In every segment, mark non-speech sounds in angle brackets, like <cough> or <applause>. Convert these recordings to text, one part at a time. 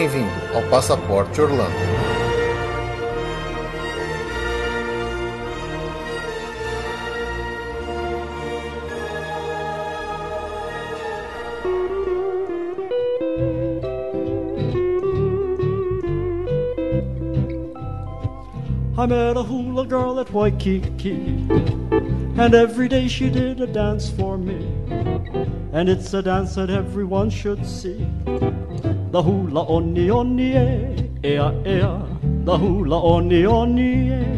Bem-vindo ao Passaporte Orlando. I met a hula girl at Waikiki, and every day she did a dance for me. And it's a dance that everyone should see. The hula oni oni eh, ea ea, the hula oni oni eh.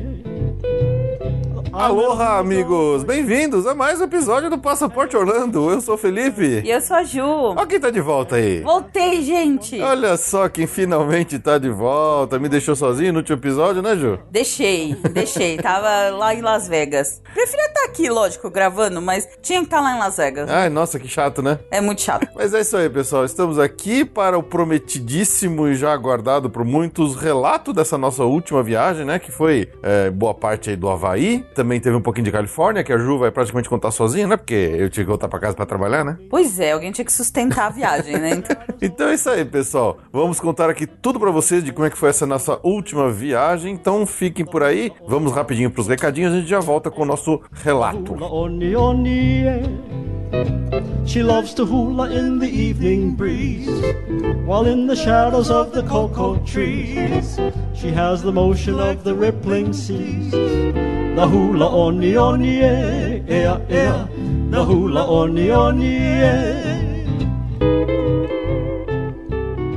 Aloha, amigos! Bem-vindos a mais um episódio do Passaporte Orlando. Eu sou o Felipe. E eu sou a Ju. Olha quem tá de volta aí. Voltei, gente. Olha só quem finalmente tá de volta. Me deixou sozinho no último episódio, né, Ju? Deixei, deixei. Tava lá em Las Vegas. Preferia estar aqui, lógico, gravando, mas tinha que estar lá em Las Vegas. Ai, nossa, que chato, né? É muito chato. <laughs> Mas é isso aí, pessoal. Estamos aqui para o prometidíssimo e já aguardado por muitos relato dessa nossa última viagem, né? Que foi é, boa parte aí do Havaí. Também teve um pouquinho de Califórnia, que a Ju vai praticamente contar sozinha, né? Porque eu tinha que voltar para casa para trabalhar, né? Pois é, alguém tinha que sustentar a viagem, né? Então... <laughs> Então é isso aí, pessoal. Vamos contar aqui tudo para vocês de como é que foi essa nossa última viagem. Então fiquem por aí. Vamos rapidinho pros recadinhos, a gente já volta com o nosso relato. Eh. She loves to hula in the evening breeze, while in the shadows of the cocoa trees, she has the motion of the rippling seas. The hula oni oni eh, ea ea, the hula oni oni eh.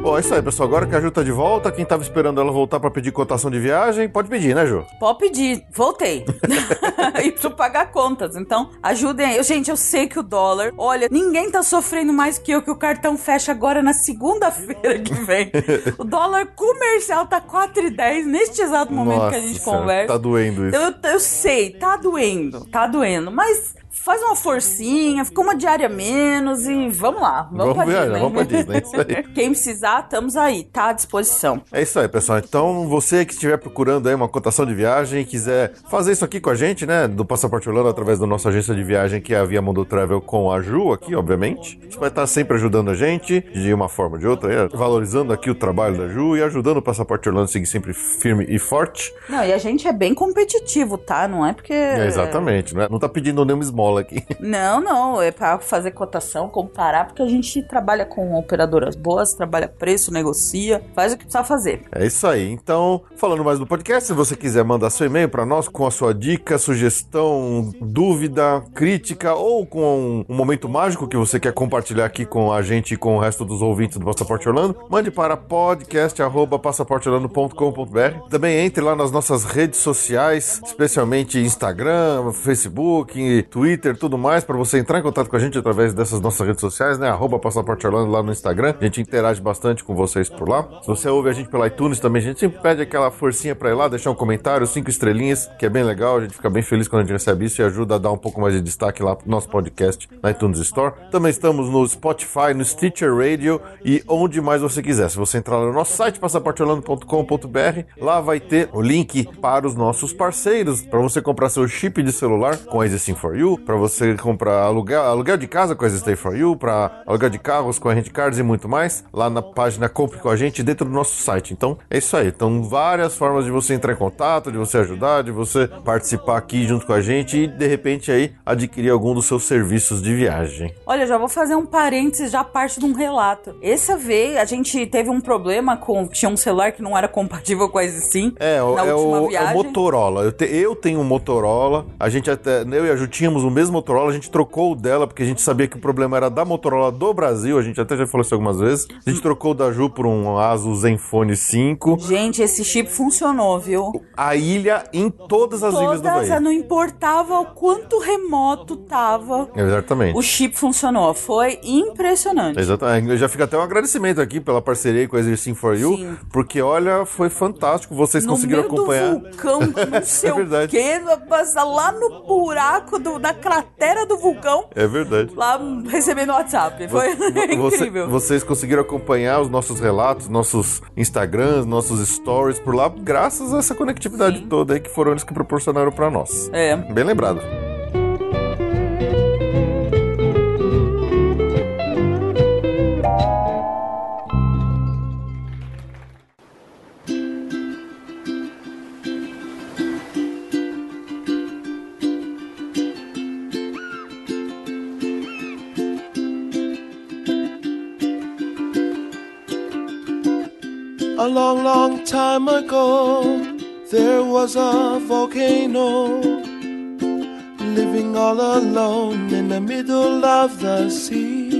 Bom, é isso aí, pessoal. Agora que a Ju tá de volta, quem tava esperando ela voltar para pedir cotação de viagem, pode pedir, né, Ju? Pode pedir, voltei. <laughs> e preciso pagar contas, então ajudem aí. Gente, eu sei que o dólar, olha, ninguém tá sofrendo mais que eu, que o cartão fecha agora na segunda-feira que vem. <laughs> o dólar comercial tá 4,10 neste exato momento Nossa que a gente Senhora, conversa. Tá doendo isso. Eu, eu sei, tá doendo, tá doendo, mas faz uma forcinha, fica uma diária menos e vamos lá. Vamos, Vamos pra viajar, Disney. vamos pra Disney, é isso aí. <laughs> Quem precisar, estamos aí, tá à disposição. É isso aí, pessoal. Então, você que estiver procurando aí uma cotação de viagem e quiser fazer isso aqui com a gente, né, do Passaporte Orlando, através da nossa agência de viagem, que é a Via Mundo Travel com a Ju aqui, obviamente. Você vai estar sempre ajudando a gente, de uma forma ou de outra, né, valorizando aqui o trabalho da Ju e ajudando o Passaporte Orlando a seguir sempre firme e forte. Não, e a gente é bem competitivo, tá? Não é porque. É, exatamente, né? Não tá pedindo nenhuma esmola aqui. <laughs> Não, não, é pra fazer cotação, comparar, porque a gente trabalha com operadoras boas, trabalha preço, negocia, faz o que precisa fazer. É isso aí. Então, falando mais do podcast, se você quiser mandar seu e-mail para nós com a sua dica, sugestão, dúvida, crítica ou com um momento mágico que você quer compartilhar aqui com a gente e com o resto dos ouvintes do Passaporte Orlando, mande para podcast@passaporteorlando.com.br. Também entre lá nas nossas redes sociais, especialmente Instagram, Facebook, Twitter, tudo mais, para você entrar em contato com a gente através dessas nossas redes sociais, né? Arroba Passaporte Orlando lá no Instagram. A gente interage bastante com vocês por lá. Se você ouve a gente pelo iTunes também, a gente sempre pede aquela forcinha pra ir lá, deixar um comentário, cinco estrelinhas, que é bem legal. A gente fica bem feliz quando a gente recebe isso e ajuda a dar um pouco mais de destaque lá pro nosso podcast na iTunes Store. Também estamos no Spotify, no Stitcher Radio e onde mais você quiser. Se você entrar no nosso site, passaporteorlando.com.br, lá vai ter o link para os nossos parceiros, para você comprar seu chip de celular com a Existing for You, para você comprar aluguel, aluguel de casa com a Stay for You, para aluguel de carros com a Rent Cards e muito mais, lá na página Compre com a gente dentro do nosso site. Então é isso aí. Então, várias formas de você entrar em contato, de você ajudar, de você participar aqui junto com a gente e de repente aí adquirir algum dos seus serviços de viagem. Olha, já vou fazer um parênteses, já parte de um relato. Essa vez a gente teve um problema com. Tinha um celular que não era compatível com a Sim. É, é, última o, é o. Motorola. Eu, te- eu tenho um Motorola. A gente até. Eu e a Ju tínhamos o mesmo Motorola. A gente trocou o dela porque a gente sabia que o problema era da Motorola do Brasil. A gente até já falou isso algumas vezes. A gente trocou o da Ju por um Asus Zenfone 5. Gente, esse chip funcionou, viu? A ilha em todas as ilhas do Todas, Bahia. não importava o quanto remoto tava, Exatamente. o chip funcionou. Foi impressionante. Exatamente. Eu já fica até um agradecimento aqui pela parceria com a Exercing for You, Sim. porque olha, foi fantástico. Vocês no conseguiram acompanhar. do vulcão, do não <laughs> sei É o verdade. quê, passar lá no buraco do, da cratera do vulcão, É verdade. lá recebendo WhatsApp. Foi Você- incrível. vocês conseguiram acompanhar os nossos relatos, nossos Instagrams, nossos stories por lá, graças a essa conectividade toda aí que foram eles que proporcionaram pra nós. É. Bem lembrado. A long, long time ago, there was a volcano living all alone in the middle of the sea.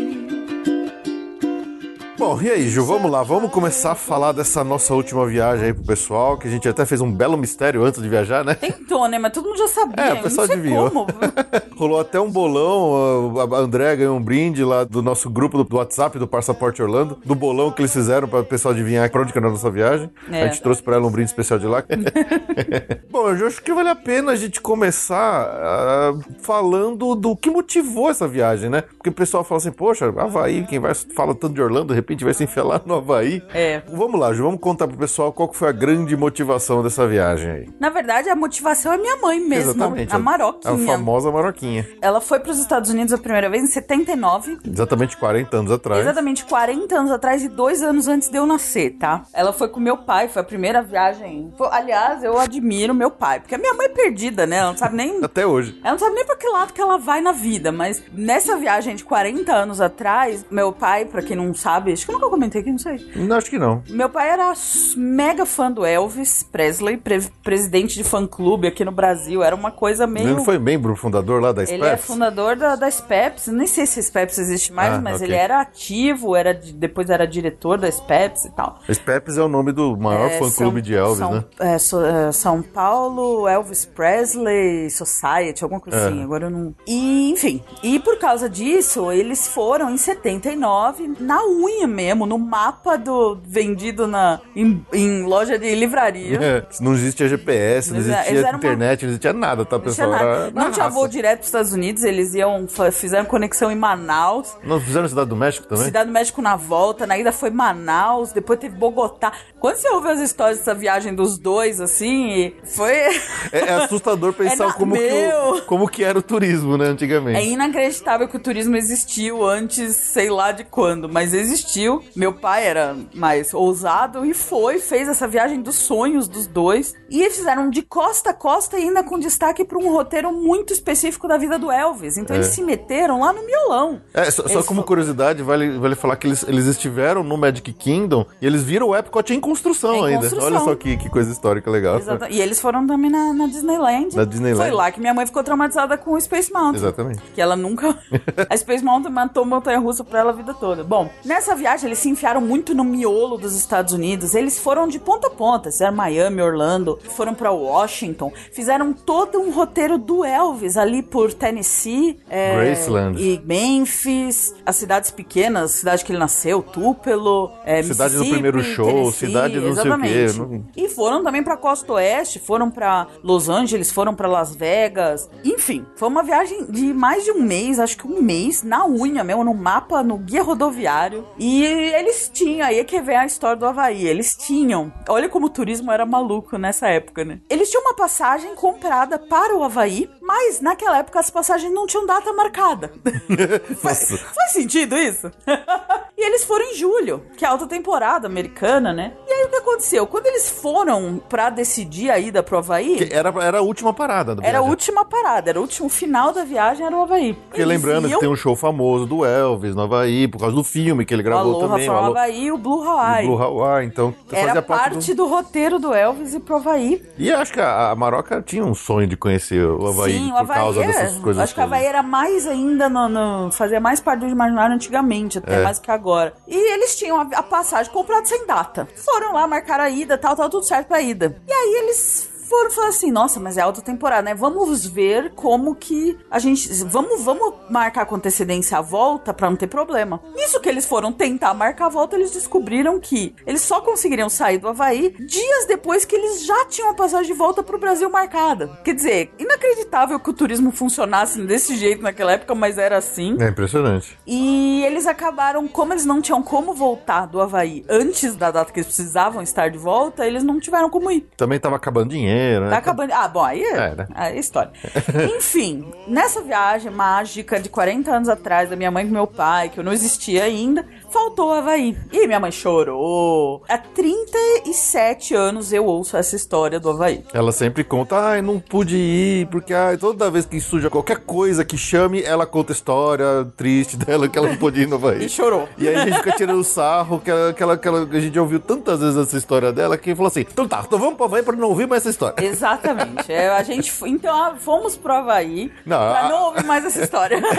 Bom, e aí, Ju, vamos lá, vamos começar a falar dessa nossa última viagem aí pro pessoal, que a gente até fez um belo mistério antes de viajar, né? Tentou, né? Mas todo mundo já sabia. É, o pessoal adivinhou. como. <laughs> Rolou até um bolão, a André ganhou um brinde lá do nosso grupo do WhatsApp do Passaporte Orlando, do bolão que eles fizeram para o pessoal adivinhar pra onde que era a nossa viagem. É. A gente trouxe pra ela um brinde especial de lá. <laughs> <laughs> Bom, eu acho que vale a pena a gente começar ah, falando do que motivou essa viagem, né? Porque o pessoal fala assim, poxa, Havaí, quem vai fala tanto de Orlando, de repente vai se enfiar lá no Havaí. É. Vamos lá, Ju, vamos contar pro pessoal qual foi a grande motivação dessa viagem aí. Na verdade, a motivação é minha mãe mesmo. Exatamente. A Maroquinha. A famosa Maroquinha. Ela foi para os Estados Unidos a primeira vez em 79. Exatamente 40 anos atrás. Exatamente 40 anos atrás e dois anos antes de eu nascer, tá? Ela foi com meu pai, foi a primeira viagem. Foi- aliás, eu admiro meu pai, porque a minha mãe é perdida, né? Ela não sabe nem. <laughs> Até hoje. Ela não sabe nem pra que lado que ela vai na vida, mas nessa viagem de 40 anos atrás, meu pai, pra quem não sabe, acho que eu nunca comentei aqui, não sei. Não, acho que não. Meu pai era mega fã do Elvis Presley, pre- presidente de fã-clube aqui no Brasil. Era uma coisa meio. Ele foi membro fundador lá da Ele Specs? é fundador da, da SPEPS, nem sei se a SPEPS existe mais, Ah, mas ok. ele era ativo, era de- depois era diretor da SPEPS e tal. Specs é o nome do maior É, fã-clube de Elvis, São, né? é, so- é, São Paulo, Elvis Presley Society, alguma coisa É. assim, agora eu não... E, enfim, e por causa disso, eles foram em 79, na unha mesmo, no mapa do vendido na, em, em loja de livraria. <laughs> É, não existia GPS, não existia eles eram uma- internet, não existia nada, tá, Não, tinha pessoal? Era na não tinha voo direto para os Estados Unidos, eles iam, fizeram conexão em Manaus, Não fizeram Cidade do México também? Cidade do México na volta, na ida foi Manaus, depois teve Bogotá. Quando você ouve as histórias dessa viagem dos dois, assim, foi. É, é assustador <laughs> pensar É como, que o- Meu! como que era o turismo, né, antigamente. É inacreditável que o turismo existiu antes, sei lá de quando, mas existiu. Meu pai era mais ousado e foi, fez essa viagem dos sonhos dos dois. E eles fizeram de costa a costa e ainda com destaque para um roteiro muito específico da vida do Elvis. Então É. eles se meteram lá no miolão. É, só, só como curiosidade, vale, vale falar que eles, eles estiveram no Magic Kingdom e eles viram o Epcot em construção Em ainda. construção. Olha só que, que coisa histórica legal. Exata- E eles foram também na, na Disneyland. Na Disneyland. Foi lá que minha mãe ficou traumatizada com o Space Mountain. Exatamente. Que ela nunca. <laughs> a Space Mountain matou montanha russa pra ela a vida toda. Bom, nessa viagem eles se enfiaram muito no miolo dos Estados Unidos. Eles foram de ponta a ponta. Fizeram Miami, Orlando, foram pra Washington. Fizeram todo um roteiro do Elvis ali por Tennessee. é, Graceland. E Memphis. As cidades pequenas, cidade que ele nasceu, Tupelo. É, Cidade do primeiro show, Tennessee, cidade do não sei o quê, exatamente. E foram também pra Costa Oeste, foram pra Los Angeles, foram pra Las Vegas. Enfim, foi uma viagem de mais de um mês, acho que um mês, na unha mesmo, no mapa, no guia rodoviário. E eles tinham, aí é que vem a história do Havaí. Eles tinham, olha como o turismo era maluco nessa época, né? Eles tinham uma passagem comprada para o Havaí, mas naquela época as passagens não tinham data marcada. <laughs> faz, faz sentido isso? <laughs> e eles foram em julho, que é a alta temporada americana, né? E aí o que aconteceu? Quando eles foram pra decidir a ida pro Havaí, Que Era, era a última parada da era a última parada, era o último final da viagem, era o Havaí. Porque lembrando que tem um show famoso do Elvis no Havaí, por causa do filme que ele gravou Aloha também. from o Havaí e o Blue o Hawaii. Blue Hawaii, então Era parte, parte do... do roteiro do Elvis e pro Havaí. E acho que a, a Maroca tinha um sonho de conhecer o Havaí Sim, o por Havaí causa é, dessas coisas Acho que o. Havaí era mais ainda no, no- fazia mais parte do imaginário antigamente, até É. mais que agora. E eles tinham a, a passagem comprada sem data. Foram lá, marcaram a ida, tal, tal, tudo certo pra ida. E aí eles foram falar assim, nossa, mas é alta temporada, né? Vamos ver como que a gente, vamos, vamos marcar com antecedência a volta pra não ter problema. Nisso que eles foram tentar marcar a volta, eles descobriram que eles só conseguiriam sair do Havaí dias depois que eles já tinham a passagem de volta pro Brasil marcada. Quer dizer, inacreditável que o turismo funcionasse desse jeito naquela época, mas era assim. É impressionante. E eles acabaram, como eles não tinham como voltar do Havaí antes da data que eles precisavam estar de volta, eles não tiveram como ir. Também tava acabando dinheiro, dinheiro, né? Tá acabando. Ah, bom, aí é, né? aí é história. <laughs> Enfim, nessa viagem mágica de 40 anos atrás da minha mãe com meu pai, que eu não existia ainda, faltou o Havaí. E minha mãe chorou. Há 37 anos eu ouço essa história do Havaí. Ela sempre conta, ai, não pude ir, porque ai, toda vez que suja qualquer coisa que chame, ela conta a história triste <laughs> dela que ela não pôde ir no E Havaí. chorou. E aí a gente fica tirando sarro, que, ela, que, ela, que ela- a gente já ouviu tantas vezes essa história dela, que falou assim, então tá, então vamos pro Havaí pra não ouvir mais essa história. Exatamente. É, a gente, então, ah, fomos pro Havaí Não, pra a- não ouvir mais essa história. <laughs>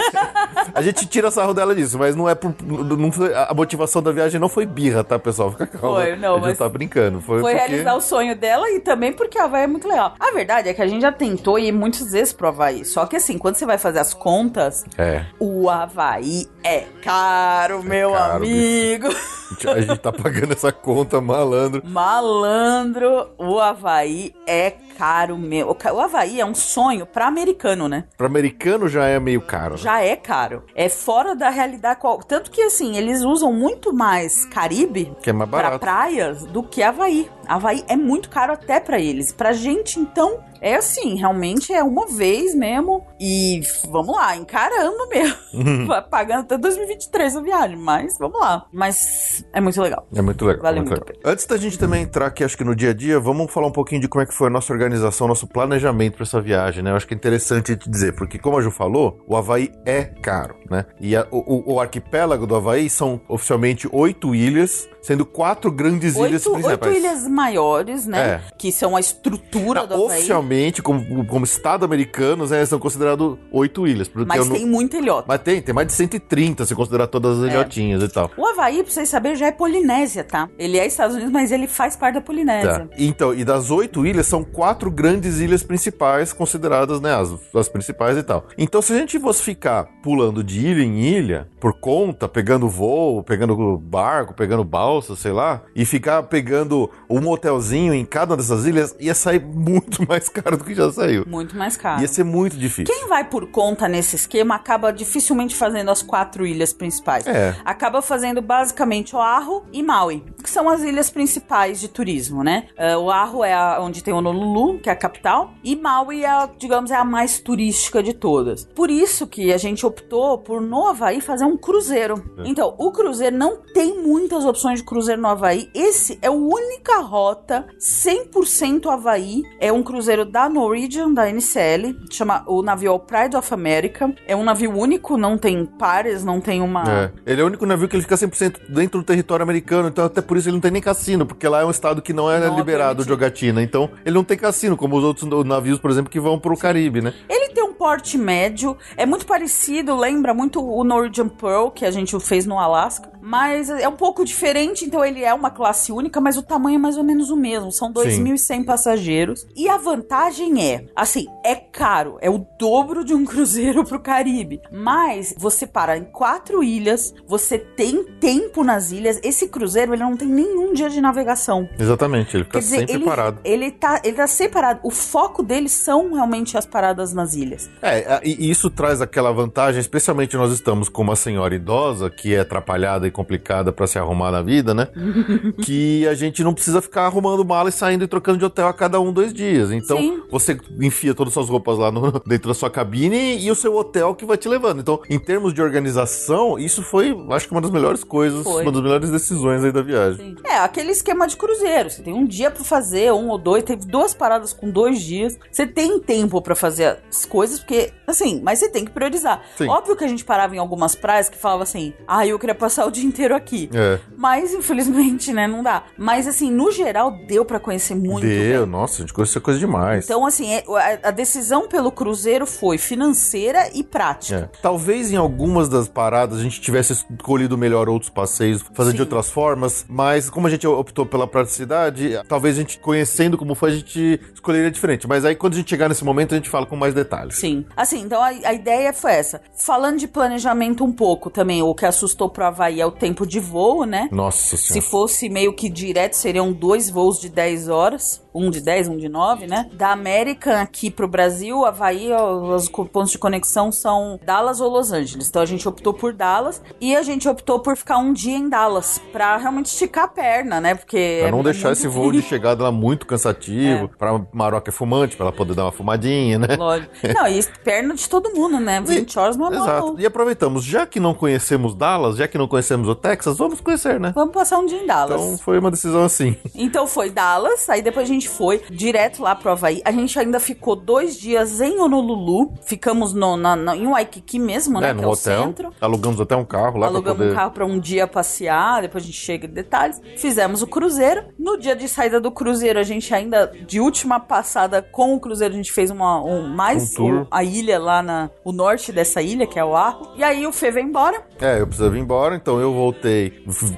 A gente tira sarro dela disso, mas não é por. Não a motivação da viagem não foi birra, tá, pessoal? Fica calma. Foi, não, a gente mas tá brincando. Foi, Foi porque... realizar o sonho dela e também porque o Havaí é muito legal. A verdade é que a gente já tentou ir muitas vezes pro Havaí. Só que assim, quando você vai fazer as contas, É. o Havaí é caro, meu caro, amigo. A gente, a gente tá pagando essa conta, malandro. Malandro, o Havaí é caro ca- O Havaí é um sonho pra americano, né? Pra americano já é meio caro. né? Já é caro. É fora da realidade. qual- Tanto que, assim, eles usam muito mais Caribe Que é mais pra barato. praias do que Havaí. Havaí é muito caro até pra eles. Pra gente, então, é assim, realmente é uma vez mesmo. E vamos lá, encarando mesmo. Vai <laughs> Pagando até 2023 a viagem, mas vamos lá. Mas é muito legal. É muito legal. Vale muito muito a legal. Antes da gente também entrar aqui, acho que no dia a dia, vamos falar um pouquinho de como é que foi a nossa organização, nosso planejamento para essa viagem, né? Eu acho que é interessante te dizer, porque como a Ju falou, o Havaí é caro, né? E a- o- o arquipélago do Havaí são oficialmente oito ilhas, sendo quatro grandes ilhas Oito, oito principais. ilhas maiores, né? Que são a estrutura do Havaí. Oficialmente, como, como Estado americano, né, são considerados oito ilhas. Mas eu não- tem muito ilhota. Mas tem, tem mais de 130 se considerar todas as ilhotinhas e tal. O Havaí, pra vocês saberem, já é Polinésia, tá? Ele é Estados Unidos, mas ele faz parte da Polinésia. Tá. Então, e das oito ilhas, são quatro grandes ilhas principais, consideradas, né, as, as principais e tal. Então, se a gente fosse ficar pulando de ilha em ilha, por conta, pegando voo, pegando barco, pegando balsa, sei lá, e ficar pegando um hotelzinho em cada uma dessas ilhas, ia sair muito <laughs> mais caro do que já saiu. Muito mais caro. Ia ser muito difícil. Quem vai por conta nesse esquema acaba dificilmente fazendo as quatro ilhas principais. É. Acaba fazendo basicamente Oahu e Maui, que são as ilhas principais de turismo, né? Uh, Oahu é a- onde tem Honolulu, que é a capital, e Maui é, a, digamos, é a mais turística de todas. Por isso que a gente optou por no Havaí fazer um cruzeiro. Então, o cruzeiro não tem muitas opções de cruzeiro no Havaí. Esse é a única rota 100% Havaí. É um cruzeiro da Norwegian, da NCL. Chama o navio o Pride of America. É um navio único, não tem pares, não tem uma. É. Ele é o único navio que ele fica 100% dentro do território americano, então até por isso ele não tem nem cassino, porque lá é um estado que não é Não liberado permitido. jogatina. Então ele não tem cassino, como os outros navios, por exemplo, que vão pro Caribe, né? Ele tem um porte médio, é muito parecido, lembra muito o Norwegian Pearl que a gente fez no Alasca, mas é um pouco diferente, então ele é uma classe única, mas o tamanho é mais ou menos o mesmo, são 2.100 passageiros. E a vantagem é, assim, é caro, é o dobro de um <laughs> cruzeiro pro Caribe, mas você para em quatro ilhas, você tem tempo nas ilhas, esse cruzeiro ele não tem nenhum dia de navegação. Exatamente, ele fica dizer, sempre ele, parado. ele tá, ele tá separado. O foco deles são realmente as paradas nas ilhas. É, e isso traz aquela vantagem, especialmente nós estamos com uma senhora idosa que é atrapalhada e complicada pra se arrumar na vida, né? <laughs> que a gente não precisa ficar arrumando mala e saindo e trocando de hotel a cada um, dois dias. Então, Sim. você enfia todas as suas roupas lá no- <laughs> dentro da sua cabine e o seu hotel que vai te levando. Então, em termos de organização, isso foi, acho que uma das melhores coisas, Foi. uma das melhores decisões aí da viagem. É, aquele esquema de cruzeiro. Você tem um dia pra fazer, um ou dois. Teve duas paradas com dois dias. Você tem tempo pra fazer as coisas, porque, assim, mas você tem que priorizar. Sim. Óbvio que a gente parava em algumas praias que falava assim, ah, eu queria passar o dia inteiro aqui. É. Mas, infelizmente, né, não dá. Mas, assim, no geral, deu pra conhecer muito Deu, bem. nossa, a gente conheceu coisa demais. Então, assim, é- a, a decisão pelo cruzeiro foi financeira e prática. É. Talvez em algumas das paradas a gente tivesse escolhido melhor outros passeios, fazer de Sim. outras formas, mas como a gente optou pela praticidade, talvez a gente conhecendo como foi, a gente escolheria diferente. Mas aí quando a gente chegar nesse momento, a gente fala com mais detalhes. Sim. Assim, então a, a ideia foi essa. Falando de planejamento um pouco também, o que assustou pro Havaí é o tempo de voo, né? Nossa Se senhora. fosse meio que direto, seriam dois voos de 10 horas. Um de 10, um de 9, né? Da American aqui pro Brasil, Havaí, os pontos de conexão são Dallas ou Los Angeles. Então a gente optou por Dallas e a gente optou por ficar um dia em Dallas pra realmente esticar a perna, né? Porque. Pra não é deixar esse voo de chegada lá muito cansativo, pra Maroca é fumante, pra ela poder dar uma fumadinha, né? Lógico. <laughs> Não, e perna de todo mundo, né? 20 horas não é Exato. E aproveitamos, já que não conhecemos Dallas, já que não conhecemos o Texas, vamos conhecer, né? Vamos passar um dia em Dallas. Então foi uma decisão assim. Então foi Dallas, aí depois a gente foi direto lá pro Havaí. A gente ainda ficou dois dias em Honolulu. Ficamos no, na, na- em Waikiki mesmo, né? É, que no é o hotel. centro. Alugamos até um carro lá Alugamos poder. um carro pra um dia passear, depois a gente chega em detalhes. Fizemos o cruzeiro. No dia de saída do cruzeiro, a gente ainda, de última passada com o cruzeiro, a gente fez uma, um, mais Um o- a ilha lá na o norte dessa ilha, que é o Arro. E aí o Fê veio embora. É, eu precisava ir embora, então eu voltei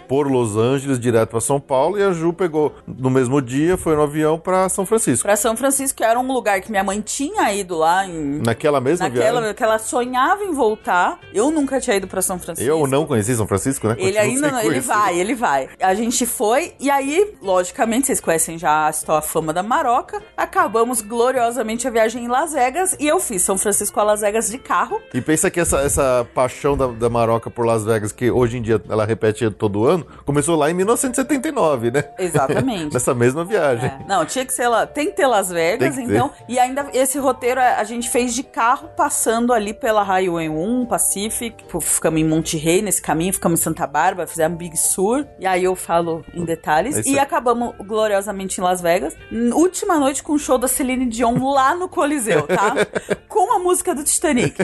por Los Angeles direto pra São Paulo e a Ju pegou no mesmo dia, foi no avião pra São Francisco. Pra São Francisco, que era um lugar que minha mãe tinha ido lá em. Naquela mesma Naquela viagem. que ela sonhava em voltar. Eu nunca tinha ido pra São Francisco. Eu não conheci São Francisco, né? Ele ainda não, ele vai, ele vai. A gente foi, e aí, logicamente, vocês conhecem já a história, a fama da Maroca. Acabamos gloriosamente a viagem em Las Vegas e eu fiz São Francisco a Las Vegas de carro. E pensa que essa, essa paixão da, da Maroca por Las Vegas, que hoje em dia ela repete todo ano, começou lá em 1979, né? Exatamente. <laughs> Nessa mesma viagem. É. Não, tinha que ser lá. Tem que ter Las Vegas, então. E ainda esse roteiro a gente fez de carro, passando ali pela Highway 1, Pacific. Ficamos em Monte Rey nesse caminho, ficamos em Santa Bárbara, fizemos Big Sur. E aí eu falo em detalhes. É e acabamos gloriosamente em Las Vegas. Última noite com o show da Celine Dion lá no Coliseu, tá? <laughs> com música do Titanic.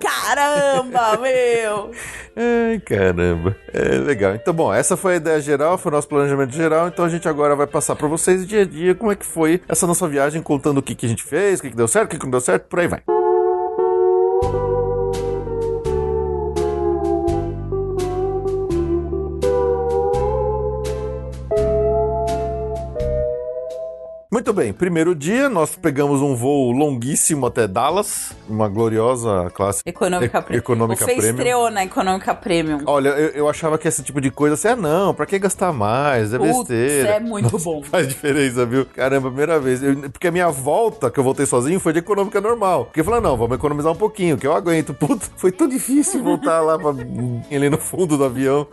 Caramba, meu! Ai, caramba. É legal. Então, bom, essa foi a ideia geral, foi o nosso planejamento geral. Então a gente agora vai passar pra vocês dia a dia como é que foi essa nossa viagem, contando o que, que a gente fez, o que, que deu certo, o que, que não deu certo, por aí vai. Muito bem, primeiro dia nós pegamos um voo longuíssimo até Dallas, uma gloriosa classe Econômica e- Premium. econômica o Fê premium. estreou na Econômica Premium. Olha, eu, eu achava que esse tipo de coisa assim, ah não, pra que gastar mais? É Putz, besteira. é muito bom. Faz diferença, viu? Caramba, primeira vez. Eu- porque a minha volta, que eu voltei sozinho, foi de econômica normal. Porque eu falei, não, vamos economizar um pouquinho, que eu aguento. <laughs> Puta, foi tão difícil voltar lá pra, <laughs> ali no fundo do avião.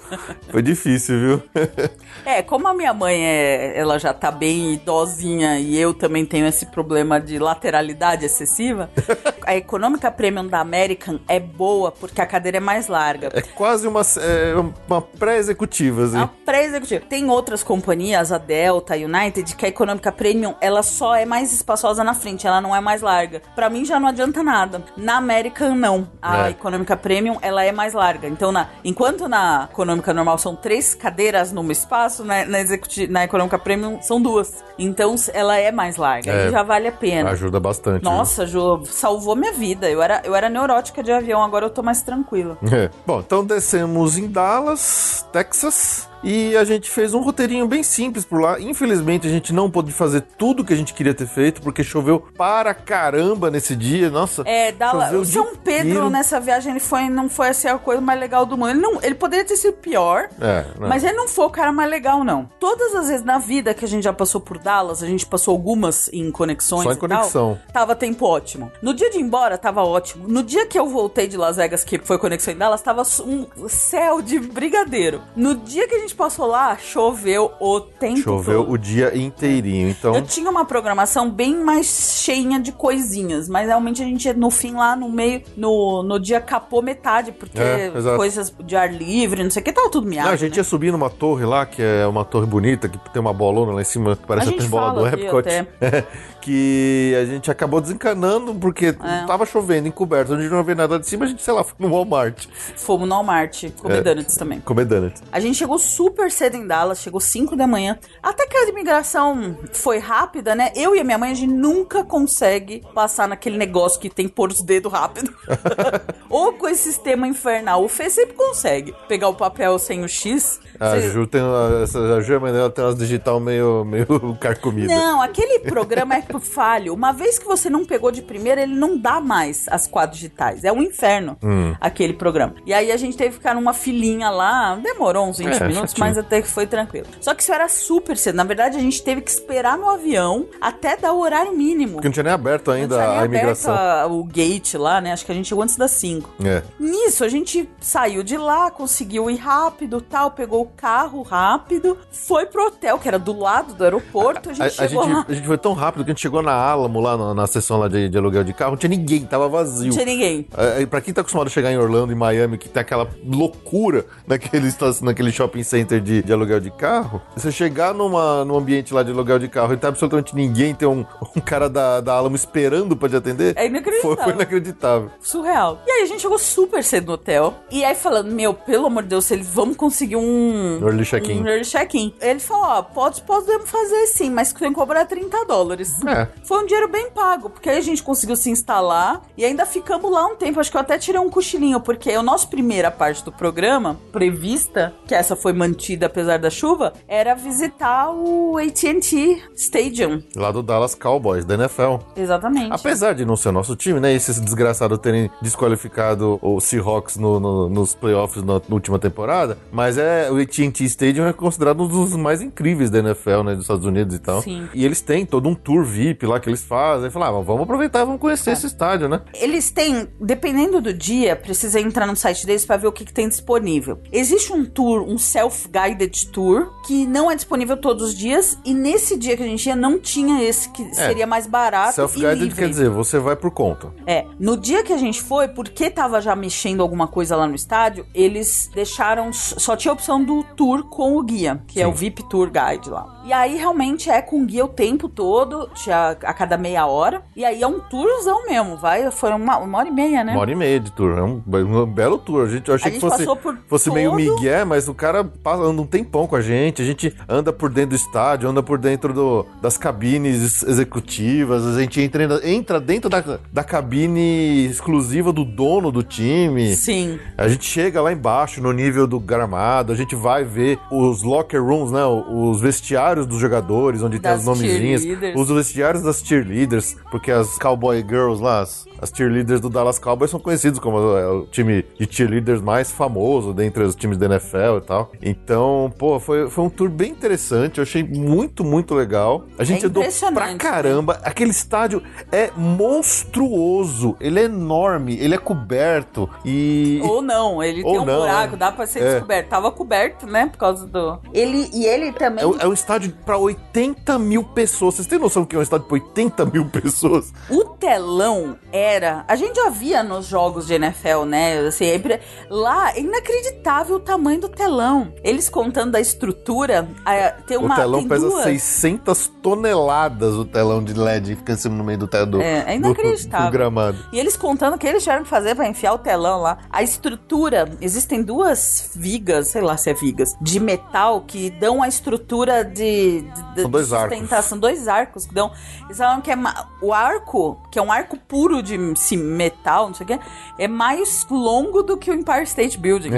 Foi difícil, viu? <laughs> É, como a minha mãe é, ela já tá bem idosinha e eu também tenho esse problema de lateralidade excessiva, <laughs> a econômica premium da American é boa porque a cadeira é mais larga. É quase uma, é, uma pré-executiva, É assim. uma pré-executiva. Tem outras companhias, a Delta, a United, que a econômica premium, ela só é mais espaçosa na frente, ela não é mais larga. Pra mim já não adianta nada. Na American não. A É. econômica premium, ela é mais larga. Então, na, enquanto na econômica normal são três cadeiras num espaço, na, na, executi- na econômica premium são duas. Então, ela é mais larga. É. E já vale a pena. Ajuda bastante. Nossa, Ju, salvou minha vida. Eu era, eu era neurótica de avião, agora eu tô mais tranquila. É. Bom, então descemos em Dallas, Texas. E a gente fez um roteirinho bem simples por lá. Infelizmente, a gente não pôde fazer tudo que a gente queria ter feito, porque choveu para caramba nesse dia. Nossa. É, Dala, o São Pedro inteiro. nessa viagem ele foi, não foi assim, a coisa mais legal do mundo. Ele, não, ele poderia ter sido pior, É, não. mas ele não foi o cara mais legal, não. Todas as vezes na vida que a gente já passou por Dallas, a gente passou algumas em conexões Só em conexão. tal, tava tempo ótimo. No dia de ir embora, tava ótimo. No dia que eu voltei de Las Vegas, que foi conexão em Dallas, tava um céu de brigadeiro. No dia que a gente passou lá, choveu o tempo Choveu todo. o dia inteirinho. Então, Eu tinha uma programação bem mais cheinha de coisinhas, mas realmente a gente, no fim, lá no meio, no, no dia capou metade, porque É, coisas de ar livre, não sei o que, tava tudo miado. A gente né? ia subir numa torre lá, que é uma torre bonita, que tem uma bolona lá em cima, que parece A gente bola do Epcot. <laughs> que a gente acabou desencanando porque É. tava chovendo, encoberto, a gente não vê nada de cima, a gente, sei lá, foi no Walmart Fomos no Walmart, comer É. donuts também. comer donuts. A gente chegou super cedo em Dallas, chegou 5 da manhã. Até que a imigração foi rápida, né? Eu e a minha mãe, a gente nunca consegue passar naquele negócio que tem pôr os dedos rápido. <laughs> Ou com esse sistema infernal. O Fê sempre consegue pegar o papel sem o X. A Você- Ju tem essa, a Ju, tem umas digital meio, meio <laughs> carcomida. Não, aquele programa é falho. Uma vez que você não pegou de primeira, ele não dá mais as quatro digitais. É um inferno, Hum. aquele programa. E aí a gente teve que ficar numa filinha lá. Demorou uns 20 É, minutos, chatinho. mas até que foi tranquilo. Só que isso era super cedo. Na verdade, a gente teve que esperar no avião até dar o horário mínimo. Porque não tinha nem aberto Não ainda tinha nem a aberto imigração. a- o gate lá, né? Acho que a gente chegou antes das 5. É. Nisso, a gente saiu de lá, conseguiu ir rápido tal, pegou o carro rápido, foi pro hotel, que era do lado do aeroporto. A gente A, a gente, a gente foi tão rápido que a gente chegou na Alamo, lá na, na sessão lá de, de aluguel de carro, não tinha ninguém, tava vazio. Não tinha ninguém. É, pra quem tá acostumado a chegar em Orlando e Miami, que tem aquela loucura naquele, <laughs> naquele shopping center de, de aluguel de carro, você chegar numa, num ambiente lá de aluguel de carro e tá absolutamente ninguém, tem um, um cara da, da Alamo esperando pra te atender, É inacreditável. foi, foi inacreditável. Surreal. E aí a gente chegou super cedo no hotel. E aí falando, meu, pelo amor de Deus, eles vamos conseguir um... Early check-in. Um early check-in. Ele falou, ó, pode, podemos fazer sim, mas tem que cobrar 30 dólares. É. Foi um dinheiro bem pago, porque aí a gente conseguiu se instalar e ainda ficamos lá um tempo. Acho que eu até tirei um cochilinho, porque a nossa primeira parte do programa, prevista, que essa foi mantida apesar da chuva, era visitar o AT&T Stadium. Lá do Dallas Cowboys, da NFL. Exatamente. Apesar de não ser o nosso time, né? Esses desgraçados terem desqualificado o Seahawks no- no- nos playoffs na, na última temporada, mas é o AT&T Stadium é considerado um dos mais incríveis da NFL, né? Dos Estados Unidos e tal. Sim. E eles têm todo um tour VIP lá que eles fazem. Aí falaram, ah, vamos aproveitar, vamos É. conhecer esse estádio, né? Eles têm, dependendo do dia, precisa entrar no site deles para ver o que, que tem disponível. Existe um tour, um self-guided tour, que não é disponível todos os dias, e nesse dia que a gente ia, não tinha esse, que seria mais barato Self-guided quer dizer, você vai por conta. É, no dia que a gente foi, porque tava já mexendo alguma coisa lá no estádio, eles deixaram. Só tinha a opção do tour com o guia, que é Sim. o VIP Tour Guide lá. E aí realmente é com guia o tempo todo, tinha a cada meia hora. E aí é um tourzão mesmo, vai. Foi uma, uma hora e meia, né? Uma hora e meia de tour. É um, um belo tour. A gente, eu achei A que gente fosse, passou por fosse meio todo- migué, mas o cara passa, anda um tempão com a gente. A gente anda por dentro do estádio, anda por dentro do, das cabines executivas. A gente entra, entra dentro da, da cabine exclusiva do dono do time. Sim. A gente chega lá embaixo, no nível do gramado, a gente vai ver os locker rooms, né? Os vestiários dos jogadores, onde tem Das os nomezinhos. cheerleaders. Os vestiários das cheerleaders, porque as Cowboy Girls lá, as, as cheerleaders do Dallas Cowboys são conhecidos como é, o time de cheerleaders mais famoso dentre os times da NFL e tal. Então, pô, foi, foi um tour bem interessante. Eu achei muito, muito legal. A gente É andou pra né? caramba. Aquele estádio é monstruoso. Ele é enorme, ele é coberto e. Ou não, ele Ou tem um não, buraco, é. dá pra ser É. descoberto. Tava coberto, né? Por causa do. Ele e ele também. É, um- é um estádio pra 80 mil pessoas. Vocês têm noção que é um estádio pra 80 mil pessoas? O telão era. A gente já via nos jogos de NFL, né? Assim, impre- lá é inacreditável o tamanho do telão. Eles contando da estrutura, ah, tem uma. o telão pesa duas. 600 toneladas, o telão de LED fica em cima no meio do telão do, É, é do- inacreditável. do gramado. E eles contando o que eles tiveram que fazer pra enfiar o telão lá. A estrutura, existem duas vigas, sei lá se é vigas, de metal que dão a estrutura de, de, São dois arcos. sustentação. Dois arcos que dão. Eles falam que é o arco, que é um arco puro de sim, metal, não sei o que, é mais longo do que o Empire State Building.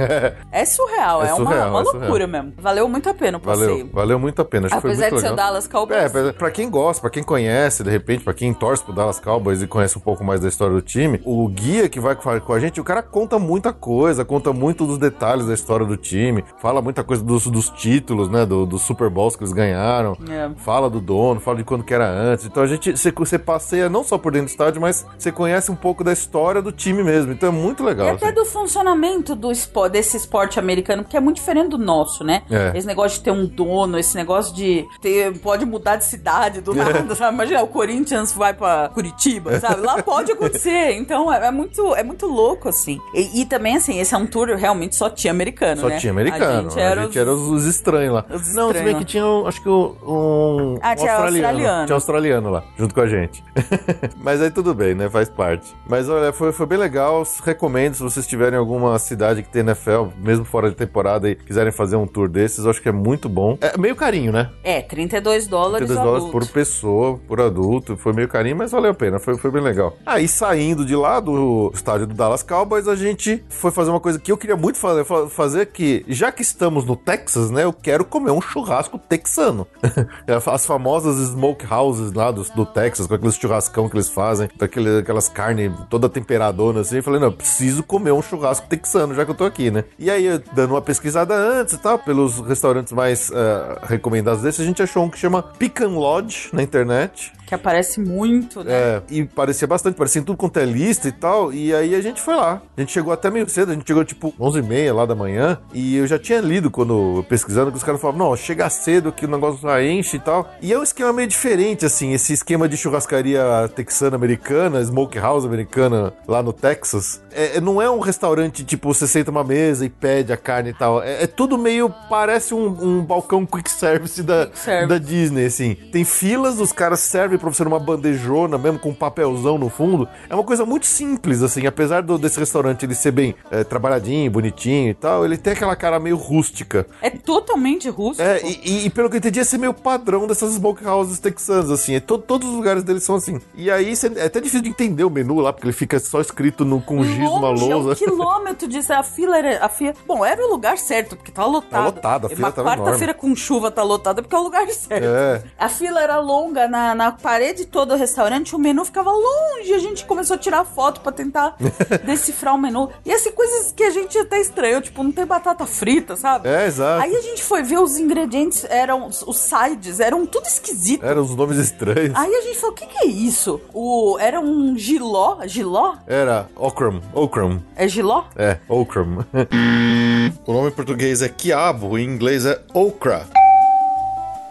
É, surreal, É é, uma, surreal, uma é surreal. loucura mesmo. Valeu muito a pena o Valeu, passeio. valeu muito a pena. Acho Apesar de ser legal. o Dallas Cowboys. É, pra- quem gosta, pra quem conhece, de repente, pra quem torce pro Dallas Cowboys e conhece um pouco mais da história do time, o guia que vai com a- com a gente, o cara conta muita coisa, conta muito dos detalhes da história do time, fala muita coisa dos, dos títulos, né, do- dos Super Bowls que eles ganharam, É. fala do dono, fala de quando que era antes. Então a gente, você, você passeia não só por dentro do estádio, mas você conhece um pouco da história do time mesmo. Então é muito legal. E até assim. do funcionamento do espo- desse esporte americano, porque é muito diferente do nosso, né? É. Esse negócio de ter um dono, esse negócio de ter. Pode mudar de cidade do <laughs> nada, sabe? Imagina, o Corinthians vai pra Curitiba, sabe? Lá pode acontecer. <laughs> Então é, é muito, é muito louco, assim. E, e também, assim, esse é um tour realmente só tinha americano, Só né? tinha americano. A gente era, os- os, os estranhos lá. os Não, se bem que tinha, um- acho que um, um Ah, tinha australiano. Tinha australiano lá, junto com a gente. <laughs> Mas aí tudo bem, né? Faz parte. Mas olha, foi, foi bem legal. Recomendo se vocês tiverem alguma cidade que tem NFL, mesmo fora de temporada, e quiserem fazer um tour desses, eu acho que é muito bom. É meio carinho, né? É, 32 dólares 32 o dólares adulto. por pessoa, por adulto. Foi meio carinho, mas valeu a pena. Foi, foi bem legal. Aí saindo de lá do estádio do Dallas Cowboys, a gente foi fazer uma coisa que eu queria muito fazer, fa- fazer que, já que estamos no Texas, né, eu quero comer um churrasco texano. <laughs> As famosas smoke houses lá do, do Texas, com aqueles churrascão que eles fazem, daquele, aquelas carnes toda temperadona assim, eu falei, não, eu preciso comer um churrasco texano, já que eu tô aqui, né? E aí, dando uma pesquisada antes e tal, pelos restaurantes mais eh, recomendados desses, a gente achou um que chama Pecan Lodge na internet. Que aparece muito, né? É, e parecia bastante, parecia tudo quanto é lista e tal. E aí a gente foi lá. A gente chegou até meio cedo, a gente chegou tipo 11h30 lá da manhã. E eu já tinha lido quando pesquisando que os caras falavam: não, chega cedo que o negócio já enche e tal. E é um esquema meio diferente, assim, esse esquema de churrascaria texana americana, smokehouse americana lá no Texas. É, é- não é um restaurante tipo você senta uma mesa e pede a carne e tal. É, é tudo meio. parece um, um balcão quick service da, Quick service. da Disney, assim. Tem filas, os caras servem pra você numa bandejona, mesmo com um papelzão no fundo. É uma coisa muito simples, assim. Apesar do, desse restaurante ele ser bem é, trabalhadinho, bonitinho e tal, ele tem aquela cara meio rústica. É totalmente rústico. É, e, e- e pelo que eu entendi, esse é meio padrão dessas smokehouses texanas, assim. É to- todos os lugares deles são assim. E aí cê- é até difícil de entender o menu lá, porque ele fica só escrito no, com giz numa é um lousa. quilômetro disso. A fila era. A fila... Bom, era o lugar certo, porque tava lotado. Tá lotado, a fila Uma tava quarta-feira com chuva tá lotada porque é o lugar certo. É. A fila era longa na, na parede toda do restaurante, o menu ficava longe. A gente começou a tirar foto pra tentar <laughs> decifrar o menu. E assim, coisas que a gente até estranhou, tipo, não tem batata frita, sabe? É, exato. Aí a gente foi ver os ingredientes, eram os sides, eram tudo esquisito. Eram os nomes estranhos. Aí a gente falou, o que, que é isso? O, era um giló? Giló? Era Okram. Okram. É giló? É, Okram. <laughs> o nome em português é quiabo, em inglês é okra.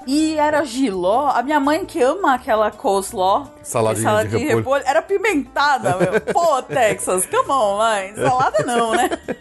E era giló. A minha mãe que ama aquela coleslaw. Saladinha salada de repolho. Era pimentada, meu. Pô, <laughs> Texas, come on, mãe. Salada não, né? <laughs>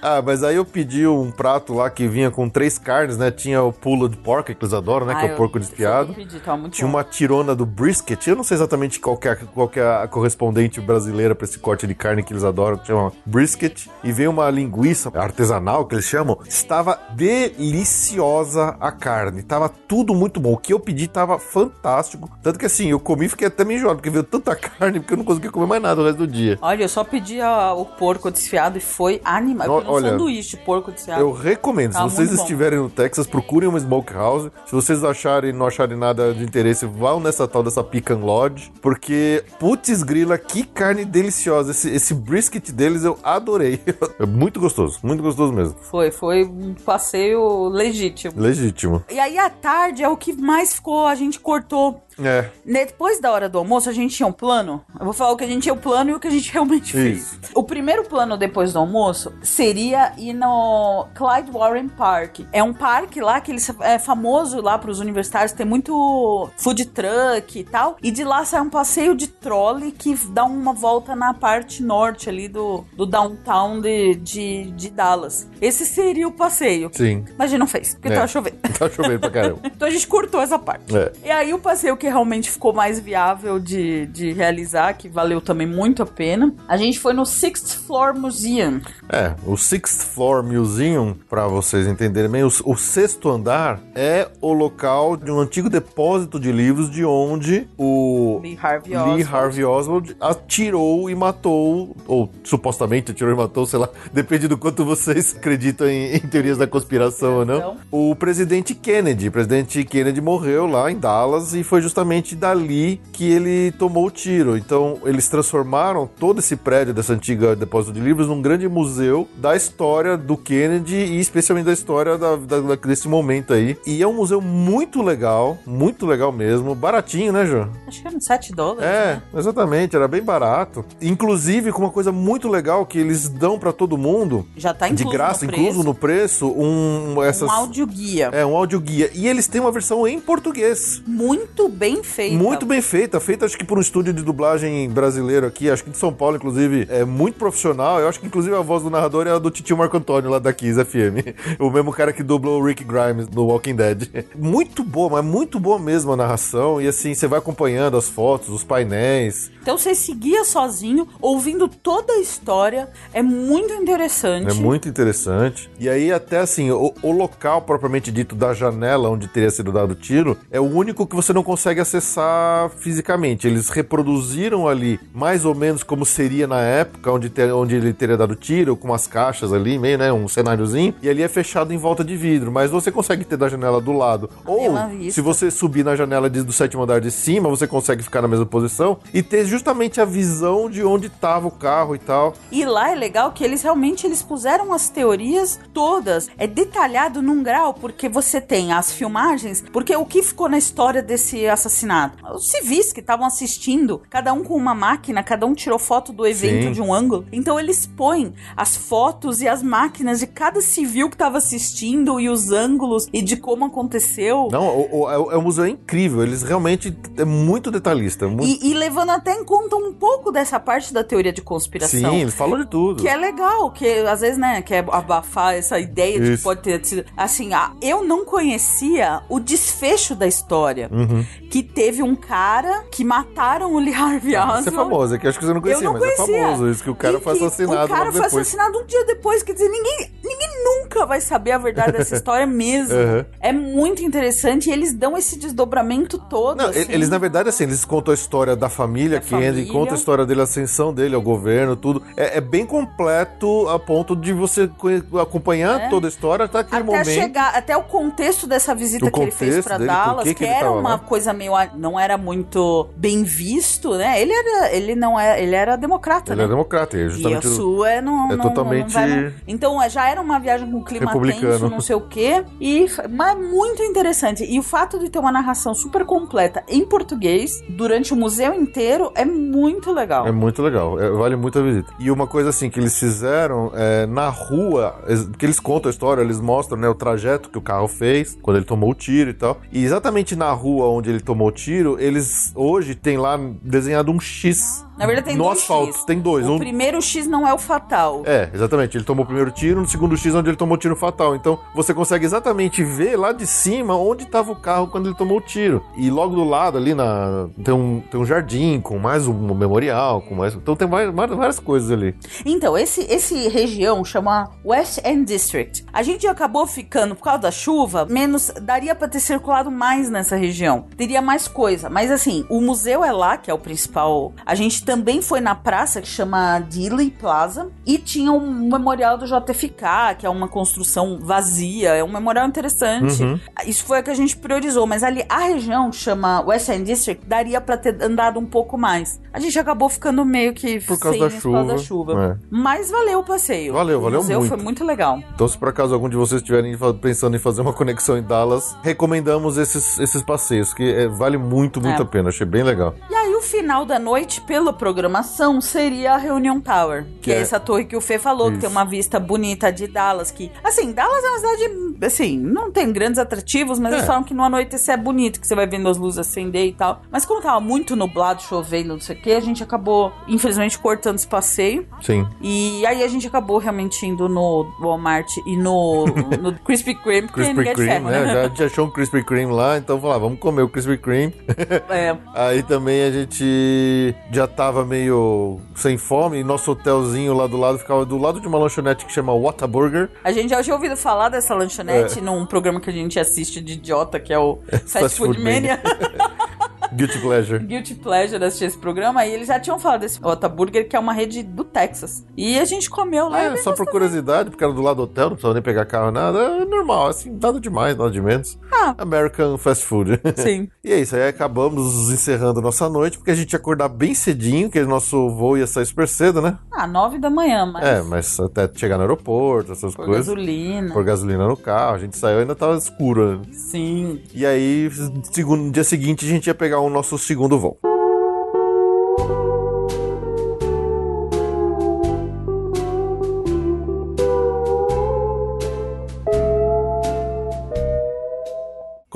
Ah, mas aí eu pedi um prato lá que vinha com três carnes, né? Tinha o pulled pork, que eles adoram, né? Ah, que é o porco pedi, tava muito Tinha bom. uma tirona do brisket. Eu não sei exatamente qual que é, qual que é a correspondente brasileira pra esse corte de carne que eles adoram, chama brisket. E veio uma linguiça artesanal, que eles chamam. Estava deliciosa a carne. Tava tudo muito bom. O que eu pedi tava fantástico. Tanto que assim, eu comi e fiquei até meio enjoado, porque veio tanta carne, porque eu não conseguia comer mais nada o resto do dia. Olha, eu só pedi a- o porco desfiado e foi animal. Eu pedi um olha, sanduíche de porco desfiado. Eu recomendo, se Tá vocês muito bom. estiverem no Texas, procurem uma smokehouse. Se vocês acharem não acharem nada de interesse, vão nessa tal dessa Pecan Lodge, porque putz grila, que carne deliciosa. Esse, esse brisket deles eu adorei. <laughs> É muito gostoso, muito gostoso mesmo. Foi, foi um passeio legítimo. Legítimo. E aí, à tarde, é o que mais ficou, a gente cortou. É, Depois da hora do almoço, a gente tinha um plano. Eu vou falar o que a gente tinha o plano e o que a gente <laughs> realmente fez. Isso. O primeiro plano depois do almoço seria ir no Clyde Warren Park. É um parque lá que ele é famoso lá para os universitários, tem muito food truck e tal. E de lá sai um passeio de trolley que dá uma volta na parte norte ali do, do downtown de, de, de Dallas. Esse seria o passeio. sim. Mas a gente não fez, porque É. tava chovendo. Tá chovendo pra caramba. <laughs> Então a gente cortou essa parte. É. E aí o passeio que realmente ficou mais viável de, de realizar, que valeu também muito a pena, a gente foi no Sixth Floor Museum. É, o Sixth Floor Museum, pra vocês entenderem bem, o, o sexto andar é o local de um antigo depósito de livros de onde o Lee Harvey Lee Oswald. Harvey Oswald atirou e matou, ou supostamente atirou e matou, sei lá, <laughs> depende do quanto vocês acreditam em, em teorias da conspiração ou não. O presidente Kennedy, o presidente Kennedy morreu lá em Dallas e foi justamente dali que ele tomou o tiro. Então, eles transformaram todo esse prédio dessa antiga depósito de livros num grande museu da história do Kennedy e especialmente da história da, da- desse momento aí. E é um museu muito legal, muito legal mesmo, baratinho, né, João? Acho que eram 7 dólares. É, né? exatamente, era bem barato. Inclusive, com uma coisa muito legal que eles dão pra todo mundo, Já tá de incluso graça, no incluso no preço, um essas um audioguia. é um audioguia. E eles têm uma versão em português. Muito bem feito. Muito bem feita, feita acho que por um estúdio de dublagem brasileiro aqui, acho que de São Paulo, inclusive, é muito profissional. Eu acho que inclusive a voz do narrador é a do Titio Marco Antônio lá da Kiss FM. <laughs> O mesmo cara que dublou o Rick Grimes no Walking Dead. <laughs> Muito boa, mas muito boa mesmo a narração. E assim, você vai acompanhando as fotos, os painéis. Então você seguia sozinho, ouvindo toda a história. É muito interessante. É muito interessante. E aí, até assim, o, o local propriamente dito da janela onde teria sido dado o tiro é o único que você não consegue acessar fisicamente. Eles reproduziram ali mais ou menos como seria na época onde, ter- onde ele teria dado tiro, com umas caixas ali, meio, né? Um cenáriozinho. E ali é fechado em volta de vidro. Mas você consegue ter da janela do lado. Ou, se você subir na janela de- do sétimo andar de cima, você consegue ficar na mesma posição e ter justamente a visão de onde estava o carro e tal. E lá é legal que eles realmente eles puseram as teorias todas. É detalhado num grau, porque você tem as filmagens. Porque o que ficou na história desse assassinato? Os civis que estavam assistindo, cada um com uma máquina, cada um tirou foto do evento Sim. de um ângulo. Então eles põem as fotos e as máquinas de cada civil que estava assistindo e os ângulos e de como aconteceu. Não, o, o, é, é um museu incrível. Eles realmente é muito detalhista. Muito... E, e levando até em conta um pouco dessa parte da teoria de conspiração. Sim, eles falam de tudo. Que é legal, que às vezes, né, quer abafar essa ideia de que Isso. pode ter sido. Assim, ah, eu não conhecia o desfecho da história. Uhum. Que teve um cara que mataram o Lee Harvey Isso Oswald. é famoso, é que eu acho que você não conhecia, não mas conhecia. é famoso isso, que o cara E foi que assassinado O cara foi depois. assassinado um dia depois. Quer dizer, ninguém, ninguém nunca vai saber a verdade dessa <laughs> história mesmo. Uhum. É muito interessante e eles dão esse desdobramento todo. Não, assim. eles, na verdade, assim, eles contam a história da família Da Kennedy, família. contam a história dele, a ascensão dele ao governo, tudo. É, é bem completo a ponto de você acompanhar É. toda a história até aquele até momento. chegar até o contexto dessa visita O que ele fez por Dallas, que que, ele era uma lá. coisa meio não era muito bem visto, né? Ele era ele não é, ele era democrata, Ele né? é democrata, e é E a justamente sua é, não, é não- totalmente- não vai- então é, já era uma viagem com clima Republicano. tenso, não sei o quê. E mas muito interessante. E o fato de ter uma narração super completa em português durante o museu inteiro é muito legal. É muito legal, é- vale muito a visita. E uma coisa assim que eles fizeram é, na rua, que eles contam a história, eles mostram né, o trajeto que o carro fez quando ele tomou o tiro e tal. E exatamente na rua onde ele tomou o tiro, eles hoje tem lá desenhado um X. Na verdade tem no dois asfalto. X. Tem dois. O um, primeiro X não é o fatal. É, exatamente. Ele tomou o primeiro tiro, no segundo X onde ele tomou o tiro fatal. Então você consegue exatamente ver lá de cima onde estava o carro quando ele tomou o tiro. E logo do lado ali na tem um, tem um jardim com mais um memorial, com mais. Então tem várias, várias coisas ali. Então, esse, esse região chama West End District. A gente acabou ficando, por causa da chuva, menos. Daria pra ter circulado mais nessa região. Teria mais coisa. Mas assim, o museu é lá, que é o principal. A gente também foi na praça que chama Dealey Plaza. E tinha um memorial do JFK, que é uma construção vazia. É um memorial interessante. Uhum. Isso foi a que a gente priorizou. Mas ali, a região chama West End District, daria pra ter andado um pouco mais. A gente acabou ficando meio que Por causa da isso por causa da chuva. chuva. É. Mas valeu o passeio. Valeu, o valeu museu muito. foi muito legal. Então, se por acaso algum de vocês estiverem pensando em fazer uma conexão em Dallas, recomendamos esses, esses passeios, que é, vale muito, muito É. a pena. Achei bem legal. E aí, o final da noite, pela programação, seria a Reunion Tower. Que, Que é é- essa torre que o Fê falou, que Isso. tem uma vista bonita de Dallas. Que, assim, Dallas é uma cidade, assim, não tem grandes atrativos, mas É. eles falam que no anoitecer é bonito, que você vai vendo as luzes acender e tal. Mas como tava muito nublado, chovendo, não sei o que, a gente acabou, infelizmente, cortando esse passeio. Sim. E aí a gente acabou realmente indo no Walmart e no, <laughs> no Krispy Kreme, porque Krispy ninguém Kreme, ferro, né? né? Já, gente achou um Krispy Kreme lá, então vamos lá, vamos comer o Krispy Kreme. É, <laughs> Aí também a gente já tava meio sem fome e nosso hotelzinho lá do lado ficava do lado de uma lanchonete que chama Whataburger. A gente já tinha ouvido falar dessa É. lanchonete num programa que a gente assiste de idiota, que é o <laughs> Fast, Fast Food Mania. <laughs> Guilty Pleasure. Guilty Pleasure assistir esse programa. E eles já tinham falado desse Ota Burger, que é uma rede do Texas. E a gente comeu lá. e É, só por curiosidade, porque era do lado do hotel, não precisava nem pegar carro, nada. É normal, assim, nada demais, nada de menos. Ah. American Fast Food. Sim. <laughs> E é isso, aí acabamos encerrando nossa noite, porque a gente ia acordar bem cedinho, que nosso voo ia sair super cedo, né? Ah, nove da manhã, mas. É, mas até chegar no aeroporto, essas Por coisas. gasolina. Por gasolina no carro, a gente saiu ainda tava escuro. né? Sim. E aí, segundo, no dia seguinte, a gente ia pegar o nosso segundo voo.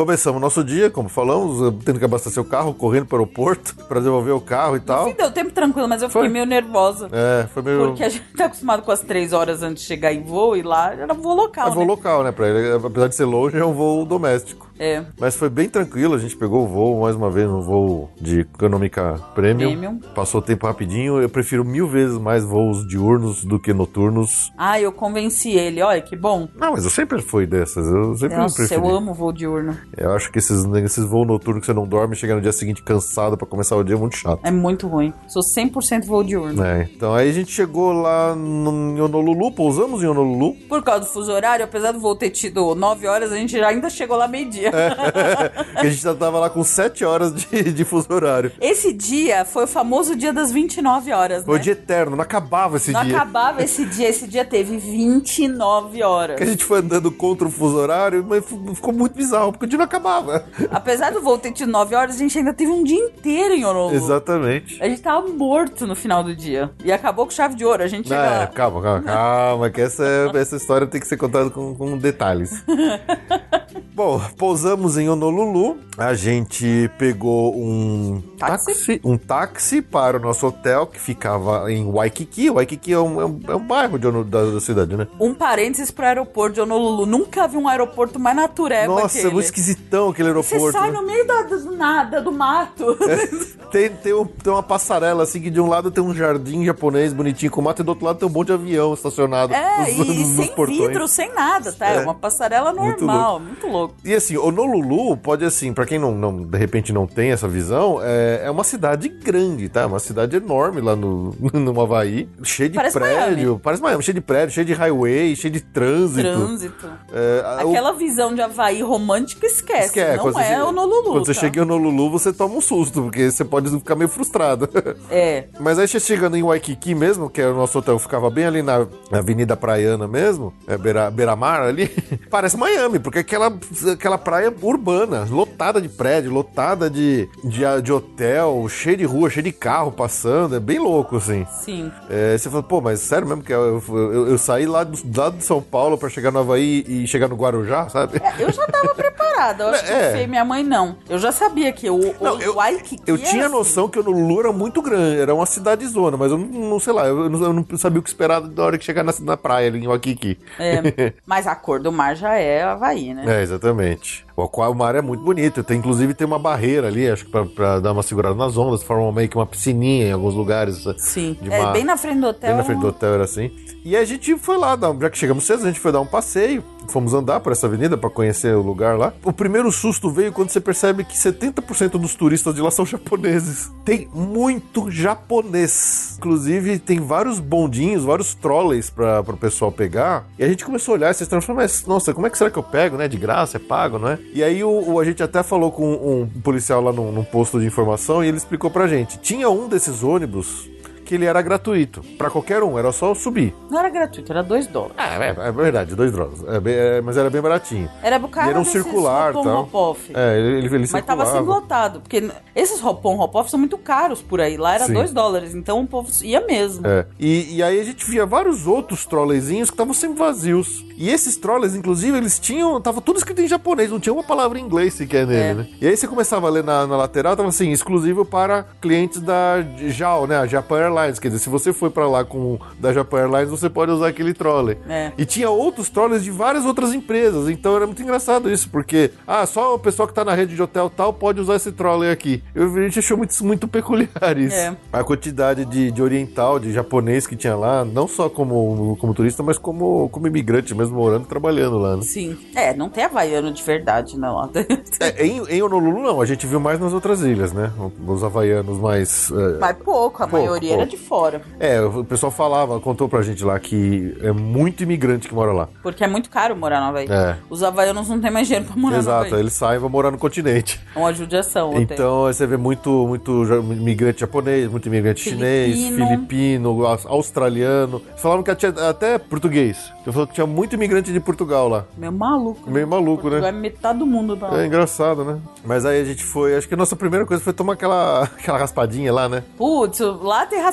Começamos nosso dia, como falamos, tendo que abastecer o carro, correndo para o aeroporto <laughs> para devolver o carro e tal. Sim, deu tempo tranquilo, mas eu Foi. fiquei meio nervosa. É, foi meio. Porque a gente tá acostumado com as três horas antes de chegar em voo e lá era voo local. É voo né? local, né? Pra ele, apesar de ser longe, é um voo doméstico. É. Mas foi bem tranquilo, a gente pegou o voo, mais uma vez, um voo de econômica premium. Premium. Passou o tempo rapidinho. Eu prefiro mil vezes mais voos diurnos do que noturnos. Ah, eu convenci ele. Olha, que bom. Não, mas eu sempre fui dessas. Eu sempre Nossa, preferi. eu amo voo diurno. Eu acho que esses, esses voos noturnos que você não dorme, chega no dia seguinte cansado pra começar o dia é muito chato. É muito ruim. Sou 100% voo diurno. É, então aí a gente chegou lá no, em Honolulu, pousamos em Honolulu. Por causa do fuso horário, apesar do voo ter tido 9 horas, a gente já ainda chegou lá meio-dia. <laughs> a gente já tava lá com 7 horas de, de fuso horário. Esse dia foi o famoso dia das 29 horas, Foi o né? dia eterno, não acabava esse Não dia. acabava esse dia, esse dia teve 29 horas. Que a gente foi andando contra o fuso horário, mas ficou muito bizarro, porque o dia não acabava. Apesar do voo ter tido 9 horas, a gente ainda teve um dia inteiro em Honolulu. Exatamente. A gente tava morto no final do dia. E acabou com chave de ouro. A gente Não, chega é, calma, calma, calma, que essa, essa história tem que ser contada com, com detalhes. <laughs> Bom, pousamos em Honolulu, a gente pegou um Táxi? um táxi para o nosso hotel que ficava em Waikiki. Waikiki é um, é um, é um bairro de da, da cidade, né? Um parênteses pro aeroporto de Honolulu. Nunca vi um aeroporto mais natureba Nossa, aquele. é muito esquisitão aquele Você aeroporto. sai né? no meio da, do nada, do mato. <laughs> Tem, tem, um- tem uma passarela assim que de um lado tem um jardim japonês bonitinho com mato e do outro lado tem um monte de avião estacionado É, nos, e, nos sem portões. vidro, sem nada, tá? É, É. uma passarela Muito normal, muito louco. E assim, Honolulu pode assim, pra quem não, não de repente não tem essa visão, é, é uma cidade grande, tá? Uma cidade enorme lá no, <laughs> no Havaí, cheia de Parece prédio, Miami. parece Miami, cheio de prédio, cheio de highway, cheio de trânsito. Trânsito. É, a- o- Aquela visão de Havaí romântica, esquece. Esquece, não você é chega- Honolulu. Quando você tá? chega em Honolulu, você toma um susto, porque você pode ficar meio frustrado. <laughs> É. Mas aí você chegando em Waikiki mesmo, que é o nosso hotel ficava bem ali na Avenida Praiana mesmo, é beira, beira-mar ali, <laughs> parece Miami, porque é aquela, aquela praia urbana, lotada de prédio, lotada de, de, de hotel, cheio de rua, cheio de carro passando, é bem louco, assim. Sim. É, você fala, pô, mas sério mesmo que eu, eu, eu saí lá, do, lá de São Paulo pra chegar no Havaí e chegar no Guarujá, sabe? É, Eu já tava preparada. Eu acho que É. o Fê e minha mãe não. Eu já sabia que o, o Não, eu- Waikiki Eu era tinha assim. noção que o Honolulu era muito grande, era uma cidade zona, mas eu não, não sei lá, eu não, eu não sabia o que esperar da hora que chegar na, na praia ali em Waikiki. É, mas a cor do mar já é Havaí, né? <laughs> É, exatamente. O, aqua- o mar é muito bonito, tem, inclusive tem uma barreira ali, acho que pra, pra dar uma segurada nas ondas, forma meio que uma piscininha em alguns lugares. Sim. de É, mar. bem na frente do hotel. Bem na frente do hotel era assim. E a gente foi lá, já que chegamos cedo, a gente foi dar um passeio. Fomos andar por essa avenida pra conhecer o lugar lá. O primeiro susto veio quando você percebe que 70% dos turistas de lá são japoneses. Tem muito japonês. Inclusive, tem vários bondinhos, vários trolleys para o pessoal pegar. E a gente começou a olhar esses trolleys e mas nossa, como é que será que eu pego, né? De graça, é pago, não é? E aí o, o- a gente até falou com um policial lá num, num posto de informação e ele explicou pra gente. Tinha um desses ônibus que ele era gratuito. Pra qualquer um, era só subir. Não era gratuito, era 2 dólares. Ah, é, é verdade, dois drogas. É bem- é, mas era bem baratinho. Era pro cara E era um desses circular, hop-on, tal. hop-off. É, ele, ele, ele Mas tava circulava. sendo lotado, porque esses hop-on, hop-off são muito caros por aí. Lá era Sim. 2 dólares, então o povo ia mesmo. É. E, e aí a gente via vários outros trollezinhos que estavam sempre vazios. E esses trolleys, inclusive, eles tinham. Tava tudo escrito em japonês, não tinha uma palavra em inglês sequer nele, É. né? E aí você começava a ler na, na lateral, tava assim, exclusivo para clientes da JAL, né? A Japan Airlines. Quer dizer, se você foi pra lá com o da Japan Airlines, você pode usar aquele trolley. É. E tinha outros trolleys de várias outras empresas. Então era muito engraçado isso, porque, ah, só o pessoal que tá na rede de hotel tal pode usar esse trolley aqui. Eu, a gente achou muito, muito peculiar isso. É. A quantidade de, de oriental, de japonês que tinha lá, não só como, como turista, mas como, como imigrante mesmo, morando e trabalhando lá, né? Sim. É, não tem havaiano de verdade, não. <laughs> É, em, em Honolulu, não. A gente viu mais nas outras ilhas, né? Os havaianos mais... é, Mas pouco, a Pouco, maioria era pouco. De fora. É, o pessoal falava, contou pra gente lá que é muito imigrante que mora lá. Porque é muito caro morar no Havaí. É. Os havaianos não têm mais dinheiro pra morar no Exato, Havaí. eles saem e vão morar no continente. É uma judiação até. Então você vê muito, muito imigrante japonês, muito imigrante chinês, Filipino. filipino, aus- australiano. Falaram que tinha até português. Eu falou que tinha muito imigrante de Portugal lá. Meio maluco. Meio maluco, Portugal né? É metade do mundo. Não. É engraçado, né? Mas aí a gente foi. Acho que a nossa primeira coisa foi tomar aquela, <laughs> aquela raspadinha lá, né? Putz, lá tem raspadinha,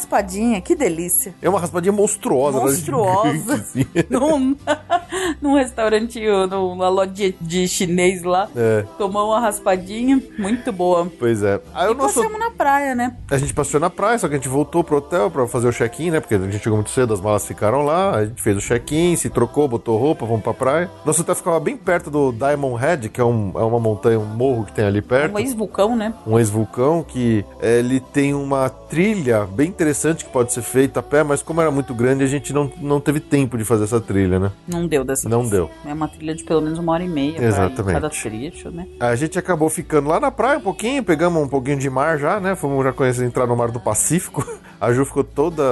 que delícia. É uma raspadinha monstruosa, né? Monstruosa. <laughs> Gigante. <laughs> Não, num restaurantinho, numa loja de, chinês lá. É, Tomou uma raspadinha, muito boa. pois é. Aí E passamos na praia, né? A gente passou na praia, só que a gente voltou pro hotel pra fazer o check-in, né? Porque a gente chegou muito cedo, as malas ficaram lá. A gente fez o check-in, se trocou, botou roupa, vamos pra praia. Nosso hotel ficava bem perto do Diamond Head, que é, um- é uma montanha, um morro que tem ali perto. Um ex-vulcão, né? um ex-vulcão que eh, ele tem uma trilha bem interessante que pode ser feita a pé, mas como era muito grande, a gente não, não teve tempo de fazer essa trilha, né? Não deu dessa Não vez. deu. É uma trilha de pelo menos uma hora e meia. Exatamente. Cada trecho, né? A gente acabou ficando lá na praia um pouquinho, pegamos um pouquinho de mar já, né? Fomos já conhecer entrar no mar do Pacífico. <laughs> A Ju ficou toda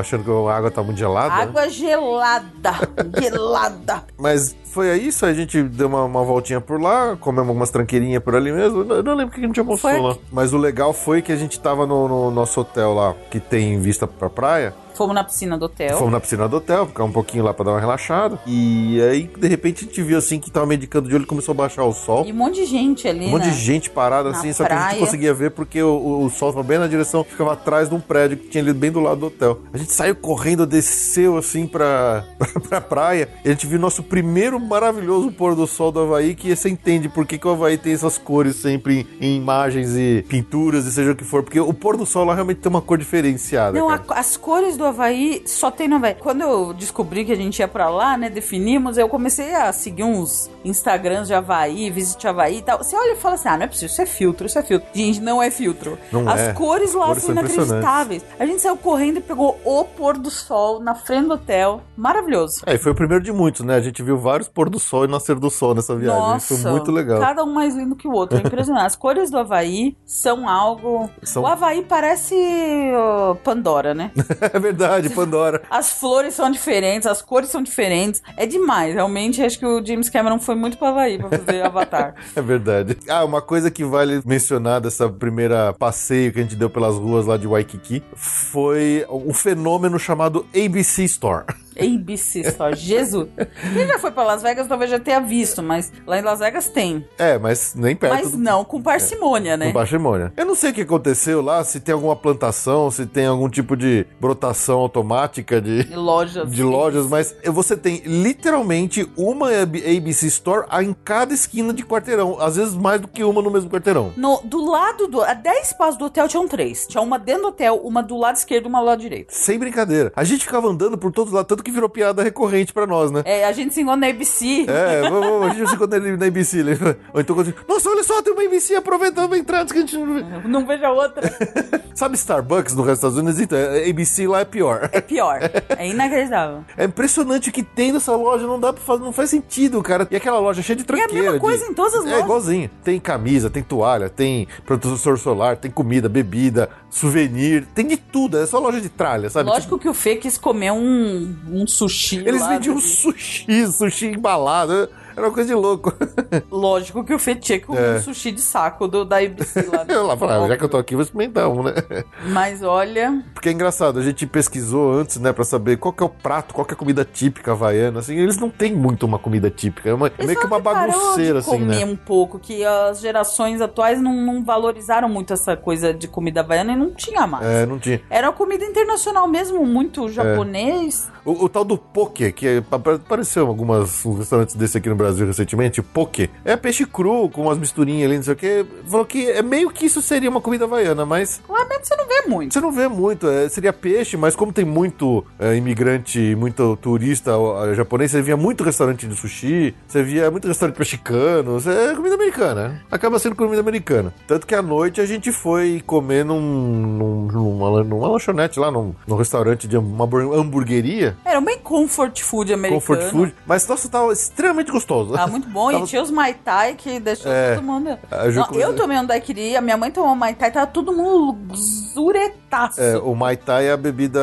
achando que a água tá muito gelada. né? Água gelada. <laughs> gelada. Mas foi isso, a gente deu uma, uma voltinha por lá, comemos algumas tranqueirinhas por ali mesmo. Eu não, eu não lembro o que a gente almoçou Foi lá. Mas o legal foi que a gente tava no, no nosso hotel lá, que tem vista pra praia. Fomos na piscina do hotel. Fomos na piscina do hotel, ficar um pouquinho lá pra dar uma relaxada. E aí, de repente, a gente viu assim que tava medicando de olho e começou a baixar o sol. E um monte de gente ali, Um monte né? de gente parada Na assim, só que a gente praia. conseguia ver porque o, o- sol tava bem na direção, ficava atrás de um prédio que tinha ali bem do lado do hotel. A gente saiu correndo, desceu assim pra, <laughs> pra, pra praia, e a gente viu nosso primeiro maravilhoso pôr do sol do Havaí, que você entende por que, que o Havaí tem essas cores sempre em, em imagens e pinturas, e seja o que for, porque o pôr do sol lá realmente tem uma cor diferenciada. Não, a- as cores do Havaí só tem no Havaí. Quando eu descobri que a gente ia pra lá, né, definimos, eu comecei a seguir uns Instagrams de Havaí, Visit Havaí e tal. Você olha e fala assim, ah, não é possível, isso é filtro, isso é filtro. Gente, não é filtro. Não As é. cores lá cores são inacreditáveis. A gente saiu correndo e pegou o pôr do sol na frente do hotel. Maravilhoso. É, e foi o primeiro de muitos, né? A gente viu vários pôr do sol e nascer do sol nessa viagem. Nossa, foi muito legal. cada um mais lindo que o outro. É impressionante. As cores do Havaí são algo. São- O Havaí parece Pandora, né? <laughs> é verdade, Pandora. As flores são diferentes, as cores são diferentes. É demais. Realmente, acho que o James Cameron foi muito pro Havaí pra fazer <laughs> Avatar. É verdade. Ah, uma coisa que vale mencionar dessa primeira passeio que a gente deu pelas ruas lá de Waikiki foi um fenômeno chamado ABC Store. ABC Store. Jesus. Quem já foi pra Las Vegas talvez já tenha visto, mas lá em Las Vegas tem. É, mas nem perto Mas do... não com parcimônia, né? Com patrimônio. Eu não sei o que aconteceu lá, se tem alguma plantação, se tem algum tipo de brotação automática de, De lojas. de lojas, mas você tem literalmente uma ABC Store em cada esquina de quarteirão. Às vezes mais do que uma no mesmo quarteirão. No, do lado do. A 10 passos do hotel tinham três. Tinha uma dentro do hotel, uma do lado esquerdo e uma do lado direito. Sem brincadeira. A gente ficava andando por todos lados, tanto que virou piada recorrente pra nós, né? É, a gente se encontra na ABC. É, vamos, a gente se encontra na ABC. né? Ou então, a nossa, olha só, tem uma ABC aproveitando a entrada que a gente não vê. Não vejo a outra. <laughs> Sabe Starbucks no resto dos Estados Unidos? Então, a ABC lá é pior. É pior. É inacreditável. <laughs> É impressionante o que tem nessa loja, não dá pra fazer, não faz sentido, cara. E aquela loja cheia de a tranqueira. mesma de- coisa em todas as É lojas. igualzinho. Tem camisa, tem toalha, tem protetor solar, tem comida, bebida, souvenir, tem de tudo. É só loja de tralha, sabe? Lógico que o Fê quis comer um, um sushi. Eles vendiam do- sushi, sushi embalado. Era uma coisa de louco. <laughs> Lógico que tinha que comer É. um sushi de saco do, da ABC lá. <laughs> Eu lá falei, ah, já que eu tô aqui, vou experimentar um, né? Mas olha, Porque é engraçado, a gente pesquisou antes, né, pra saber qual que é o prato, qual que é a comida típica havaiana, assim, eles não têm muito uma comida típica, é, uma- é meio que uma bagunceira, assim, comer né? um pouco, que as gerações atuais não, não valorizaram muito essa coisa de comida havaiana e não tinha mais. É, não tinha. Era comida internacional mesmo, muito japonês. O, o tal do poke, que é- apa- apareceu em algumas restaurantes desse aqui no Brasil recentemente, poke, é peixe cru com umas misturinhas ali, não sei o que, falou que é meio que isso seria uma comida havaiana, mas Realmente você não vê muito. Você não vê muito, é, seria peixe, mas como tem muito é, imigrante, muito turista ó, japonês, você via muito restaurante de sushi, você via muito restaurante mexicano, é comida americana. Acaba sendo comida americana. Tanto que à noite a gente foi comer num, num- numa, numa lanchonete lá, num, num restaurante de uma hambur- hamburgueria, Era bem comfort food americano. comfort food, mas nossa, tava extremamente gostoso. Ah, muito bom. Tava- E tinha os Mai Tai que deixou É. todo mundo. A Ju Não, eu tomei um daiquiri, a minha mãe tomou um Mai Tai, tava todo mundo zuretaço. É, o Mai Tai é a bebida,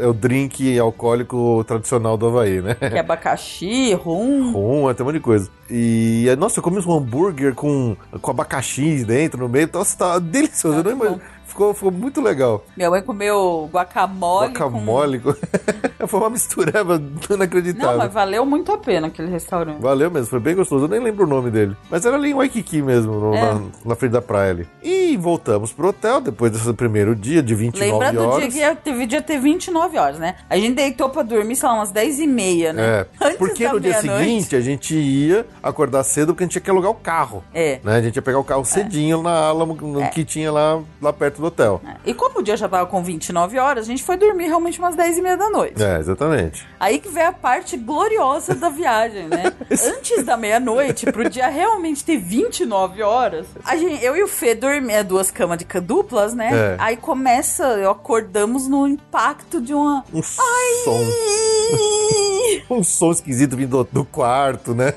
é o drink alcoólico tradicional do Havaí, né? Que é abacaxi, rum. Rum, tem um monte de coisa. E, nossa, eu comi um hambúrguer com, com abacaxi dentro, no meio. Nossa, tá delicioso. Eu, não Tá imagino-. Ficou, ficou muito legal. Minha mãe comeu guacamole. Guacamole. Com... <laughs> foi uma mistureba inacreditável. Não, mas valeu muito a pena aquele restaurante. Valeu mesmo, foi bem gostoso. Eu nem lembro o nome dele. Mas era ali em Waikiki mesmo, no- É. na, na frente da praia ali. E voltamos pro hotel depois desse primeiro dia de 29 Lembra do horas. dia que ia, teve dia ter 29 horas, né? A gente deitou pra dormir, sei lá, umas 10 e meia, né? É, <laughs> Antes porque no dia seguinte a gente ia acordar cedo porque a gente tinha que alugar o carro. É. Né? A gente ia pegar o carro cedinho na Alamo, no que tinha lá, lá perto do hotel. E como o dia já tava com 29 horas, a gente foi dormir realmente umas 10 e meia da noite. É, exatamente. Aí que vem a parte gloriosa da viagem, né? <laughs> Antes da meia-noite, pro dia realmente ter 29 horas, a gente, eu e o Fê dormia duas camas de duplas, né? É. Aí começa, eu acordamos no impacto de uma. Um som. <laughs> Um som esquisito vindo do, do quarto, né?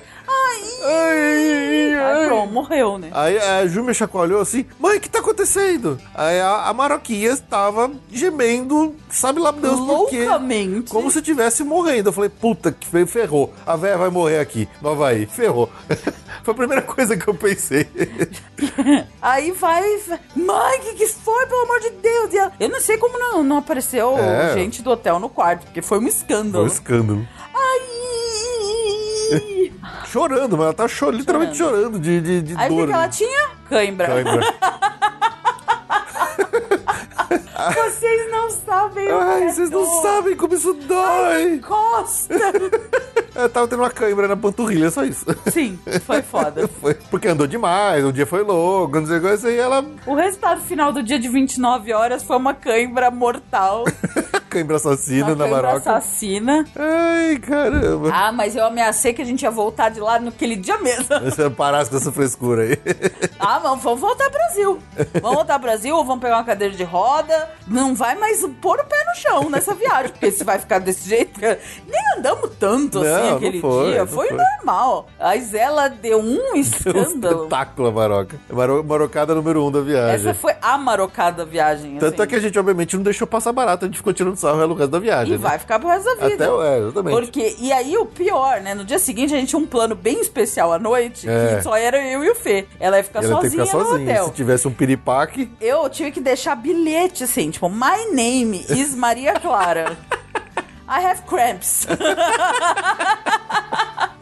Ai, Aí pronto, morreu, né? Aí a Ju me chacoalhou assim, mãe, o que tá acontecendo? Aí a, a Maroquinha estava gemendo, sabe lá Deus por quê? Loucamente. Como se estivesse morrendo. Eu falei, puta que fe- ferrou. A véia vai morrer aqui no Havaí. Ferrou. <laughs> Foi a primeira coisa que eu pensei. <laughs> Aí vai. Mãe, o que, que foi, pelo amor de Deus? Ela- eu não sei como não, não apareceu É. gente do hotel no quarto, porque foi um Foi um escândalo. escândalo. Ai! Chorando, mas ela tá cho- literalmente chorando de, de, de Aí o que, dor. que ela tinha? Cãibra. Cãibra. <laughs> Vocês não sabem o que Ai, é vocês não sabem como isso dói. Costa! Eu <laughs> tava tendo uma cãibra na panturrilha, só isso. Sim, foi foda. <laughs> Foi porque andou demais, o dia foi louco, não sei coisa, e ela O resultado final do dia de 29 horas foi uma cãibra mortal. Cãibra assassina na Maroca. assassina. Ai, caramba. Ah, mas eu ameacei que a gente ia voltar de lá naquele dia mesmo. <laughs> Você parasse com essa frescura aí. <laughs> Ah, mas vamos voltar ao Brasil. Vamos voltar ao Brasil, ou vamos pegar uma cadeira de roda. Não vai mais pôr o pé no chão nessa viagem, porque se vai ficar desse jeito. <laughs> Nem andamos tanto assim Não, não aquele foi, dia. não Foi, foi. normal. Mas ela deu um Um escândalo. espetáculo a Maroca. Maro- Marocada número um da viagem. Essa foi a marocada viagem. Tanto assim. é que a gente, obviamente, não deixou passar barato, a gente ficou tirando sarro no resto da viagem. E né? vai ficar pro resto da vida. Até, é, exatamente. Porque, e aí o pior, né? No dia seguinte a gente tinha um plano bem especial à noite, É. que só era eu e o Fê. Ela ia ficar Ela sozinha ficar no sozinha. hotel. Se tivesse um piripaque, Eu tive que deixar bilhete assim, tipo, my name is Maria Clara. <laughs> I have cramps. <laughs>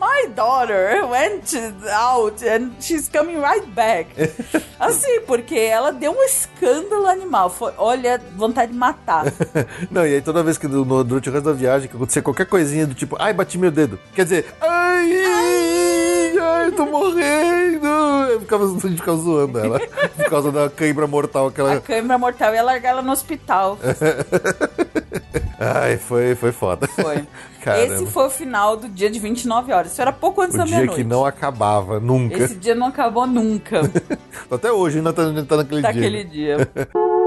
My daughter went out and she's coming right back. <laughs> Assim, porque ela deu um escândalo animal. Foi, olha, vontade de matar. <laughs> Não, e aí toda vez que no- durante o resto da viagem que acontecia qualquer coisinha do tipo, ai, bati meu dedo. Quer dizer, ai, ai, tô morrendo. Eu ficava, a gente ficava zoando ela. Por causa da cãibra mortal que A ela. câmera mortal ia largar ela no hospital. <laughs> Ai, foi, foi foda. Foi. <laughs> Caramba. Esse foi o final do dia de 29 horas. Isso era pouco antes O da dia meia-noite. que não acabava, nunca. Esse dia não acabou nunca. <laughs> Até hoje ainda tá, tá naquele daquele dia. dia. <laughs>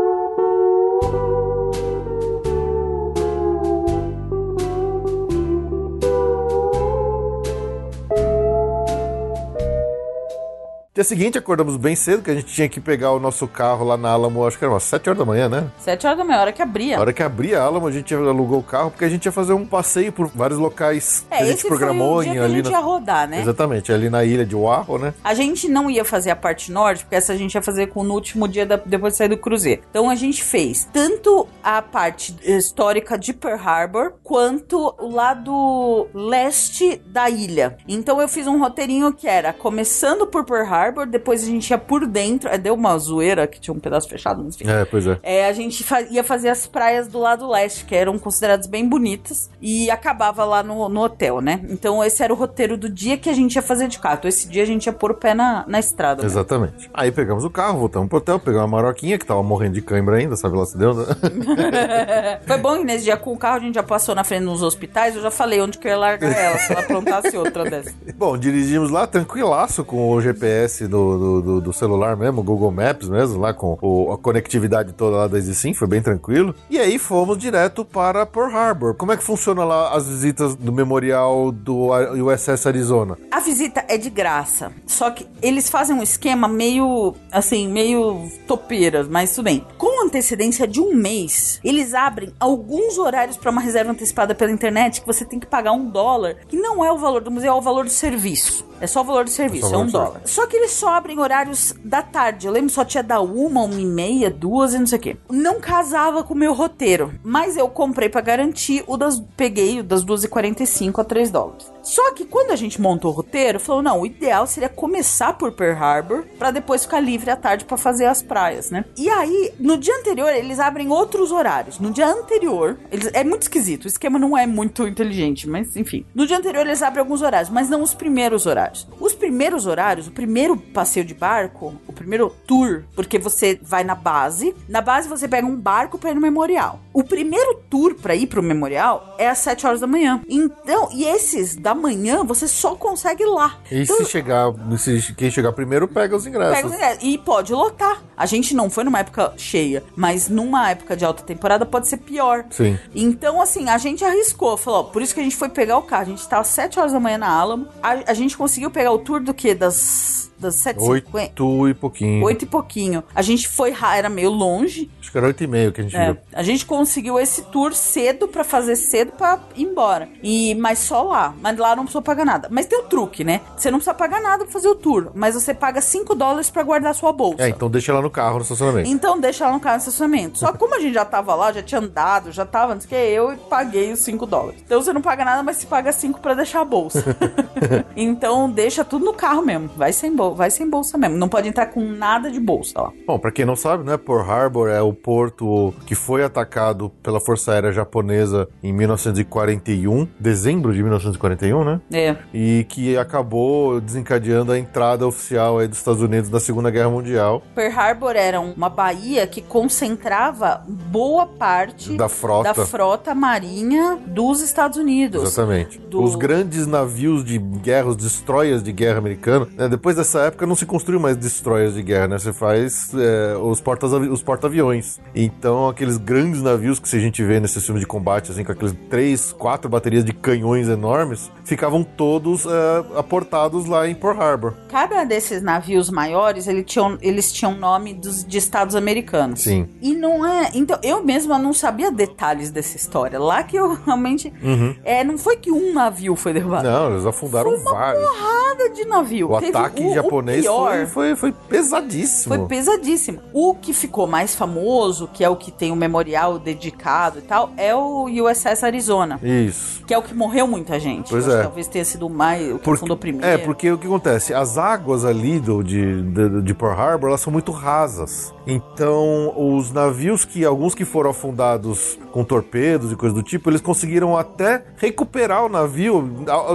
Dia seguinte, acordamos bem cedo, que a gente tinha que pegar o nosso carro lá na Alamo, acho que era umas 7 horas da manhã, né? Sete horas da manhã, hora que abria. Na hora que abria a Alamo, a gente alugou o carro, porque a gente ia fazer um passeio por vários locais que É, a gente programou foi o dia em- que a ali gente na... ia rodar, né? Exatamente, ali na ilha de Oahu, né? A gente não ia fazer a parte norte, porque essa a gente ia fazer com no último dia da- depois de sair do cruzeiro. Então a gente fez tanto a parte histórica de Pearl Harbor, quanto o lado leste da ilha. Então eu fiz um roteirinho que era começando por Pearl Harbor, depois a gente ia por dentro. é, Deu uma zoeira que tinha um pedaço fechado, mas enfim. É, pois é. É, a gente fa- ia fazer as praias do lado leste, que eram consideradas bem bonitas, e acabava lá no, no hotel, né? Então esse era o roteiro do dia que a gente ia fazer de carro. Então esse dia a gente ia pôr o pé na, na estrada. né? Exatamente. Aí pegamos o carro, voltamos pro hotel, pegamos uma maroquinha que tava morrendo de cãibra ainda, sabe lá se deu, né? <laughs> Foi bom que nesse dia com o carro a gente já passou na frente dos hospitais, eu já falei onde que eu ia largar ela, se ela aprontasse outra dessa. <laughs> Bom, dirigimos lá tranquilaço com o GPS do, do, do- do celular mesmo, Google Maps mesmo, lá com o- a conectividade toda lá da Sim, foi bem tranquilo. E aí fomos direto para Pearl Harbor. Como é que funciona lá as visitas do memorial do USS Arizona? A visita é de graça, só que eles fazem um esquema meio, assim, meio topeira, mas tudo bem. Com antecedência de um mês, eles abrem alguns horários para uma reserva antecipada pela internet que você tem que pagar um dólar, que não é o valor do museu, é o valor do serviço. É só o valor do serviço, o é um dólar. Só que eles só abrem horários da tarde. Eu lembro só tinha da uma, uma e meia, duas e não sei o quê. Não casava com o meu roteiro. Mas eu comprei pra garantir o das. Peguei o das 2h45 a 3 dólares. Só que quando a gente montou o roteiro, falou: não, o ideal seria começar por Pearl Harbor pra depois ficar livre à tarde pra fazer as praias, né? E aí, no dia anterior, eles abrem outros horários. No dia anterior, eles- é muito esquisito, o esquema não é muito inteligente, mas enfim. No dia anterior, eles abrem alguns horários, mas não os primeiros horários. Os primeiros horários, o primeiro passeio de barco, o primeiro tour, porque você vai na base, na base você pega um barco pra ir no memorial. O primeiro tour pra ir pro memorial é às 7 horas da manhã. Então, e esses da manhã você só consegue lá. E Então, se chegar, se quem chegar primeiro pega os ingressos. Pega os ingressos. E pode lotar. A gente não foi numa época cheia, mas numa época de alta temporada pode ser pior. Sim. Então, assim, a gente arriscou. Falou, ó, por isso que a gente foi pegar o carro. A gente tava às 7 horas da manhã na Alamo. A, a gente conseguiu pegar o tour do quê? Das, das 7h50? Oito e pouquinho. Oito e pouquinho. A gente foi, ra- era meio longe. Acho que era oito e meio que a gente É, viu. a gente conseguiu esse tour cedo pra fazer cedo pra ir embora. E mas só lá, mas lá não precisou pagar nada. Mas tem o truque, né? Você não precisa pagar nada pra fazer o tour, mas você paga 5 dólares pra guardar sua bolsa. É, então deixa lá no carro, no estacionamento. Então deixa ela no carro no estacionamento. Só que como a gente já tava lá, já tinha andado, já tava, não sei o que, eu paguei os 5 dólares. Então você não paga nada, mas se paga 5 pra deixar a bolsa. <laughs> <laughs> então deixa tudo no carro mesmo. Vai sem, bol vai sem bolsa mesmo. Não pode entrar com nada de bolsa lá. Bom, pra quem não sabe, né, Pearl Harbor é o porto que foi atacado pela Força Aérea Japonesa em 1941, dezembro de 1941, né? É. E que acabou desencadeando a entrada oficial aí dos Estados Unidos na Segunda Guerra Mundial Pearl Harbor era uma baía que concentrava boa parte da frota. da frota marinha dos Estados Unidos. Exatamente. Do- Os grandes navios de guerra, os destroyers de guerra americano, né, depois dessa época não se construiu mais destroyers de guerra, né? Você faz é, os porta-aviões. então, aqueles grandes navios que a gente vê nesses filmes de combate, assim, com aqueles três, quatro baterias de canhões enormes, ficavam todos é, aportados lá em Pearl Harbor. Cada desses navios maiores, ele tinham, eles tinham nome dos, de estados americanos. Sim. E não é. Então, eu mesma não sabia detalhes dessa história. Lá que eu <laughs> realmente. É, não foi que um navio foi derrubado. Uhum. Não, eles afundaram Foi uma vários. Porrada de navio. O Teve ataque o- o japonês pior- foi, foi, foi pesadíssimo. Foi pesadíssimo. O que ficou mais famoso, que é o que tem o memorial dedicado e tal, é o USS Arizona. Isso. Que é o que morreu muita gente. Pois é. talvez tenha sido mais. O que Porque- primeiro. É, porque o que acontece? As águas ali do, de, de, de Pearl Harbor, elas são muito rasas. Então, os navios que, alguns que foram afundados com torpedos e coisas do tipo, eles conseguiram até recuperar o navio.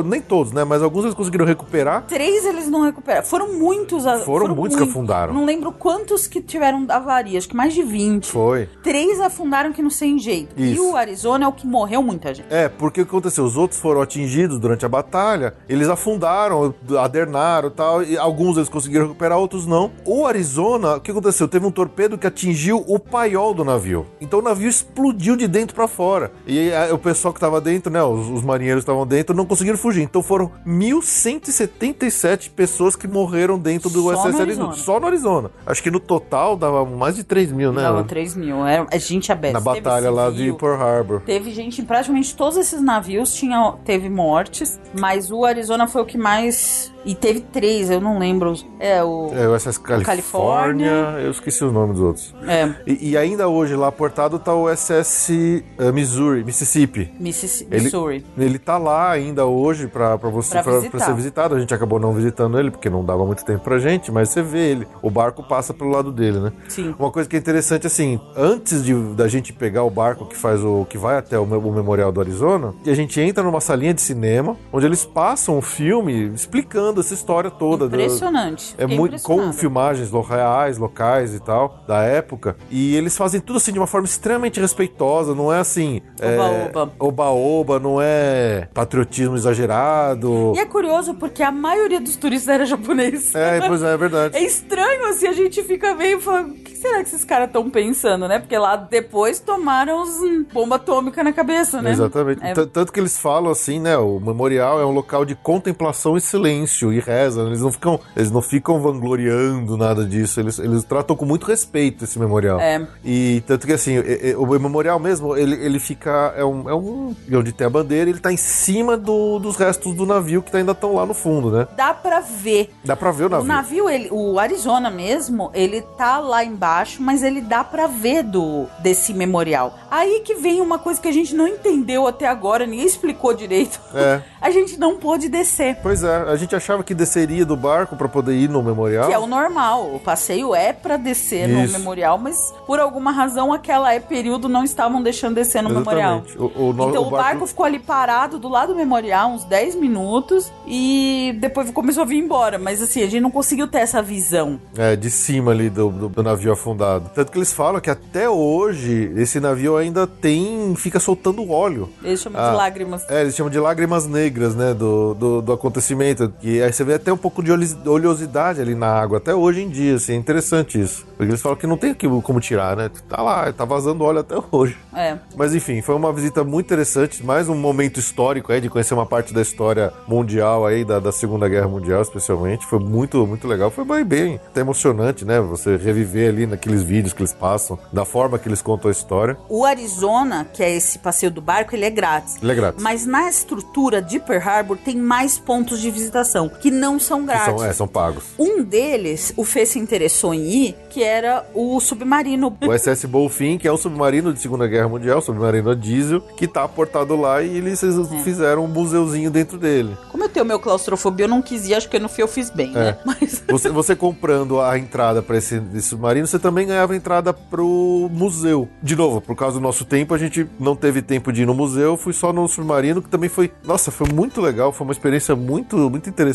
Nem todos, né? Mas alguns eles conseguiram recuperar. Três eles não recuperaram. Foram muitos. a- Foram muitos que afundaram. Não lembro quantos que tiveram avaria. Acho que mais de 20. Foi. Três afundaram que não sem jeito. E Isso. o Arizona é o que morreu muita gente. É, porque o que aconteceu? Os outros foram atingidos durante a batalha, eles afundaram, adernaram e tal, e alguns eles conseguiram recuperar, outros não. O Arizona, o que aconteceu? Teve um torpedo que atingiu o paiol do navio. Então o navio explodiu de dentro pra fora. E aí, o pessoal que tava dentro, né, os, os marinheiros que estavam dentro, não conseguiram fugir. Então foram 1.177 pessoas que morreram dentro do Só USS Arizona. Só no Arizona. Acho que no total dava mais de 3 mil, né? Dava 3 mil. Era, é gente aberta. Na batalha lá de Pearl Harbor. Teve gente em praticamente todos esses navios tinha, teve mortes, mas o Arizona foi o que mais. E teve três, eu não lembro. os- É, o. É, o SS Califórnia, Califórnia. eu esqueci o nome dos outros. É, E, e ainda hoje lá portado tá o SS eh, Missouri, Mississippi. Mississippi, Ele- Missouri. Ele tá lá ainda hoje pra, pra você Pra pra, visitar. pra ser visitado. A gente acabou não visitando ele porque não dava muito tempo pra gente, mas você vê ele. O barco passa pelo lado dele, né? Sim. Uma coisa que é interessante assim, antes de, da gente pegar o barco que faz o que vai até o, o Memorial do Arizona, e a gente entra numa salinha de cinema onde eles passam o filme explicando essa história toda. do- Impressionante. é Fiquei muito com filmagens reais, locais e tal, da época. E eles fazem tudo assim de uma forma extremamente respeitosa, não é assim. é, Oba-oba. Oba-oba, não é patriotismo exagerado. E é curioso porque a maioria dos turistas era japonês. É, pois é, é verdade. <laughs> É estranho assim, a gente fica meio falando, o que será que esses caras estão pensando, né? Porque lá depois tomaram os, hum, bomba atômica na cabeça, né? Exatamente. É. Tanto que eles falam assim, né? O memorial é um local de contemplação e silêncio e reza. Eles não ficam, eles não ficam vangloriando nada disso. Eles, eles tratam com muito respeito esse memorial. É. E tanto que assim, e- o memorial mesmo, ele, ele fica. É um, é um. Onde tem a bandeira, ele tá em cima do- dos restos do navio que ainda estão lá no fundo, né? Dá pra ver. Dá pra ver o O navio. navio, ele, o Arizona mesmo, ele tá lá embaixo, mas ele dá pra ver do desse memorial. Aí que vem uma coisa que a gente não entendeu até agora, ninguém explicou direito. É. <laughs> A gente não pôde descer. Pois é, a gente achava que desceria do barco pra poder ir no memorial. Que é o normal. O passeio é pra descer no Isso. memorial, mas por alguma razão aquela é período não estavam deixando descer no memorial. Exatamente. O, o no- Então o o barco... ficou ali parado do lado do memorial uns 10 minutos e depois começou a vir embora. Mas assim, a gente não conseguiu ter essa visão. É, de cima ali do, do- do navio afundado. Tanto que eles falam que até hoje esse navio ainda tem. fica soltando óleo. Eles chamam Ah. de lágrimas. É, eles chamam de lágrimas negras, né? Do, do, do acontecimento. E aí você vê até um pouco de oleosidade ali na água, até hoje em dia, assim, é interessante isso. Porque eles falam que não tem como tirar, né? Tá lá, tá vazando óleo até hoje. É. Mas enfim, foi uma visita muito interessante, mais um momento histórico aí, de conhecer uma parte da história mundial aí, da, da Segunda Guerra Mundial, especialmente. Foi muito, muito legal. Foi bem, bem até emocionante, né? Você reviver ali naqueles vídeos que eles passam, da forma que eles contam a história. O Arizona, que é esse passeio do barco, ele é grátis. Ele é grátis. Mas na estrutura de Pearl Harbor tem mais pontos de visitação que não são grátis. são, é, são pagos. Um deles, o Fê se interessou em ir, que era o submarino. O <laughs> SS Bolfin, que é um submarino de Segunda Guerra Mundial, submarino a diesel, que tá aportado lá e eles fizeram um museuzinho dentro dele. Como eu tenho meu claustrofobia, eu não quis ir, acho que no fim eu fiz bem, É. né? <laughs> Mas Você, você comprando a entrada para esse, esse submarino, você também ganhava entrada pro museu. De novo, por causa do nosso tempo, a gente não teve tempo de ir no museu, fui só no submarino, que também foi. Nossa, foi muito legal, foi uma experiência muito, muito interessante.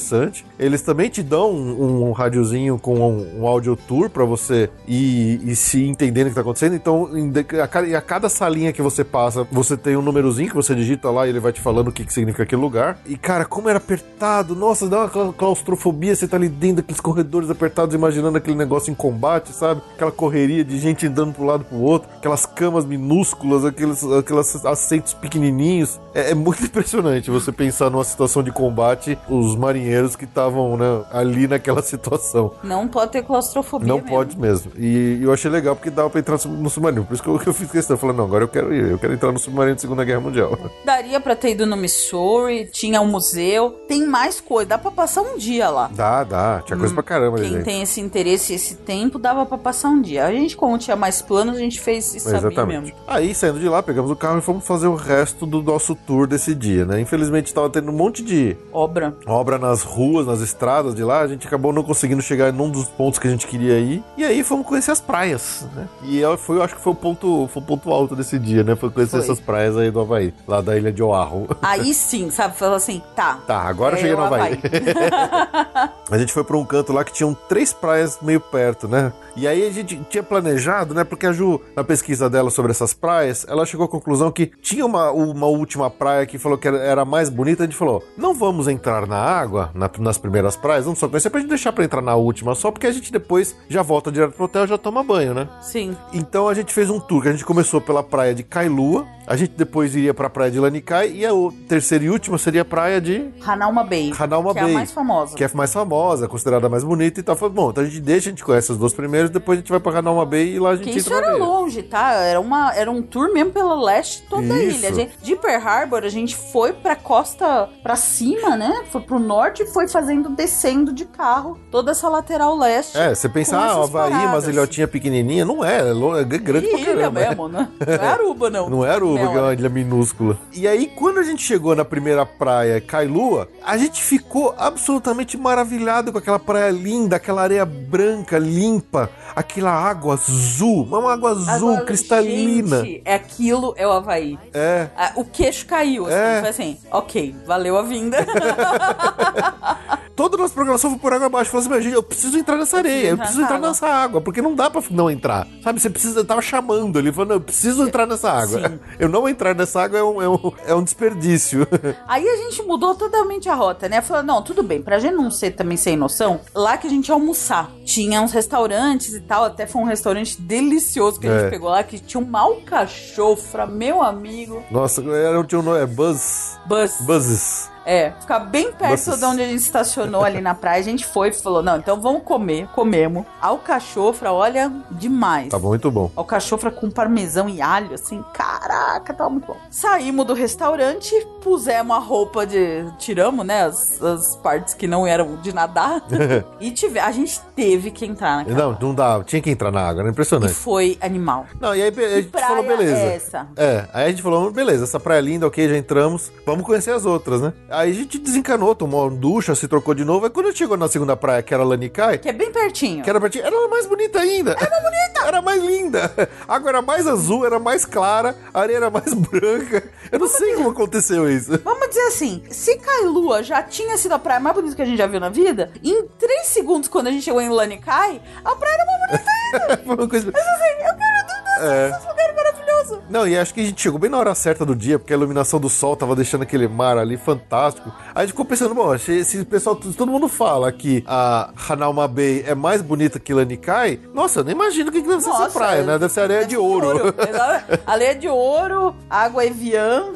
Eles também te dão um, um radiozinho com um, um audio tour para você ir, se entendendo o que tá acontecendo. Então, em a, cada, a cada salinha que você passa, você tem um númerozinho que você digita lá e ele vai te falando o que, que significa aquele lugar. E, cara, como era apertado, nossa, dá uma cla- claustrofobia, você tá ali dentro daqueles corredores apertados, imaginando aquele negócio em combate, sabe? Aquela correria de gente andando pro lado pro outro, aquelas camas minúsculas, aqueles, aqueles assentos pequenininhos. É, é muito <laughs> impressionante você pensar numa situação de combate, os marinheiros que estavam né, ali naquela <laughs> situação. não pode ter claustrofobia Não mesmo. pode mesmo. E eu achei legal porque dava pra entrar no submarino. Por isso que eu, que <laughs> eu fiz questão. Eu falei, não, agora eu quero ir. Eu quero entrar no submarino da Segunda Guerra Mundial. <laughs> Daria pra ter ido no Missouri, tinha um museu, tem mais coisa, dá pra passar um dia lá. Dá, dá. Tinha coisa pra caramba, Quem gente. tem esse interesse e esse tempo, dava pra passar um dia. A gente, como tinha mais planos, a gente fez isso Exatamente. mesmo. Aí, saindo de lá, pegamos o carro e fomos fazer o resto do nosso tour desse dia, né? Infelizmente, tava tendo um monte de Obra. obra nas ruas, nas estradas de lá. A gente acabou não conseguindo chegar num dos pontos que a gente queria ir. E aí, fomos conhecer as praias, né? E eu, foi, eu acho que foi o ponto, foi o ponto alto desse dia, né? Foi conhecer Foi. essas praias aí do Havaí, lá da ilha de Oahu. Aí sim, sabe? Falou assim, tá. Tá, agora eu É cheguei no o Havaí. <laughs> a gente foi pra um canto lá que tinham três praias meio perto, né? E aí a gente tinha planejado, né? Porque a Ju, na pesquisa dela sobre essas praias, ela chegou à conclusão que tinha uma, uma última praia que falou que era, mais bonita. A gente falou: não vamos entrar na água, na- nas primeiras praias, vamos só conhecer pra gente deixar pra entrar na última só, porque a gente depois já volta direto pro hotel e já toma banho, né? Sim. Então a gente fez um tour que a gente começou pela praia de Kailua, a gente depois iria pra praia de Lanikai e a terceira e última seria a praia de Hanauma Bay. Hanauma que Bay. é a mais famosa. que é mais famosa, considerada a mais bonita e tal. Falei, bom, então a gente deixa, a gente conhece as duas primeiras, depois a gente vai pra Hanauma Bay e lá a gente Que isso era longe, tá? Era, uma, era um tour mesmo pela leste toda a ilha. A gente, de Pearl Harbor, a gente foi pra costa pra cima, né? Foi pro norte e foi fazendo, descendo de carro toda essa lateral leste. É, você pensa, ah, Havaí, uma paradas. ilhotinha pequenininha. Não é, é é grande E pra ilha caramba. mesmo, né? Não é <laughs> Aruba, não. Não é Aruba, Não, que é uma ilha minúscula. E aí, quando a gente chegou na primeira praia, Kailua, a gente ficou absolutamente maravilhado com aquela praia linda, aquela areia branca, limpa, aquela água azul, uma água azul, Agora, cristalina. Gente, é aquilo, é o Havaí. É. Ah, O queixo caiu, assim, É. foi assim, ok, valeu a vinda. <laughs> toda a nossa programação foi por água abaixo. Falou assim, "Meu, gente, eu preciso entrar nessa areia, eu preciso entrar água." nessa água, porque não dá pra não entrar. Sabe, você precisa, eu tava chamando ele, falando, eu preciso entrar nessa água. Sim. Eu não entrar nessa água é um, é um, é um desperdício. <laughs> Aí a gente mudou totalmente a rota, né? Falou, não, tudo bem, pra gente não ser também sem noção, lá que a gente ia almoçar. Tinha uns restaurantes e tal, até foi um restaurante delicioso que a É. gente pegou lá, que tinha um malcachofra, meu amigo. Nossa, era, tinha um nome, é Buzz. Buzz. Buzzes. É, ficar bem perto Buzzes. de onde a gente estacionou ali na praia. A gente foi e falou, não, então vamos comer. Comemos. Alcachofra, olha, demais. Tá muito bom. Alcachofra com parmesão e alho, assim, caraca, tava muito bom. Saímos do restaurante, pusemos a roupa de. Tiramos, né? As, as partes que não eram de nadar. <laughs> e tive, a gente teve que entrar naquela. Não, não dá, tinha que entrar na água, era E impressionante. foi animal. Não, e aí a gente falou, beleza. é essa? É, aí a gente falou, beleza, essa praia é linda, ok, já entramos, vamos conhecer as outras, né? Aí a gente desencanou, tomou uma ducha, se trocou de novo. Aí quando chegou na segunda praia, que era Lanikai, Que é bem pertinho. que era ti, era mais bonita ainda. Era mais bonita! <laughs> Era mais linda. A água era mais azul, era mais clara, a areia era mais <laughs> branca. Eu não sei como aconteceu isso. Vamos dizer assim, se Kailua já tinha sido a praia mais bonita que a gente já viu na vida, em três segundos, quando a gente chegou em Lanikai, a praia era mais bonita ainda. <laughs> Foi uma coisa... Mas assim, eu quero É. esse lugar maravilhoso. Não, e acho que a gente chegou bem na hora certa do dia, porque a iluminação do sol tava deixando aquele mar ali fantástico. Aí a gente ficou pensando, bom, se o pessoal, todo mundo fala que a Hanauma Bay é mais bonita que Lanikai, nossa, eu nem imagino o que, que deve ser essa praia, né? Deve ser areia de ouro. <laughs> Exato. Areia de ouro, água Evian.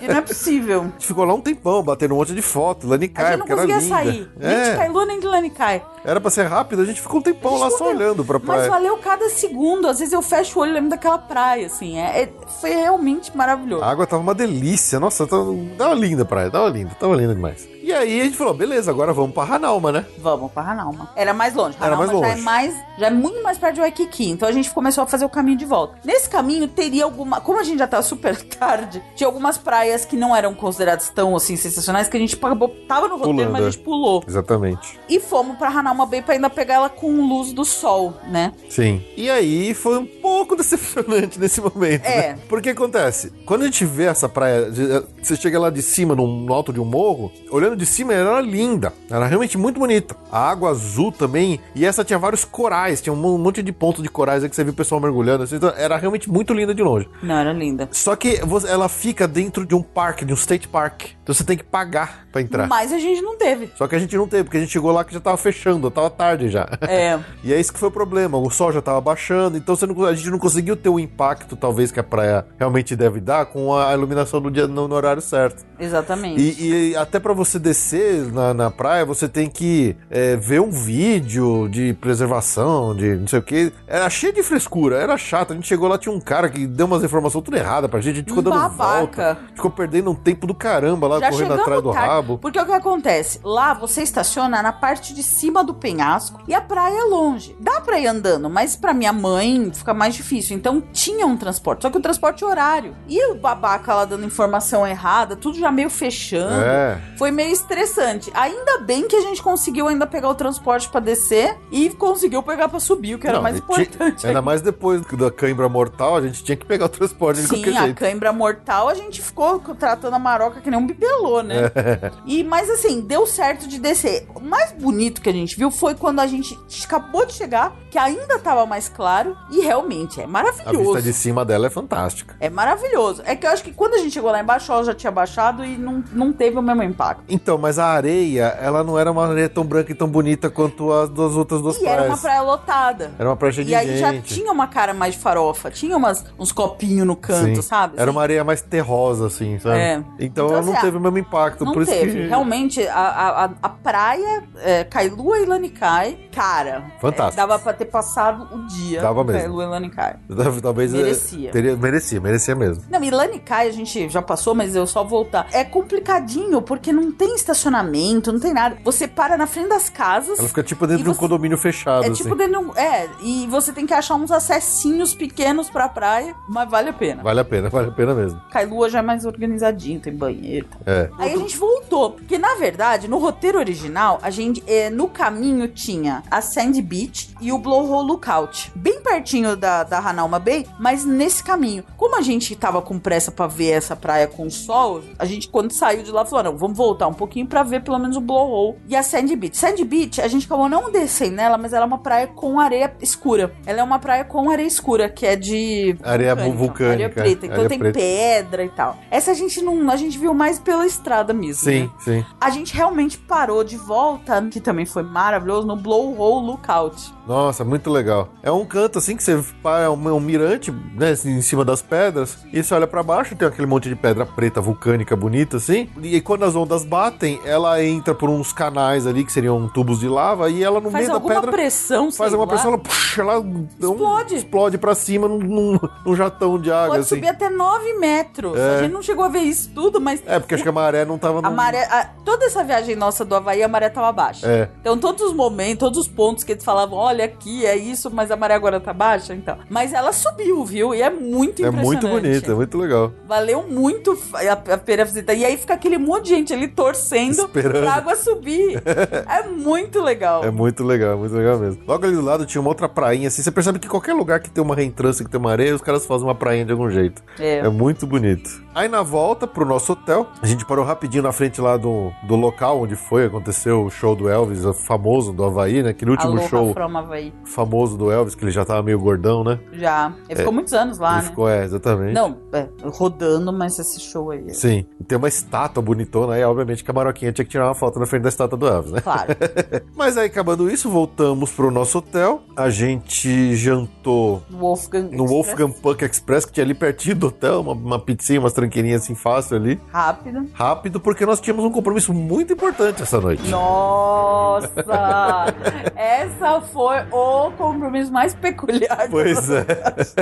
que não é possível. A gente ficou lá um tempão, batendo um monte de foto, A Lanikai, gente não porque era conseguia linda. sair. Nem de É, Kailua, nem de Lanikai. era pra ser rápido, a gente ficou um tempão lá só olhando pra Mas praia. valeu cada segundo. Às vezes eu fecho olho lembro daquela praia, assim. É, é- foi realmente maravilhoso. A água tava uma delícia, nossa, tava, tava linda a praia, tava linda, tava linda demais. E aí a gente falou, beleza, agora vamos pra Hanauma, né? Vamos pra Hanauma. Era mais longe. Era Hanauma mais já longe. é mais, já é muito mais perto de Waikiki. Então a gente começou a fazer o caminho de volta. Nesse caminho teria alguma, como a gente já tava super <laughs> tarde, tinha algumas praias que não eram consideradas tão assim sensacionais que a gente acabou, tava no roteiro, Pulando, mas a gente pulou. Exatamente. E fomos pra Hanauma Bay pra ainda pegar ela com luz do sol, né? Sim. E aí foi um pouco <laughs> decepcionante nesse momento. É. Né? Porque acontece, quando a gente vê essa praia, de- você chega lá de cima, num- no alto de um morro, olhando de cima, era linda. Era realmente muito bonita. A água azul também. E essa tinha vários corais, tinha um monte de pontos de corais aí que você viu o pessoal mergulhando. assim, então era realmente muito linda de longe. Não, era linda. Só que ela fica dentro de um parque, de um state park. Então você tem que pagar pra entrar. Mas a gente não teve. Só que a gente não teve, porque a gente chegou lá que já tava fechando, tava tarde já. É. <laughs> E é isso que foi o problema. O sol já tava baixando, então não- a gente não conseguiu ter o impacto, talvez, que a praia realmente deve dar com a iluminação do dia no, no horário certo. Exatamente. E, e até pra você descer na, na praia, você tem que é, ver um vídeo de preservação, de não sei o que. Era cheio de frescura, era chato. A gente chegou lá, tinha um cara que deu umas informações tudo errada pra gente, a gente ficou Um dando babaca. volta. Ficou perdendo um tempo do caramba lá, Já correndo atrás do tarde, rabo. Porque o que acontece? Lá você estaciona na parte de cima do penhasco e a praia é longe. Dá pra ir andando, mas pra minha mãe fica mais difícil. Então tinha um transporte, só que o transporte é horário. E o babaca lá dando informação errada, tudo já meio fechando. É. Foi meio estressante. Ainda bem que a gente conseguiu ainda pegar o transporte pra descer e conseguiu pegar pra subir, o que era Não, mais e tinha- importante. Ainda mais depois da cãibra mortal, a gente tinha que pegar o transporte de Sim, a cãibra mortal, a gente ficou tratando a maroca que nem um bibelô, né? <laughs> E, mas assim, deu certo de descer. O mais bonito que a gente viu foi quando a gente acabou de chegar, que ainda tava mais claro, e realmente é A maravilhoso. vista de cima dela é fantástica. É maravilhoso. É que eu acho que quando a gente chegou lá embaixo, ela já tinha baixado e não, não teve o mesmo impacto. Então, mas a areia, ela não era uma areia tão branca e tão bonita quanto as das outras duas E praias. era uma praia lotada. Era uma praia cheia de E aí já gente. tinha uma cara mais de farofa, tinha umas, uns copinhos no canto, Sim. sabe? Era Assim. uma areia mais terrosa, assim, sabe? É. Então, Então, ela não assim, teve o mesmo impacto. Não por isso teve. que... Realmente, a, a, a- praia, é, Kailua e Lanikai, cara. Fantástico. é, dava pra ter passado o dia Dava mesmo. Kailua e Lanikai. <laughs> Talvez... é, Merecia. Teria, merecia, merecia mesmo. Não, e Lanikai a gente já passou, mas eu só voltar. É complicadinho, porque não tem estacionamento, não tem nada. Você para na frente das casas. Ela fica tipo dentro de um condomínio fechado, É assim. tipo dentro de um- É, e você tem que achar uns acessinhos pequenos pra praia, mas vale a pena. Vale a pena, <laughs> vale a pena mesmo. Kailua já é mais organizadinho, tem banheiro. É. Aí a gente voltou. Porque, na verdade, no roteiro original, a gente, eh, no caminho, tinha a Sandy Beach e o Blowhole Lookout. Bem pertinho da, da Hanauma Bay, mas nesse caminho. Como a gente tava com pressa pra ver essa praia com sol, a gente quando saiu de lá, falou: não, vamos voltar um pouquinho pra ver pelo menos o blowhole e a Sandy Beach. Sandy Beach, a gente acabou não descendo nela, mas ela é uma praia com areia escura. Ela é uma praia com areia escura, que é de. Areia vulcânica. Areia preta. Então Areia tem preta. pedra e tal. Essa a gente não. A gente viu mais pela estrada mesmo. Sim, né? sim. A gente realmente parou de volta, que também foi maravilhoso, no Blowhole Lookout. Nossa, muito legal. É um canto assim que você para é um, um mirante, né, assim, em cima das pedras, e você olha pra baixo, tem aquele monte de pedra preta vulcânica bonita assim. E quando as ondas batem, ela entra por uns canais ali que seriam tubos de lava e ela no Faz meio da alguma pedra pressão, faz uma pressão, ela, puxa, ela dá um- Explode. explode pra cima num, num- num jatão de água Pode assim. subir até 9 metros. É. A gente não chegou a ver isso tudo, mas É, porque acho que a maré não tava a maré. a- toda essa viagem nossa do Havaí, a maré tava baixa. É. Então, todos os momentos, todos os pontos que eles falavam, olha aqui, é isso, mas a maré agora tá baixa, então. Mas ela subiu, viu? E é muito É impressionante. muito bonito, é muito legal. Valeu muito a, a pena visitar. E aí fica aquele monte de gente ali torcendo Esperando. pra água subir. <laughs> é muito legal. É muito legal, muito legal mesmo. Logo ali do lado tinha uma outra prainha, assim. Você percebe que qualquer lugar que tem uma reentrância, que tem uma areia, os caras fazem uma prainha de algum jeito. É. É muito bonito. Aí na volta pro nosso hotel, a gente parou rapidinho na frente lá do, do local onde foi, aconteceu o show do Elvis, o famoso do Havaí, né? Aquele último Aloha show from Havaí. famoso do Elvis, que ele já tava meio gordão, né? Já. Ele ficou muitos anos lá, ele né? ficou, é, exatamente. Não, é, rodando, mas esse show aí. Sim. E tem uma estátua bonitona aí, obviamente que a Maroquinha tinha que tirar uma foto na frente da estátua do Elvis, né? Claro. <laughs> Mas aí, acabando isso, voltamos pro nosso hotel. A gente jantou Wolfgang. no Express. Wolfgang Puck Express, que tinha ali pertinho do hotel, uma, uma pizzinha, umas tranqueirinhas assim fácil ali. Rápido. Rápido, porque nós tínhamos um compromisso muito importante essa noite. Nossa! <laughs> Essa foi o compromisso mais peculiar. do Pois é.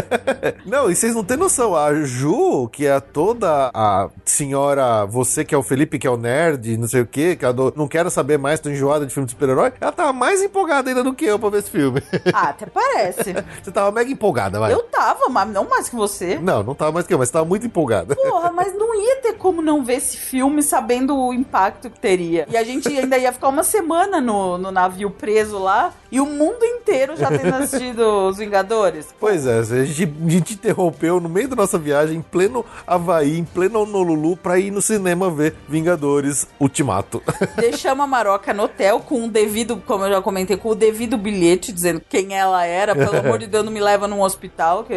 <laughs> não, e vocês não têm noção. A Ju, que é toda a senhora, você que é o Felipe, que é o nerd, não sei o quê, que ado- não quero saber mais, tô enjoada de filme de super-herói, ela tava mais empolgada ainda do que eu pra ver esse filme. Ah, até parece. <laughs> você tava mega empolgada, vai. Eu tava, mas não mais que você. Não, não tava mais que eu, mas tava muito empolgada. Porra, mas não ia ter como não ver esse filme sabendo o impacto que teria. E a gente ainda ia ficar uma semana no, no navio preso lá e o mundo inteiro já tendo <laughs> assistido Os Vingadores. Pois é, a gente, a gente interrompeu no meio da nossa viagem, em pleno Havaí, em pleno Honolulu, pra ir no cinema ver Vingadores Ultimato. <laughs> Deixamos a Maroca no hotel com o devido, como eu já comentei, com o devido bilhete dizendo quem ela era. Pelo amor de Deus, não me leva num hospital, que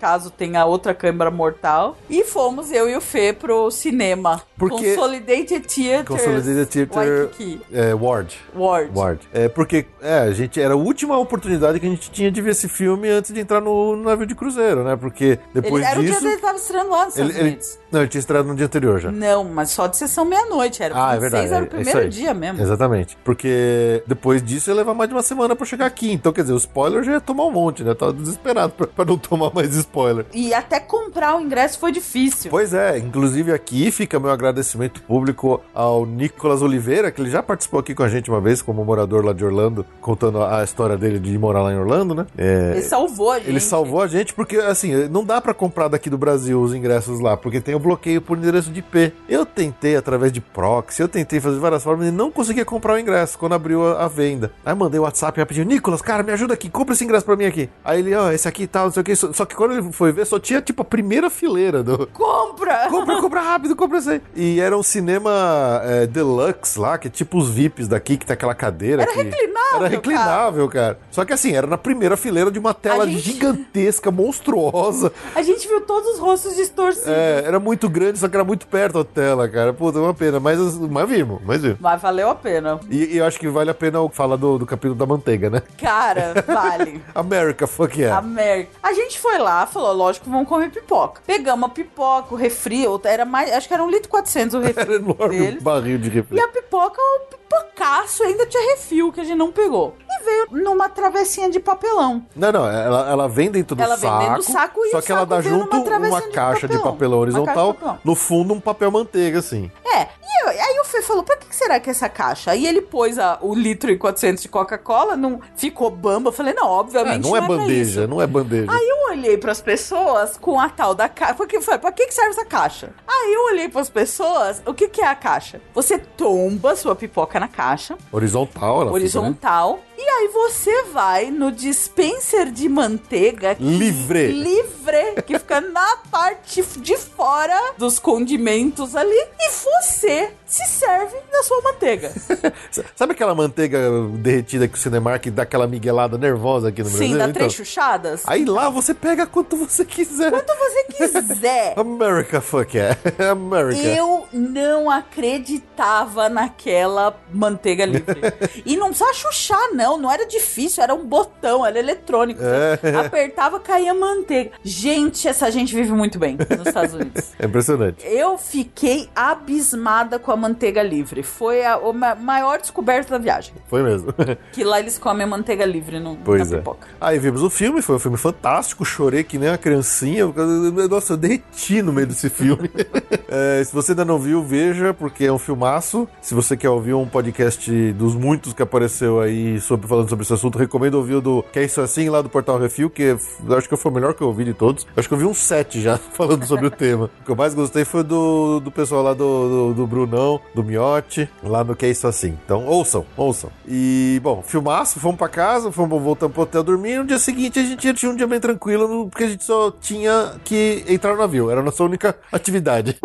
caso tenha outra câmara mortal. E fomos eu e o Fê pro cinema. Porque- Consolidated Theater. Consolidated Theater Waikiki. é, Ward. Ward. Ward. É, porque, é, a gente, era a última oportunidade que a gente tinha de ver esse filme antes de entrar no, no navio de cruzeiro, né? Porque depois Ele, era o dia disso... que ele tava estreando lá nos ele, Estados ele- não, ele tinha estreado no dia anterior já. Não, mas só de sessão meia-noite. Era Ah, é 26, verdade. era o é- é primeiro aí. dia mesmo. Exatamente. Porque depois disso ia levar mais de uma semana pra chegar aqui. Então, quer dizer, o spoiler já ia tomar um monte, né? Tava desesperado pra, pra não tomar mais spoiler. E até comprar o ingresso foi difícil. Pois é, inclusive aqui fica meu agradecimento público ao Nicolas Oliveira, que ele já participou aqui com a gente uma vez, como morador lá de Orlando, contando a a história dele de morar lá em Orlando, né? É, Ele salvou a gente. ele salvou a gente porque, assim, não dá pra comprar daqui do Brasil os ingressos lá, porque tem o bloqueio por endereço de IP. Eu tentei através de proxy, eu tentei fazer várias formas e não conseguia comprar o ingresso quando abriu a, a venda. Aí mandei o WhatsApp rapidinho, Nicolas, cara, me ajuda aqui, compra esse ingresso pra mim aqui. Aí ele, ó, esse aqui e tal, não sei o que. Só, só que quando ele foi ver, só tinha, tipo, a primeira fileira do, <laughs> Compra! compra, compra rápido, compra isso aí. E era um cinema é, deluxe lá, que é tipo os VIPs daqui, que tem aquela cadeira. Era que... reclinável, Era reclinável, cara. Só que assim, era na primeira fileira de uma tela gente- gigantesca, monstruosa. A gente viu todos os rostos distorcidos. É, era muito grande, só que era muito perto a tela, cara. Puta, uma pena. Mas, mas vimos, mas vimos. Mas valeu a pena. E, e eu acho que vale a pena falar do, do capítulo da manteiga, né? Cara, vale. <laughs> America, fuck yeah. América. A gente foi lá, falou, lógico, vamos comer pipoca. Pegamos a pipoca, o refri, era mais, acho que era um litro e 400 o <laughs> refri Era enorme deles. um barril de refri. E a pipoca, o pipocaço, ainda tinha refil que a gente não pegou. Veio numa travessinha de papelão. Não, não, ela, ela vem dentro do Ela vem saco. dentro do saco e Só o que ela dá junto uma de caixa de papelão. papelão Uma caixa de horizontal, papelão. no fundo um papel manteiga, assim. É, e eu- aí o Fê falou, pra que será que é essa caixa? Aí ele pôs a, o litro e 400 de Coca-Cola, não ficou bamba. Eu falei, não, É, obviamente não é bandeja, isso. não é bandeja. Aí eu olhei pras pessoas com a tal da caixa. Porque foi, pra que serve essa caixa? Aí eu olhei pras pessoas, o que que é a caixa? Você tomba sua pipoca na caixa, Horizontal, ela fica, né? E aí você vai no dispenser de manteiga que- Livre. livre, que fica na parte de fora dos condimentos ali, e você se serve da sua manteiga. <laughs> Sabe aquela manteiga derretida que o Cinemark dá aquela miguelada nervosa aqui no Brasil? Sim, dá Então, três chuchadas. Aí lá você pega quanto você quiser. Quanto você <laughs> quiser. America, fuck yeah. <laughs> America. Eu não acreditava naquela manteiga livre. e não precisava chuchar, não. Não era difícil, era um botão, era eletrônico. Você É. apertava, caía manteiga. Gente, essa gente vive muito bem nos Estados Unidos. <laughs> É impressionante. Eu fiquei abismada com a manteiga livre. Foi a, a ma- maior descoberta da viagem. Foi mesmo. <laughs> Que lá eles comem a manteiga livre no, Pois na é. pipoca. Aí vimos o filme, foi um filme fantástico, chorei que nem uma criancinha. Nossa, eu derreti no meio desse filme. <laughs> É, se você ainda não viu, veja, porque é um filmaço. Se você quer ouvir um podcast dos muitos que apareceu aí sobre, falando sobre esse assunto, recomendo ouvir o do Que é Isso Assim, lá do Portal Refil, que acho que foi o melhor que eu ouvi de todos. Acho que eu vi uns sete já <laughs> falando sobre o tema. O que eu mais gostei foi do, do pessoal lá do, do, do Brunão, do Miotti, lá no Que é Isso Assim. Então, ouçam, ouçam. E, bom, filmaço, fomos pra casa, fomos voltando pro hotel dormir. No dia seguinte a gente tinha um dia bem tranquilo, porque a gente só tinha que entrar no navio. Era a nossa única atividade.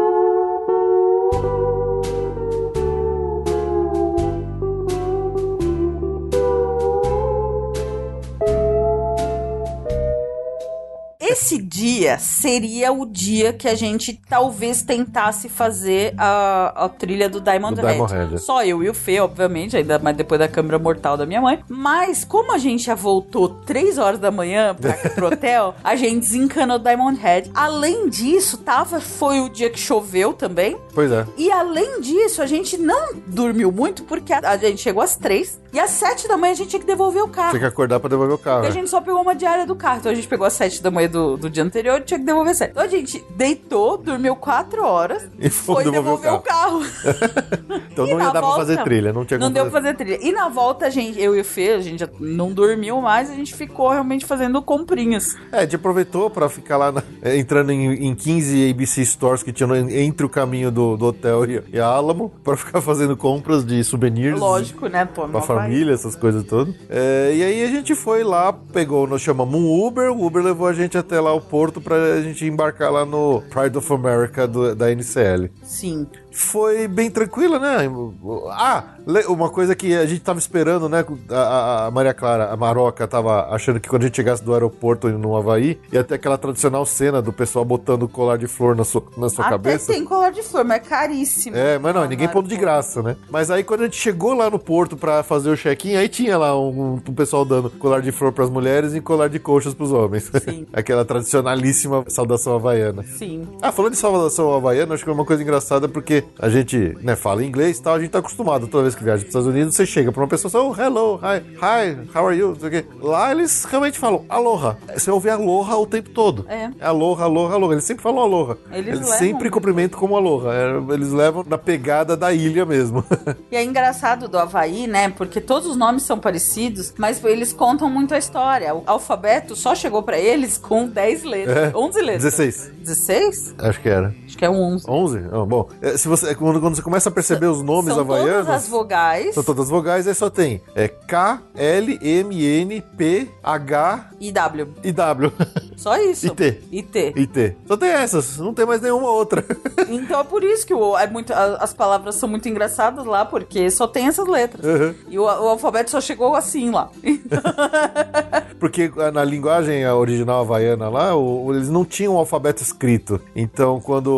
Esse dia seria o dia que a gente talvez tentasse fazer a, a trilha do Diamond Do Head. Diamond Head. Só eu e o Fê, obviamente, ainda mais depois da câmera mortal da minha mãe. Mas como a gente já voltou 3 horas da manhã pra, pro <laughs> hotel, a gente desencanou o Diamond Head. Além disso, tava, foi o dia que choveu também. Pois é. E além disso, a gente não dormiu muito porque a, a gente chegou às 3 e às 7 da manhã a gente tinha que devolver o carro. Tinha que acordar pra devolver o carro. Porque a né? gente só pegou uma diária do carro. Então a gente pegou às 7 da manhã do, do dia anterior tinha que devolver 7. Então a gente deitou, dormiu 4 horas E foi devolver o carro. <laughs> Então E não ia dar pra volta, fazer trilha, não tinha Não deu pra fazer trilha. E na volta, a gente, eu e o Fê, a gente já não dormiu mais, a gente ficou realmente fazendo comprinhas. É, a gente aproveitou pra ficar lá na- é, entrando em, em 15 ABC stores que tinham entre o caminho do, do hotel e, e Alamo pra ficar fazendo compras de souvenirs. Lógico, né? Pô, Pra família, essas coisas todas. É, e aí a gente foi lá, pegou, nós chamamos um Uber, o Uber levou a gente até lá o porto pra gente embarcar lá no Pride of America do- da NCL. Sim. Foi bem tranquila, né? Ah, uma coisa que a gente tava esperando, né? A, a- Maria Clara, a Maroca, tava achando que quando a gente chegasse do aeroporto no Havaí, ia ter aquela tradicional cena do pessoal botando colar de flor na sua, na sua Até cabeça. tem colar de flor, mas é caríssimo. É, mas não, ninguém Colar pondo de graça, né? Mas aí quando a gente chegou lá no porto pra fazer o check-in, aí tinha lá um, um pessoal dando colar de flor pras mulheres e colar de coxas pros homens. Sim. <laughs> Aquela tradicionalíssima saudação havaiana. Sim. Ah, falando de saudação havaiana, acho que é uma coisa engraçada porque a gente, né, fala inglês e tal, a gente tá acostumado toda vez que viaja pros Estados Unidos, você chega pra uma pessoa e fala, oh, hello, hi, hi, how are you? Lá eles realmente falam aloha. Você ouve aloha o tempo todo. É. Aloha, aloha, aloha. Eles sempre falam aloha. Eles levam sempre cumprimentam como aloha. É, Eles levam na pegada da ilha mesmo. <laughs> E é engraçado do Havaí, né? Porque todos os nomes são parecidos, mas eles contam muito a história. O alfabeto só chegou pra eles com 10 letras. É. 11 letras. 16. 16? Acho que era. Acho que é 11. 11? Ah, bom, é, se você, quando, quando você começa a perceber os nomes São havaianos... todas as vogais São todas vogais, aí só tem é, K, L, M, N, P, H e W. e W. Só isso. E T. E T. e T. Só tem essas, não tem mais nenhuma outra. <laughs> Então é por isso que o- é muito, a- as palavras são muito engraçadas lá, porque só tem essas letras. Uhum. E o, o alfabeto só chegou assim lá. <laughs> Porque na linguagem original havaiana lá, o- eles não tinham o alfabeto escrito. Então, quando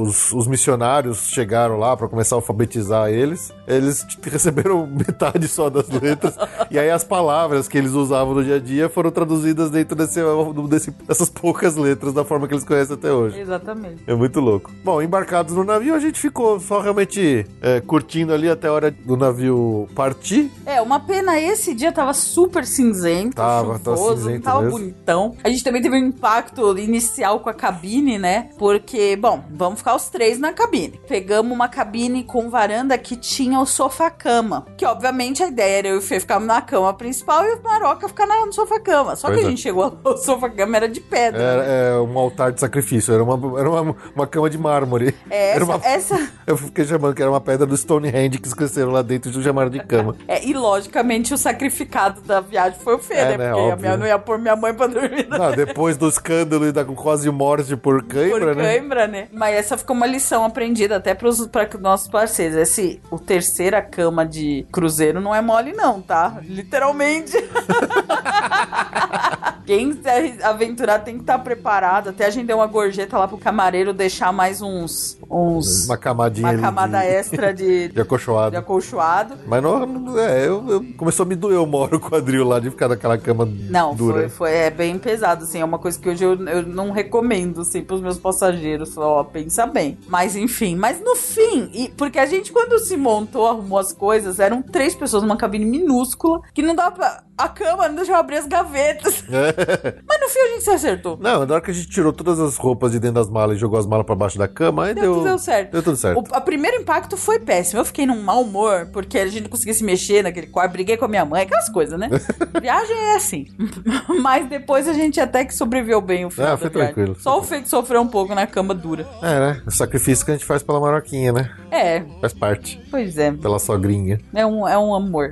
os, os missionários chegaram lá para começar a alfabetizar eles, eles receberam <laughs> metade só das letras. e aí as palavras que eles usavam no dia a dia foram traduzidas dentro desse, desse- dessas poucas letras da forma que eles conhecem até hoje. Exatamente. É muito louco. Bom, embarcados no navio, a gente ficou só realmente é, curtindo ali até a hora do navio partir. É, uma pena esse dia tava super cinzento. Tava, choveu tava cinzento tava mesmo. bonitão. A gente também teve um impacto inicial com a cabine, né? Porque, bom, vamos ficar os três na cabine. Pegamos uma cabine com varanda que tinha o sofá-cama. Que, obviamente, a ideia era eu e o Fê ficar na cama principal e o Maroca ficar no sofá-cama. Só Pois que a é. gente chegou lá, <laughs> o sofá-cama era de pedra. Era é, um altar de sacrifício, era uma, era uma, uma cama de mármore. É, era essa, uma, essa- Eu fiquei chamando que era uma pedra do Stonehenge que esqueceram lá dentro e chamaram de cama. é, e logicamente o sacrificado da viagem foi o Fê, É, né? né, Porque a óbvio, minha, né? não ia pôr minha mãe pra dormir na Não, depois do escândalo e da quase morte por por cãibra, né? cãibra, né? Mas essa ficou uma lição aprendida até pros para nossos parceiros. Esse, o terceira cama de cruzeiro não é mole não, tá? Literalmente. <laughs> Quem se aventurar tem que estar preparado. Até a gente deu uma gorjeta lá pro camareiro deixar mais uns uns Uma camadinha uma camada de, extra de, <laughs> de acolchoado. de acolchoado. Mas não, não- é, eu, eu- começou a me doer uma hora o quadril lá de ficar naquela cama Não, dura. foi, foi é bem pesado, assim. É uma coisa que hoje eu, eu não recomendo, assim, pros meus passageiros. Ó, pensa bem. Mas enfim, mas no fim, e, porque a gente, quando se montou, arrumou as coisas, eram três pessoas numa cabine minúscula, que não dava pra. A cama não deixava abrir as gavetas. <laughs> Mas no fim a gente se acertou. Não, na hora que a gente tirou todas as roupas de dentro das malas e jogou as malas pra baixo da cama, aí Deu, deu, tudo deu certo. Deu tudo certo. O a primeiro impacto foi péssimo. Eu fiquei num mau humor, porque a gente não conseguia se mexer naquele quarto, briguei com a minha mãe, aquelas coisas, né? <laughs> Viagem é assim. <laughs> Mas depois a gente até que sobreviveu bem o final Ah, foi tranquilo. Só o Fê que sofreu um pouco na cama dura. É, né? O sacrifício que a gente faz pela maroquinha, né? É, Faz parte. Pois é. Pela sogrinha. É um, é um amor.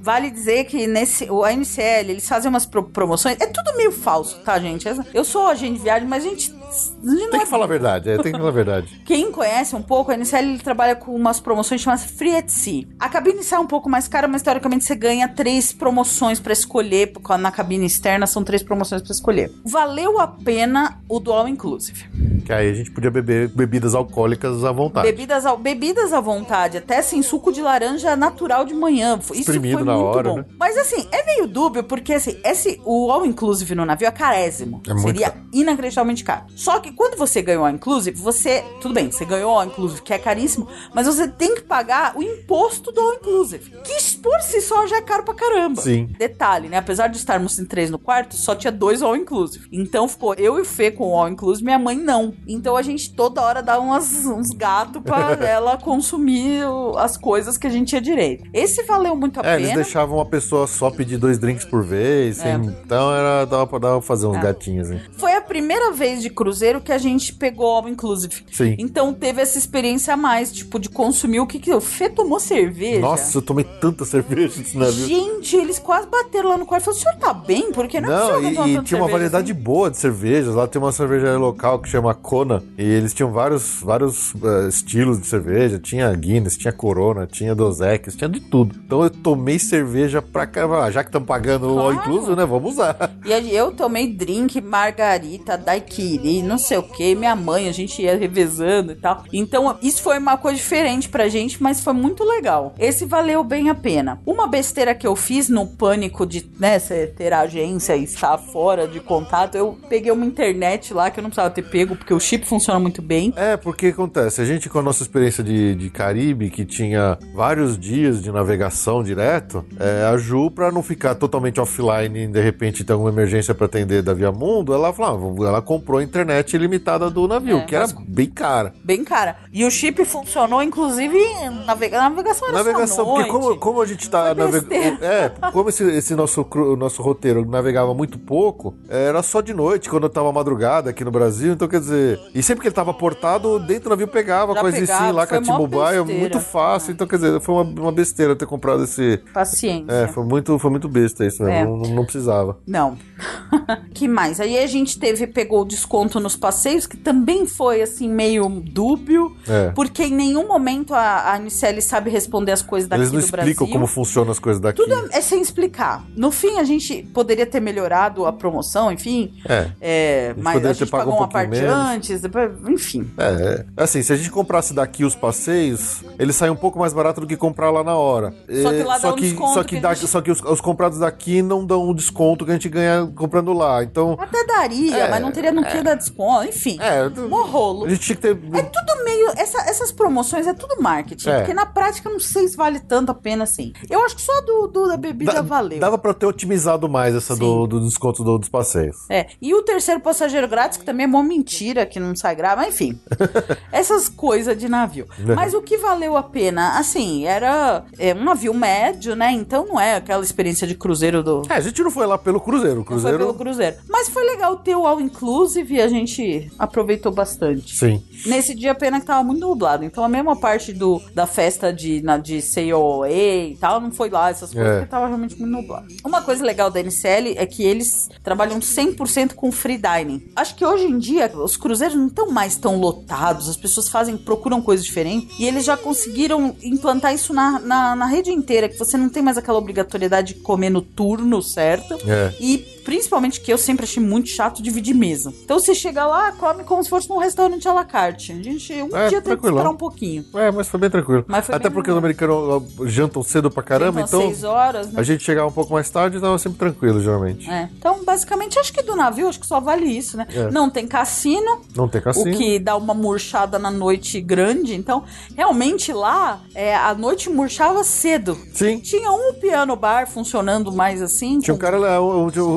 Vale dizer que nesse o ANCL, eles fazem umas pro- promoções. É tudo meio falso, tá, gente? Eu sou agente de viagem, mas a gente. a gente não Tem é- que falar a verdade, é, tem que falar a verdade. <laughs> Quem conhece um pouco, a NCL ele trabalha com umas promoções chamadas Free at Sea. A cabine sai um pouco mais cara, mas teoricamente você ganha três promoções pra escolher. Na cabine externa são três promoções pra escolher. Valeu a pena o do All Inclusive. Que aí a gente podia beber bebidas alcoólicas à vontade. Bebidas, bebidas à vontade, até assim, suco de laranja natural de manhã. Isso Espremido foi na muito hora, bom. né? Mas assim, é meio dúbio, porque assim, esse, o All Inclusive no navio é carésimo. É Seria caro. inacreditavelmente caro. Só que quando você ganhou All Inclusive, você. Tudo bem, você ganhou All Inclusive, que é caríssimo, mas você tem que pagar o imposto do All Inclusive. Que por si só já é caro pra caramba. Sim. Detalhe, né? Apesar de estarmos em três no quarto, só tinha dois All Inclusive. Então ficou eu e o Fê com o All Inclusive, minha mãe não. Então a gente toda hora dá umas, uns gatos pra <laughs> ela consumir o- as coisas que a gente tinha direito. Esse valeu muito a É, eles pena. deixavam uma pessoa só pedir dois drinks por vez, É. sem- então era, dava pra, dava pra fazer uns É. gatinhos, hein? Foi a primeira vez de cruzeiro que a gente pegou All Inclusive. Sim. Então teve essa experiência a mais, tipo, de consumir o que que... O Fê tomou cerveja. Nossa, eu tomei tanta cerveja nesse navio. Gente, eles quase bateram lá no quarto e falaram, o senhor tá bem? Porque não, é Não, que e, e tinha uma cerveja variedade assim." boa de cervejas. Lá tem uma cervejaria local que chama Kona. E eles tinham vários, vários eh, estilos de cerveja. Tinha Guinness, tinha Corona, tinha Dos Equis, tinha de tudo. Então eu tomei cerveja pra caramba. Ah, Já que estamos pagando o all Claro. inclusive, né? Vamos usar. E eu tomei drink, margarita, daiquiri, não sei o que, minha mãe, a gente ia revezando e tal. Então, isso foi uma coisa diferente pra gente, mas foi muito legal. Esse valeu bem a pena. Uma besteira que eu fiz no pânico de, né, ter a agência e estar fora de contato, eu peguei uma internet lá que eu não precisava ter pego, porque o chip funciona muito bem. É, porque acontece, a gente com a nossa experiência de, de Caribe, que tinha vários dias de navegação direto, é, a Ju, pra não ficar totalmente offline e de repente ter alguma emergência pra atender da Via Mundo, ela falou, ah, ela comprou a internet ilimitada do navio, É, que era mas- bem cara. Bem cara. E o chip funcionou, inclusive, navega navegação era Navegação, porque como, como a gente tá navegando. É, como esse, esse nosso, nosso roteiro navegava muito pouco, era só de noite, quando eu tava madrugada aqui no Brasil, então quer dizer. E sempre que ele tava portado, dentro do navio pegava Já coisa assim lá com a T-Mobile, muito fácil. Então, quer dizer, foi uma, uma besteira ter comprado esse. Paciência. É, foi muito, foi muito besta isso, né? É. Não, não precisava. Não. <laughs> que mais? Aí a gente teve, pegou o desconto nos passeios, que também foi assim, meio dúbio. É. Porque em nenhum momento a, a Nicele sabe responder as coisas daqui Eles não do explicam Brasil. como funcionam as coisas daqui. Tudo é sem explicar. No fim, a gente poderia ter melhorado a promoção, enfim. É. É, gente mas a gente pago pagou um uma parte menos. antes, depois, enfim. É, é. assim, se a gente comprasse daqui os passeios, ele sai um pouco mais barato do que comprar lá na hora. Só que É, lá dá só um que, desconto Só que, que dá- gente- só que os, os comprados daqui não dão o desconto que a gente ganha comprando lá. Então, Até daria, É, mas não teria, não ia dar desconto, enfim. é, Morrolo. a gente tinha que ter. É tudo meio. essa- essas promoções é tudo marketing. É. Porque na prática não sei se vale tanto a pena assim. Eu acho que só do, do da bebida Da- valeu. Dava pra ter otimizado mais essa do, do desconto do- dos passeios. É. E o terceiro passageiro grátis, que também é mó mentira, que não sai mas enfim. <laughs> essas coisas de navio. É. Mas o que valeu a pena, assim, era é, um navio médio, né? Então não é aquela experiência de cruzeiro do. É, a gente não foi lá pelo Cruzeiro. O Não foi Cruzeiro. pelo cruzeiro. Mas foi legal ter o All Inclusive e a gente aproveitou bastante. Sim. Nesse dia, pena que tava muito nublado. Então, a mesma parte do, da festa de, na, de COA e tal, não foi lá essas coisas, É. porque tava realmente muito nublado. Uma coisa legal da NCL é que eles trabalham 100% com free dining. Acho que hoje em dia, os cruzeiros não estão mais tão lotados, as pessoas fazem, procuram coisas diferentes, e eles já conseguiram implantar isso na, na, na rede inteira, que você não tem mais aquela obrigatoriedade de comer no turno, certo? É. E principalmente que eu sempre achei muito chato dividir mesa. Então você chega lá, come como se fosse num restaurante à la carte. A gente um É, dia teve que tranquilão. esperar um pouquinho. É, mas foi bem tranquilo. Foi Até bem porque os americanos jantam cedo pra caramba, Então, então seis horas, né? a gente chegava um pouco mais tarde e tava sempre tranquilo, geralmente. É. Então, basicamente, acho que do navio, acho que só vale isso, né? É. Não tem cassino, Não tem cassino. o que dá uma murchada na noite grande. Então, realmente lá, é, a noite murchava cedo. Sim. Tinha um piano bar funcionando mais assim. Tinha um cara lá,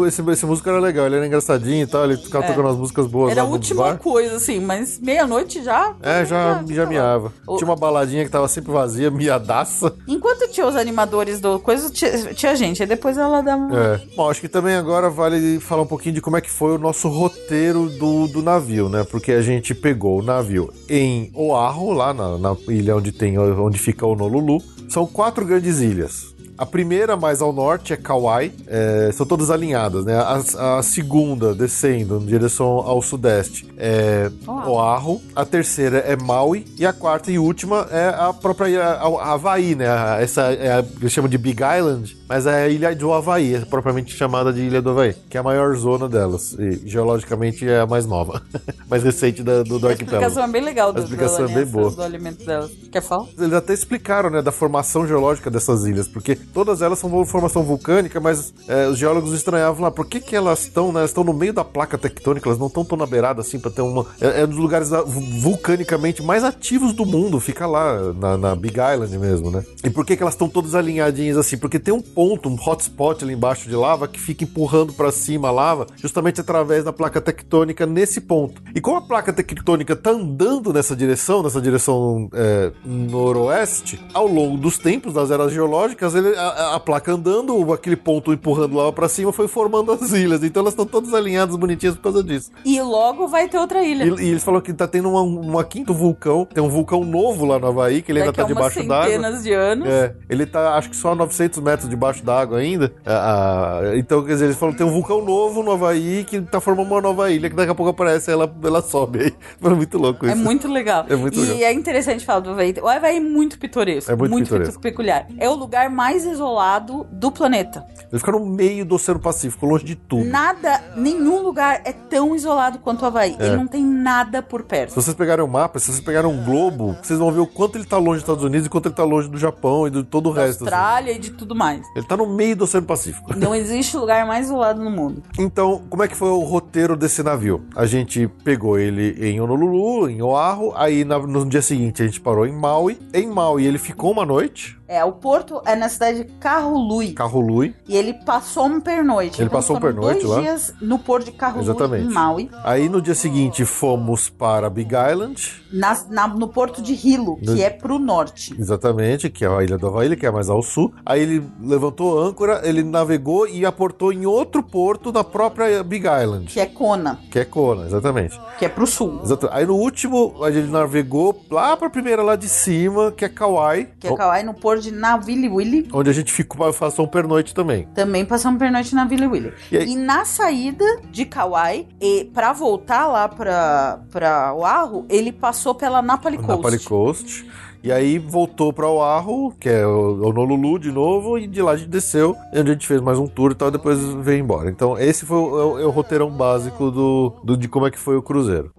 esse, esse músico era legal, ele era engraçadinho e tal, ele ficava tocando umas músicas boas É. Era lá a última coisa, assim, mas meia-noite já. É, já, já lá. miava. O- Tinha uma baladinha que tava sempre vazia, miadaça. Enquanto tinha os animadores do coisa, tinha, tinha gente. Aí depois ela dá uma. É. Bom, acho que também agora vale falar um pouquinho de como é que foi o nosso roteiro do, do navio, né? Porque a gente pegou o navio em Oahu, lá na, na ilha onde, tem, onde fica o Honolulu. São quatro grandes ilhas. A primeira, mais ao norte, é Kauai. É, são todas alinhadas, né? A, a segunda, descendo em direção ao sudeste, é Oahu. Oahu. A terceira é Maui. E a quarta e última é a própria a- a Havaí, né? Essa é a, eles chamam de Big Island, mas é a ilha do Havaí, propriamente chamada de Ilha do Havaí, que é a maior zona delas. E geologicamente é a mais nova, <laughs> mais recente da- do, do A arquipélago. explicação é bem legal do, A explicação do, é bem boa. do alimento dela. Quer falar? Eles até explicaram, né, da formação geológica dessas ilhas, porque todas elas são formação vulcânica, mas é, os geólogos estranhavam lá, por que que elas estão, né, elas estão no meio da placa tectônica, elas não estão tão na beirada assim pra ter uma... É, é um dos lugares vu- vulcanicamente mais ativos do mundo, fica lá, na, na Big Island mesmo, né? E por que que elas estão todas alinhadinhas assim? Porque tem um ponto, um hotspot ali embaixo de lava que fica empurrando pra cima a lava, justamente através da placa tectônica nesse ponto. E como a placa tectônica tá andando nessa direção, nessa direção é, noroeste, ao longo dos tempos, das eras geológicas, ele- a, a- placa andando, aquele ponto empurrando lava pra cima, foi formando as ilhas. Então elas estão todas alinhadas, bonitinhas por causa disso. E logo vai ter outra ilha. E, e eles falaram que tá tendo uma, uma quinto vulcão, tem um vulcão novo lá no Havaí, que ele ainda Daqui tá a umas debaixo d'água. centenas de anos. É, ele tá, acho que só a 900 metros debaixo d'água ainda. Ah, ah, então, quer dizer, eles falam tem um vulcão novo no Havaí que tá formando uma nova ilha, que daqui a pouco aparece ela, ela sobe aí. <laughs> Foi muito louco isso. É muito legal. É muito e legal. é interessante falar do Havaí. O Havaí é muito pitoresco. É muito pitoresco. peculiar. É o lugar mais isolado do planeta. Ele fica no meio do Oceano Pacífico, longe de tudo. Nada, nenhum lugar é tão isolado quanto o Havaí. É. Ele não tem nada por Se perto. vocês pegarem o mapa, se vocês pegarem um globo, vocês vão ver o quanto ele tá longe dos Estados Unidos e quanto ele tá longe do Japão e de todo o Da resto. assim. Austrália e de tudo mais. Ele tá no meio do Oceano Pacífico. Não <laughs> existe lugar mais isolado no mundo. Então, como é que foi o roteiro desse navio? A gente pegou ele em Honolulu, em Oahu, aí no dia seguinte a gente parou em Maui. Em Maui ele ficou uma noite, É, o porto é na cidade de Kahului. Kahului. E ele passou um pernoite. Ele passou um foram pernoite dois lá? dias no porto de Kahului, Exatamente. em Maui. Aí no dia seguinte fomos para Big Island, na- na- no porto de Hilo, que No- é pro norte. exatamente, que é a ilha do Havaí, que é mais ao sul. Aí ele levantou âncora, ele navegou e aportou em outro porto na própria Big Island, Que é Kona, que é Kona, exatamente. que é pro sul. Exato. Aí no último, a gente navegou lá pra primeira lá de cima, que é Kauai, Que é Kauai, no porto de Naviliwili. onde a gente ficou, passou um pernoite também. Também passamos pernoite na Vila Willy. E aí- E na saída de Kauai, e pra voltar lá pra, pra Oahu, ele passou pela Napali Coast. Napali Coast. E aí voltou pra Oahu, que é o Honolulu de novo, e de lá a gente desceu, onde a gente fez mais um tour e tal, e depois veio embora. Então esse foi o, é o- é o roteirão básico do, do- de como é que foi o cruzeiro.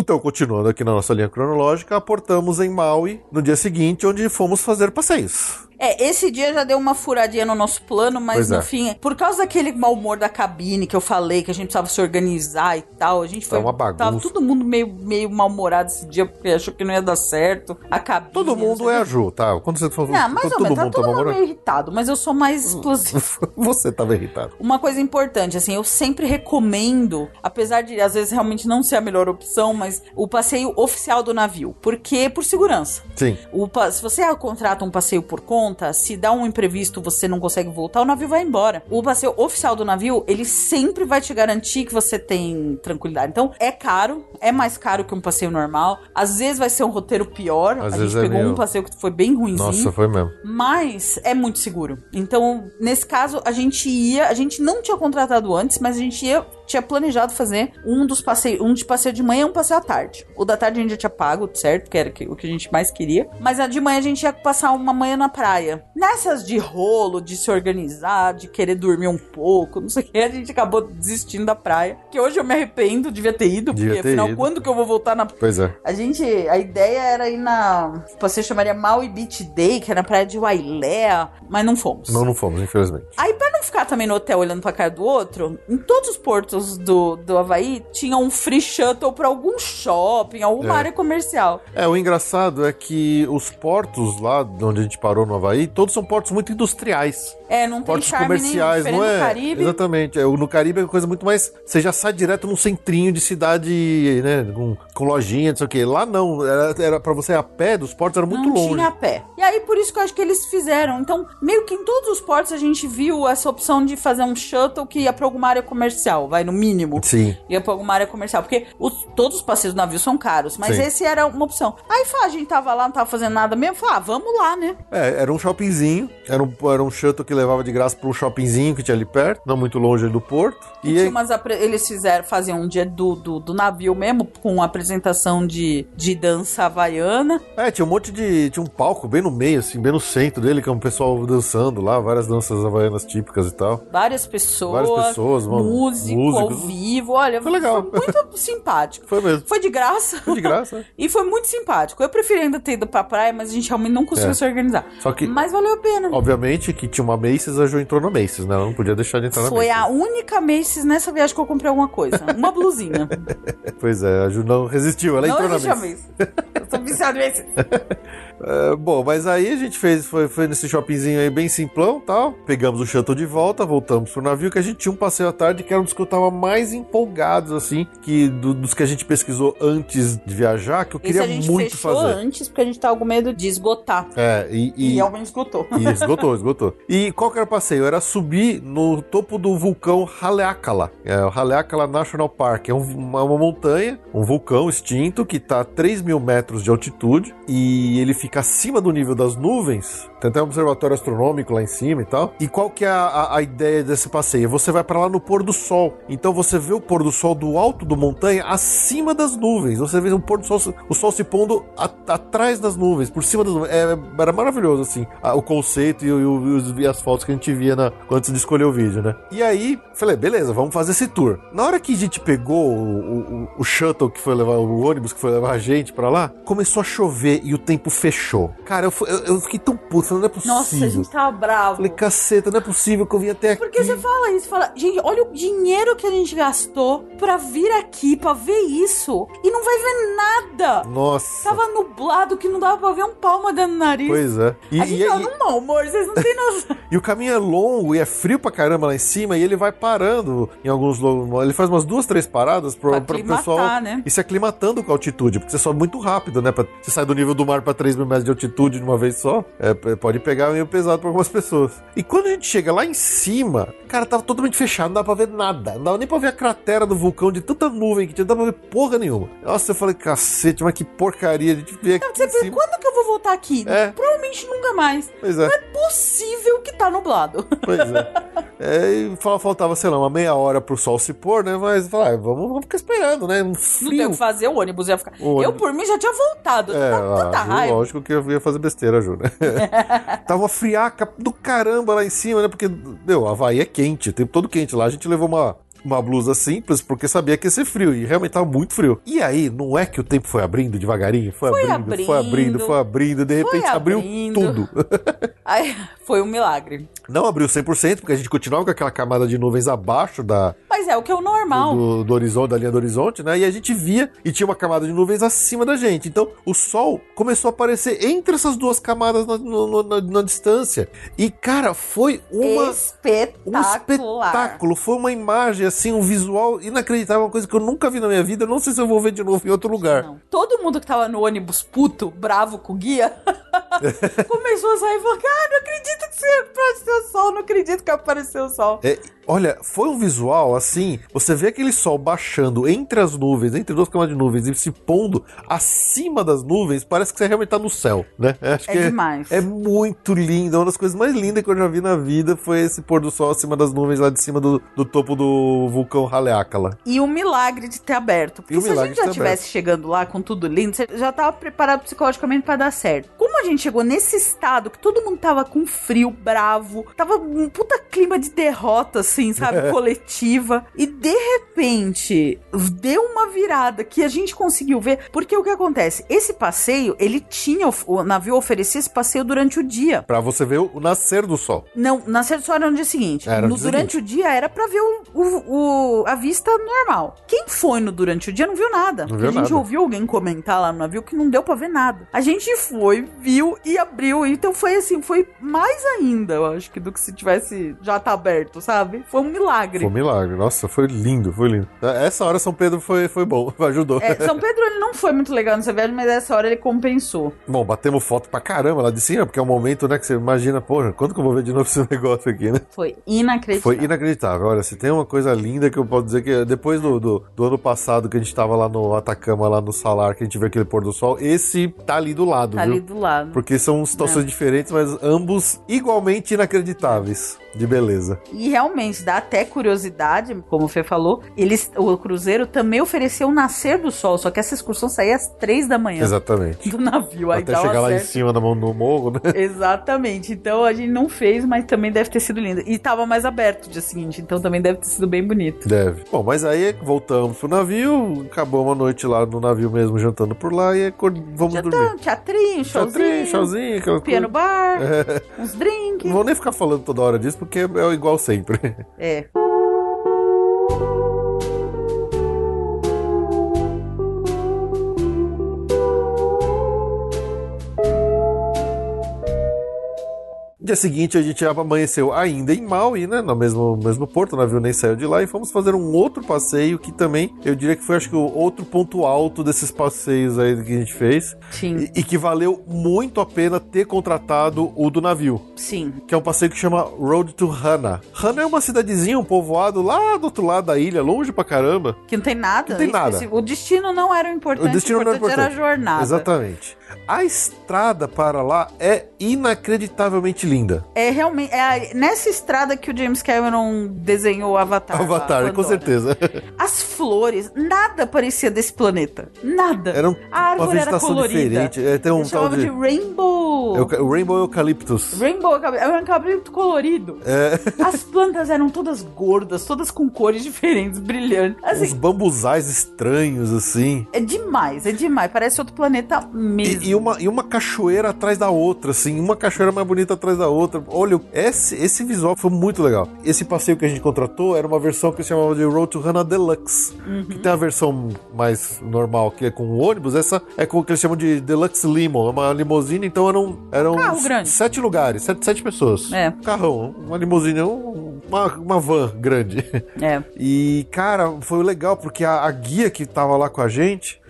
Então, continuando aqui na nossa linha cronológica, aportamos em Maui no dia seguinte, onde fomos fazer passeios. É, esse dia já deu uma furadinha no nosso plano, mas Pois no é. fim, por causa daquele mau humor da cabine que eu falei, que a gente precisava se organizar e tal, a gente foi. uma bagunça. Tava todo mundo meio, meio mal-humorado esse dia, porque achou que não ia dar certo. A cabine. Todo mundo é a Ju, tá? Quando você falou Não, mais ou todo menos, tá mundo todo tá mundo meio irritado, mas eu sou mais explosiva. <laughs> você tava irritado. Uma coisa importante, assim, eu sempre recomendo, apesar de às vezes realmente não ser a melhor opção, mas o passeio oficial do navio. Porque por segurança. Sim. O se você contrata um passeio por conta, se dá um imprevisto, você não consegue voltar, o navio vai embora. O passeio oficial do navio, ele sempre vai te garantir que você tem tranquilidade. Então, é caro, é mais caro que um passeio normal. Às vezes vai ser um roteiro pior. Às a vezes gente é pegou meio- um passeio que foi bem ruimzinho. Nossa, foi mesmo. Mas é muito seguro. Então, nesse caso, a gente ia. A gente não tinha contratado antes, mas a gente ia, tinha planejado fazer um dos passeios. Um de passeio de manhã e um passeio tarde. O da tarde a gente já tinha pago, certo? Que era o que a gente mais queria. Mas a de manhã a gente ia passar uma manhã na praia. Nessas de rolo, de se organizar, de querer dormir um pouco, não sei o que, a gente acabou desistindo da praia. Que hoje eu me arrependo, devia ter ido, Devia porque ter afinal, ido. quando que eu vou voltar na Pois é. a gente, a ideia era ir na, o passeio chamaria Maui Beach Day, que era na praia de Wailea, mas não fomos. Não, não fomos, infelizmente. Aí, pra não ficar também no hotel olhando pra cara do outro, em todos os portos do, do Havaí tinha um free shuttle pra algum shopping, alguma É. área comercial. É, o engraçado é que os portos lá de onde a gente parou no Havaí, todos são portos muito industriais. É, não tem Portos charme comerciais, não é? Caribe. Exatamente. É, no Caribe é uma coisa muito mais. Você já sai direto num centrinho de cidade, né? Com, com lojinha, não sei o quê. Lá não. Era, era pra você a pé, dos portos era muito não longe. tinha a pé. E aí, por isso que eu acho que eles fizeram. Então, meio que em todos os portos a gente viu essa opção de fazer um shuttle que ia pra alguma área comercial, vai, no mínimo. Sim. ia pra alguma área comercial. Porque os- todos os passeios do navio são caros, mas Sim. esse era uma opção. Aí fala, a gente tava lá, não tava fazendo nada mesmo. Falei, ah, vamos lá, né? É, era um shoppingzinho. Era um, era um shuttle que levava de graça pra um shoppingzinho que tinha ali perto, não muito longe do porto. E Tinha aí, apre- eles fizeram, faziam um dia do, do, do navio mesmo, com apresentação de, de dança havaiana. é, tinha um monte de. Tinha um palco bem no meio, assim, bem no centro dele, que é um pessoal dançando lá, várias danças havaianas típicas e tal. Várias pessoas. Várias pessoas, mano, músico, músicos. ao vivo. Olha, Foi legal. muito <laughs> simpático. Foi mesmo. Foi de graça. Foi de graça. <laughs> E foi muito simpático. Eu preferi ainda ter ido pra praia, mas a gente realmente não conseguiu É. se organizar. Só que- Mas valeu a pena. Obviamente que tinha uma Macy's, a Ju entrou na Macy's, né? Ela não podia deixar de entrar na Foi Macy's. a única Macy's nessa viagem que eu comprei alguma coisa. <laughs> Uma blusinha. Pois é, a Ju não resistiu, ela não entrou na Macy's. Macy's. Eu tô viciado em Macy's. <laughs> É, bom, mas aí a gente fez, foi, foi nesse shoppingzinho aí bem simplão tal. Pegamos o shuttle de volta, voltamos pro navio, que a gente tinha um passeio à tarde que era um dos que eu tava mais empolgado, assim, que do- dos que a gente pesquisou antes de viajar, que eu queria a gente muito fazer. antes porque a gente tava com medo de esgotar. É, e, E, e, realmente esgotou. e esgotou, esgotou. E qual que era o passeio? Era subir no topo do vulcão Haleakala. É o Haleakala National Park. É um- uma, uma montanha, um vulcão extinto que tá a 3 mil metros de altitude e ele fica acima do nível das nuvens. Tem até um observatório astronômico lá em cima e tal. E qual que é a, a- ideia desse passeio? Você vai pra lá no pôr do sol. Então você vê o pôr do sol do alto do montanha acima das nuvens. Você vê o pôr do sol, o sol se pondo a- atrás das nuvens, por cima das nuvens. É, era maravilhoso, assim, a- o conceito e, e e as fotos que a gente via na, antes de escolher o vídeo, né? E aí, falei, beleza, vamos fazer esse tour. Na hora que a gente pegou o, o- o shuttle que foi levar, o ônibus que foi levar a gente pra lá, começou a chover e o tempo fechou. Cara, eu, eu, eu fiquei tão puto, falei, não é possível. Nossa, a gente tava bravo. Falei, caceta, não é possível que eu vim até aqui. Porque você fala isso, fala, gente, olha o dinheiro que a gente gastou pra vir aqui, pra ver isso, e não vai ver nada. Nossa. Tava nublado que não dava pra ver um palma dentro do nariz. Pois é. E, a gente e- tava e- mau humor, vocês não têm noção. <laughs> e o caminho é longo e é frio pra caramba lá em cima e ele vai parando em alguns lo- Ele faz umas duas, três paradas Pra pro aclimatar, pessoal né? e se aclimatando com a altitude, porque você sobe muito rápido, né? Pra- Você sai do nível do mar pra 3 mil metros de altitude de uma vez só, é, p- pode pegar meio pesado pra algumas pessoas. E quando a gente chega lá em cima, cara, tava totalmente fechado, não dava pra ver nada. Não dava nem pra ver a cratera do vulcão de tanta nuvem que tinha, não dava pra ver porra nenhuma. Nossa, eu falei, cacete, mas que porcaria, gente vê aqui Você pensa, cima. quando que eu vou voltar aqui? É. Provavelmente nunca mais. Pois é. Possível que tá nublado. Pois é. <laughs> é e fal- faltava, sei lá, uma meia hora pro sol se pôr, né? Mas falar, ah, vamos, vamos ficar esperando, né? Um Não frio. tem o que fazer, o ônibus ia ficar. O Eu, ônibus- por mim, já tinha voltado. É, tanta ah, raiva. lógico que eu ia fazer besteira, Ju, né? <laughs> Tava friaca do caramba lá em cima, né? Porque, meu, Havaí é quente, o tempo todo quente lá. A gente levou uma, uma blusa simples, porque sabia que ia ser frio, e realmente tava muito frio. E aí, não é que o tempo foi abrindo devagarinho? Foi, Foi abrindo, foi abrindo, abrindo, foi abrindo, de repente abriu abrindo. tudo. <laughs> Aí, foi um milagre. Não abriu 100%, porque a gente continuava com aquela camada de nuvens abaixo da, Mas é o que é o normal. do, do horizonte, da linha do horizonte, né? E a gente via e tinha uma camada de nuvens acima da gente. Então o sol começou a aparecer entre essas duas camadas na, no- na- na distância. E, cara, foi uma. Um Espetacular. espetáculo, foi uma imagem, assim, um visual inacreditável, uma coisa que eu nunca vi na minha vida. Eu não sei se eu vou ver de novo em outro lugar. Não. Todo mundo que tava no ônibus puto, bravo com o guia, <laughs> <laughs> começou a sair e falou: Ah, não acredito que você apareceu o sol, não acredito que apareceu o sol. É, olha, foi um visual assim. Você vê aquele sol baixando entre as nuvens, entre duas camadas de nuvens e se pondo acima das nuvens, parece que você realmente tá no céu, né? Acho É que demais. É muito lindo. Uma das coisas mais lindas que eu já vi na vida foi esse pôr do sol acima das nuvens, lá de cima do, do topo do vulcão Haleakala. E o milagre de ter aberto. Porque se a gente já de ter tivesse chegando lá com tudo lindo, você já tava preparado psicologicamente pra dar certo. Como a gente chegou nesse estado que todo mundo tava com frio, bravo, tava um puta clima de derrota, assim, sabe? <laughs> Coletiva. E de repente, deu uma virada que a gente conseguiu ver. Porque o que acontece? Esse passeio, ele tinha. O navio oferecia esse passeio durante o dia. Pra você ver o nascer do sol. Não, nascer só era no dia seguinte. Era no durante o dia era pra ver o, o- o- a vista normal. Quem foi no durante o dia não viu nada. Não viu a gente nada. ouviu alguém comentar lá no navio que não deu pra ver nada. A gente foi, viu e abriu. Então foi assim, foi mais ainda, eu acho, que do que se tivesse já tá aberto, sabe? Foi um milagre. Foi um milagre. Nossa, foi lindo, foi lindo. Essa hora São Pedro foi, foi bom, <laughs> ajudou. É, São Pedro ele não foi muito legal nessa viagem, mas essa hora ele compensou. Bom, batemos foto pra caramba lá de cima, porque é um momento, né, que você imagina, porra, quando que eu vou ver de novo esse <laughs> negócio aqui, né? Foi inacreditável. Foi inacreditável. Olha, se tem uma coisa linda que eu posso dizer que depois do, do, do ano passado que a gente tava lá no Atacama, lá no Salar, que a gente viu aquele pôr do sol, esse tá ali do lado, Tá viu? ali do lado. Porque são situações diferentes, mas ambos igualmente inacreditáveis de beleza. E realmente dá até curiosidade, como o Fê falou, eles, o cruzeiro também ofereceu o nascer do sol, só que essa excursão saía às três da manhã Exatamente. do navio. Aí Até chegar lá em cima no, no morro, né? <laughs> Exatamente. Então a gente não fez, mas também deve ter sido lindo. E tava mais aberto o dia seguinte, então também deve ter sido bem bonito. Deve. Bom, mas aí voltamos pro navio, acabou uma noite lá no navio mesmo, jantando por lá e acor- vamos Já dormir. teatrinho, showzinho, Tchauzinho, tchauzinho, aquela piano bar, <laughs> uns drinks. Não vou nem ficar falando toda hora disso, porque é igual sempre. É. Dia seguinte a gente amanheceu ainda em Maui, né? No mesmo, mesmo porto, o navio nem saiu de lá e fomos fazer um outro passeio que também eu diria que foi acho que o outro ponto alto desses passeios aí que a gente fez Sim, e, e que valeu muito a pena ter contratado o do navio. sim. Que é um passeio que chama Road to Hana. Hana é uma cidadezinha, um povoado lá do outro lado da ilha, longe pra caramba. Que não tem nada. Não tem nada. O destino não era o importante. O destino não era importante importante. era a jornada. Exatamente. A estrada para lá é inacreditavelmente linda. É realmente. É a- nessa estrada que o James Cameron desenhou o Avatar. Avatar, com certeza. <laughs> As flores, nada parecia desse planeta. Nada. Era um- a uma árvore era vegetação colorida. diferente. É, tem um tal de. de, Rainbow. Euca- O Rainbow Eucalyptus. Rainbow é um cabelo colorido. É, As plantas eram todas gordas, todas com cores diferentes, brilhantes. Assim, bambuzais estranhos, assim. é demais, é demais. Parece outro planeta mesmo. E, e uma, e uma cachoeira atrás da outra, assim, uma cachoeira mais bonita atrás da outra. Olha, esse, esse visual foi muito legal. Esse passeio que a gente contratou era uma versão que se chamava de Road to Hana Deluxe. Uhum. Que tem a versão mais normal, que é com ônibus. Essa é com o que eles chamam de Deluxe Limo. É uma limusine, então eram, eram sete lugares, sete, sete pessoas. É. Carrão, uma limusine, um- uma, uma van grande. <laughs> É, E, cara, foi legal porque a, a guia que tava lá com a gente,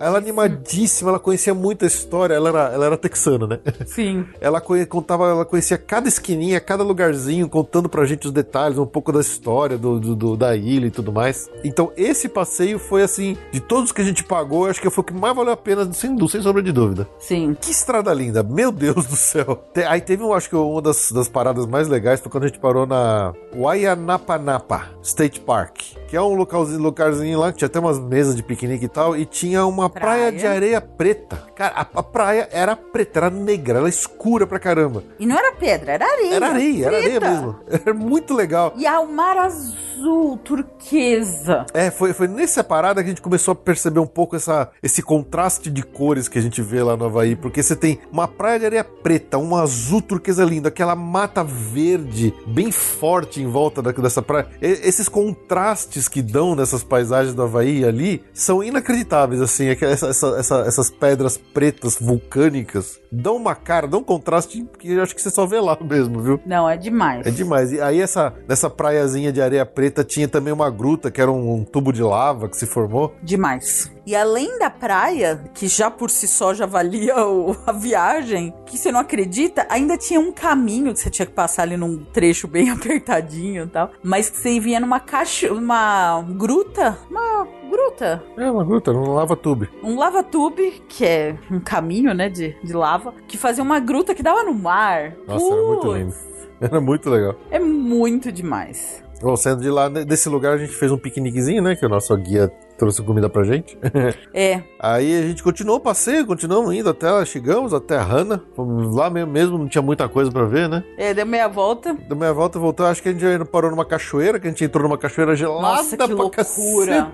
ela animadíssima, ela conhecia muito a história, ela era, ela era texana, né? Sim. <laughs> Ela contava, ela conhecia cada esquininha, cada lugarzinho, contando pra gente os detalhes, um pouco da história do, do- do- da ilha e tudo mais. Então, esse passeio foi assim, de todos que a gente pagou, acho que foi o que mais valeu a pena, sem, sem sombra de dúvida. Sim. Que estrada linda, meu Deus do céu. Aí teve, acho que uma das, das paradas mais legais foi quando a gente parou na, Waianapanapa State Park, que é um localzinho, lugarzinho lá que tinha até umas mesas de piquenique e tal, e tinha uma praia, Praia. de areia preta. Cara, a, a praia era preta, era negra, ela é escura pra caramba. E não era pedra, era areia. Era areia, era areia preta. mesmo. <laughs> Era muito legal. E ao mar azul, turquesa. É, foi, foi nessa parada que a gente começou a perceber um pouco essa, esse contraste de cores que a gente vê lá no Havaí, porque você tem uma praia de areia preta, um azul turquesa lindo, aquela mata verde bem forte em volta da- dessa praia. E- esses contrastes que dão nessas paisagens do Havaí ali são inacreditáveis, assim, é essa- essa- essa- essas pedras pretas vulcânicas dão uma cara, dão um contraste que eu acho que você só vê lá mesmo, viu? Não, é demais. É demais. E aí essa nessa praiazinha de areia preta tinha também uma gruta que era um, um tubo de lava que se formou. Demais. E além da praia, que já por si só já valia o- <laughs> a viagem, que você não acredita, ainda tinha um caminho que você tinha que passar ali num trecho bem <laughs> apertadinho e tal. Mas que você vinha numa caixa, uma gruta, uma gruta, É uma gruta, um lava tube. um lava-tube, que é um caminho, né, de, de lava, que fazia uma gruta que dava no mar. Nossa, era muito lindo. <laughs> Era muito legal. É muito demais. Bom, saindo de lá, desse lugar, a gente fez um piqueniquezinho, né? Que o nosso guia trouxe comida pra gente. <laughs> É, Aí a gente continuou o passeio, continuamos indo até lá, chegamos até a Hanna. Lá mesmo, não tinha muita coisa pra ver, né? é, deu meia volta. Da meia volta voltou, acho que a gente parou numa cachoeira, que a gente entrou numa cachoeira gelada Nossa, que loucura.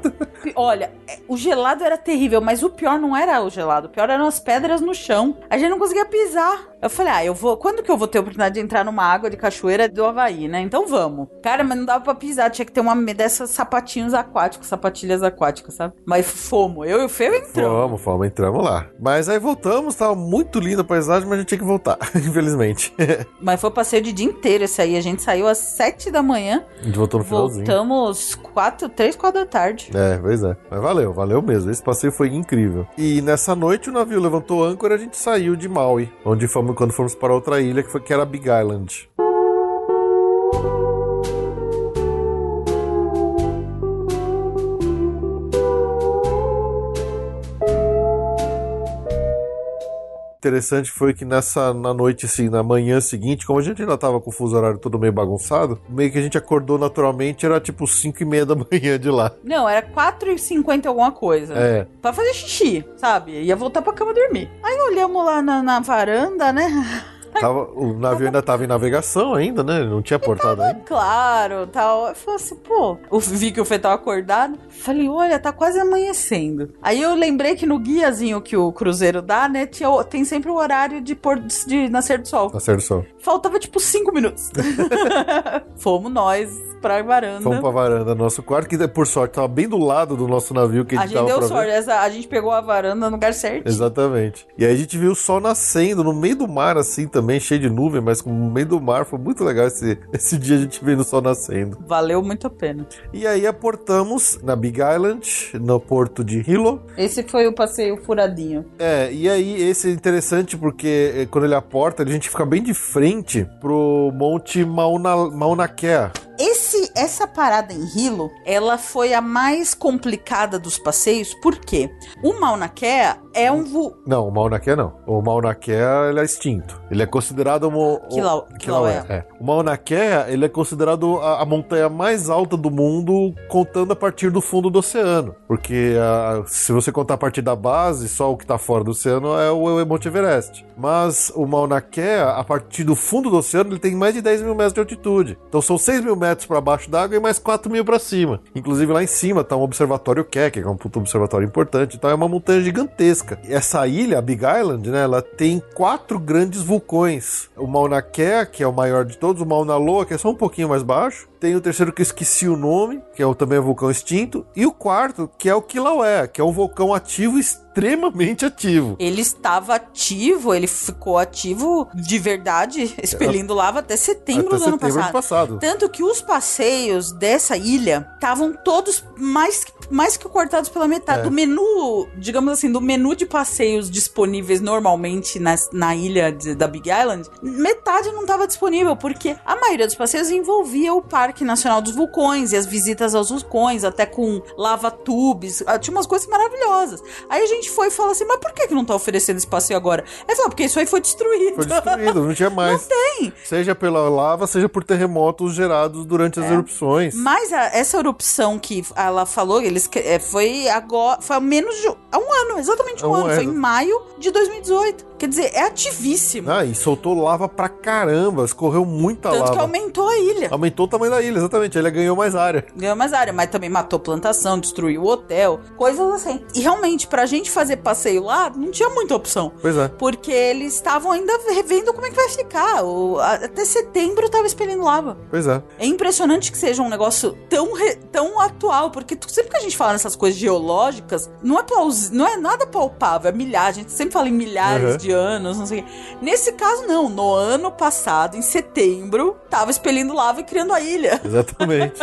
Olha, é, o gelado era terrível, mas o pior não era o gelado, o pior eram as pedras no chão. A gente não conseguia pisar. Eu falei, ah, eu vou. Quando que eu vou ter a oportunidade de entrar numa água de cachoeira do Havaí, né? Então vamos. Cara, mas não dava pra pisar, tinha que ter uma dessas sapatinhos aquáticos, sapatilhas aquáticas, sabe? Mas fomos, eu e o Feu entramos. Fomos, fomos, entramos lá. Mas aí voltamos, tava muito linda a paisagem, mas a gente tinha que voltar, <laughs> infelizmente. <laughs> Mas foi passeio de dia inteiro esse aí. A gente saiu às sete da manhã, a gente voltou no finalzinho. voltamos quatro, três, quatro da tarde. É, pois é. Mas valeu, valeu mesmo. Esse passeio foi incrível. E nessa noite o navio levantou âncora e a gente saiu de Maui, onde fomos quando fomos para outra ilha que foi que era Big Island. Interessante foi que nessa na noite assim, na manhã seguinte, como a gente ainda tava com o fuso horário todo meio bagunçado, meio que a gente acordou naturalmente, era tipo 5 e meia da <laughs> manhã de lá. Não, era 4h50 alguma coisa. É, Pra fazer xixi, sabe? Ia voltar pra cama dormir. Aí olhamos lá na, na varanda, né? <laughs> Tava, o navio ainda tava em navegação ainda, né? Não tinha portado ainda. Claro, tal. Eu falei assim, pô. Eu <laughs> vi que o Fê tava acordado. Falei, olha, tá quase amanhecendo. Aí eu lembrei que no guiazinho que o cruzeiro dá, né? Tinha, tem sempre o horário de, pôr, de nascer do sol. Nascer do sol. Faltava tipo cinco minutos. <laughs> <laughs> Fomos nós pra varanda. Fomos pra varanda nosso quarto, que por sorte tava bem do lado do nosso navio que a A gente, gente tava deu sorte. Essa, a gente pegou a varanda no lugar certo. Exatamente. E aí a gente viu o sol nascendo no meio do mar, assim, também, cheio de nuvem, mas no meio do mar. Foi muito legal esse, <laughs> esse dia a gente vendo o sol nascendo. Valeu muito a pena. E aí aportamos na Big Island, no porto de Hilo. Esse foi o passeio furadinho. É, e aí esse é interessante porque eh, quando ele aporta, a gente fica bem de frente pro Monte Mauna, Mauna Kea. Essa parada em Hilo, ela foi a mais complicada dos passeios, por quê? O Mauna Kea é um vu... Não, o Mauna Kea não. O Mauna Kea, ele é extinto. Ele é considerado um... Quilau- Kilauea. É. O Mauna Kea, ele é considerado a, a montanha mais alta do mundo, contando a partir do fundo do oceano. Porque ah, se você contar a partir da base, só o que tá fora do oceano é o, é o Monte Everest. Mas o Mauna Kea, a partir do fundo do oceano, ele tem mais de 10 mil metros de altitude. Então são 6 mil metros para baixo d'água e mais 4 mil para cima. Inclusive lá em cima tá um observatório Keck, que é um puto observatório importante. Então é uma montanha gigantesca. E essa ilha, a Big Island, né, ela tem quatro grandes vulcões. O Mauna Kea, que é o maior de todos, o Mauna Loa, que é só um pouquinho mais baixo. Tem o terceiro que eu esqueci o nome, que é o, também um vulcão extinto. E o quarto, que é o Kilauea, que é um vulcão ativo extremamente ativo. Ele estava ativo, ele ficou ativo de verdade, <laughs> expelindo lava até setembro Até do ano setembro do passado. passado. Tanto que os passeios dessa ilha estavam todos mais, mais que cortados pela metade. É. Do menu, digamos assim, do menu de passeios disponíveis normalmente na, na ilha de- da Big Island, metade não estava disponível, porque a maioria dos passeios envolvia o parque Nacional dos Vulcões e as visitas aos vulcões, até com lava tubes, ah, tinha umas coisas maravilhosas. Aí a gente foi e falou assim, mas por que, que não tá oferecendo esse passeio agora? Ele falou, porque isso aí foi destruído. Foi destruído, não tinha <laughs> mais. Não tem. Seja pela lava, seja por terremotos gerados durante as É. erupções. Mas a- essa erupção que ela falou, eles é, foi agora, foi há menos de há um ano, exatamente um, um ano, foi ano. em maio de 2018. Quer dizer, é ativíssimo. Ah, e soltou lava pra caramba, escorreu muita Tanto lava. que aumentou a ilha. Aumentou o tamanho da ilha, exatamente. Ele ganhou mais área. Ganhou mais área, mas também matou plantação, destruiu o hotel, coisas assim. E realmente, pra gente fazer passeio lá, não tinha muita opção. Pois é. Porque eles estavam ainda revendo como é que vai ficar. O- a- até setembro tava expelindo lava. Pois é. É impressionante que seja um negócio tão, re- tão atual, porque tu- sempre que a gente fala nessas coisas geológicas, não é, plaus- não é nada palpável, é milhares. A gente sempre fala em milhares Uhum. de anos, não sei. Nesse caso, não. No ano passado, em setembro, tava expelindo lava e criando a ilha. <laughs> Exatamente.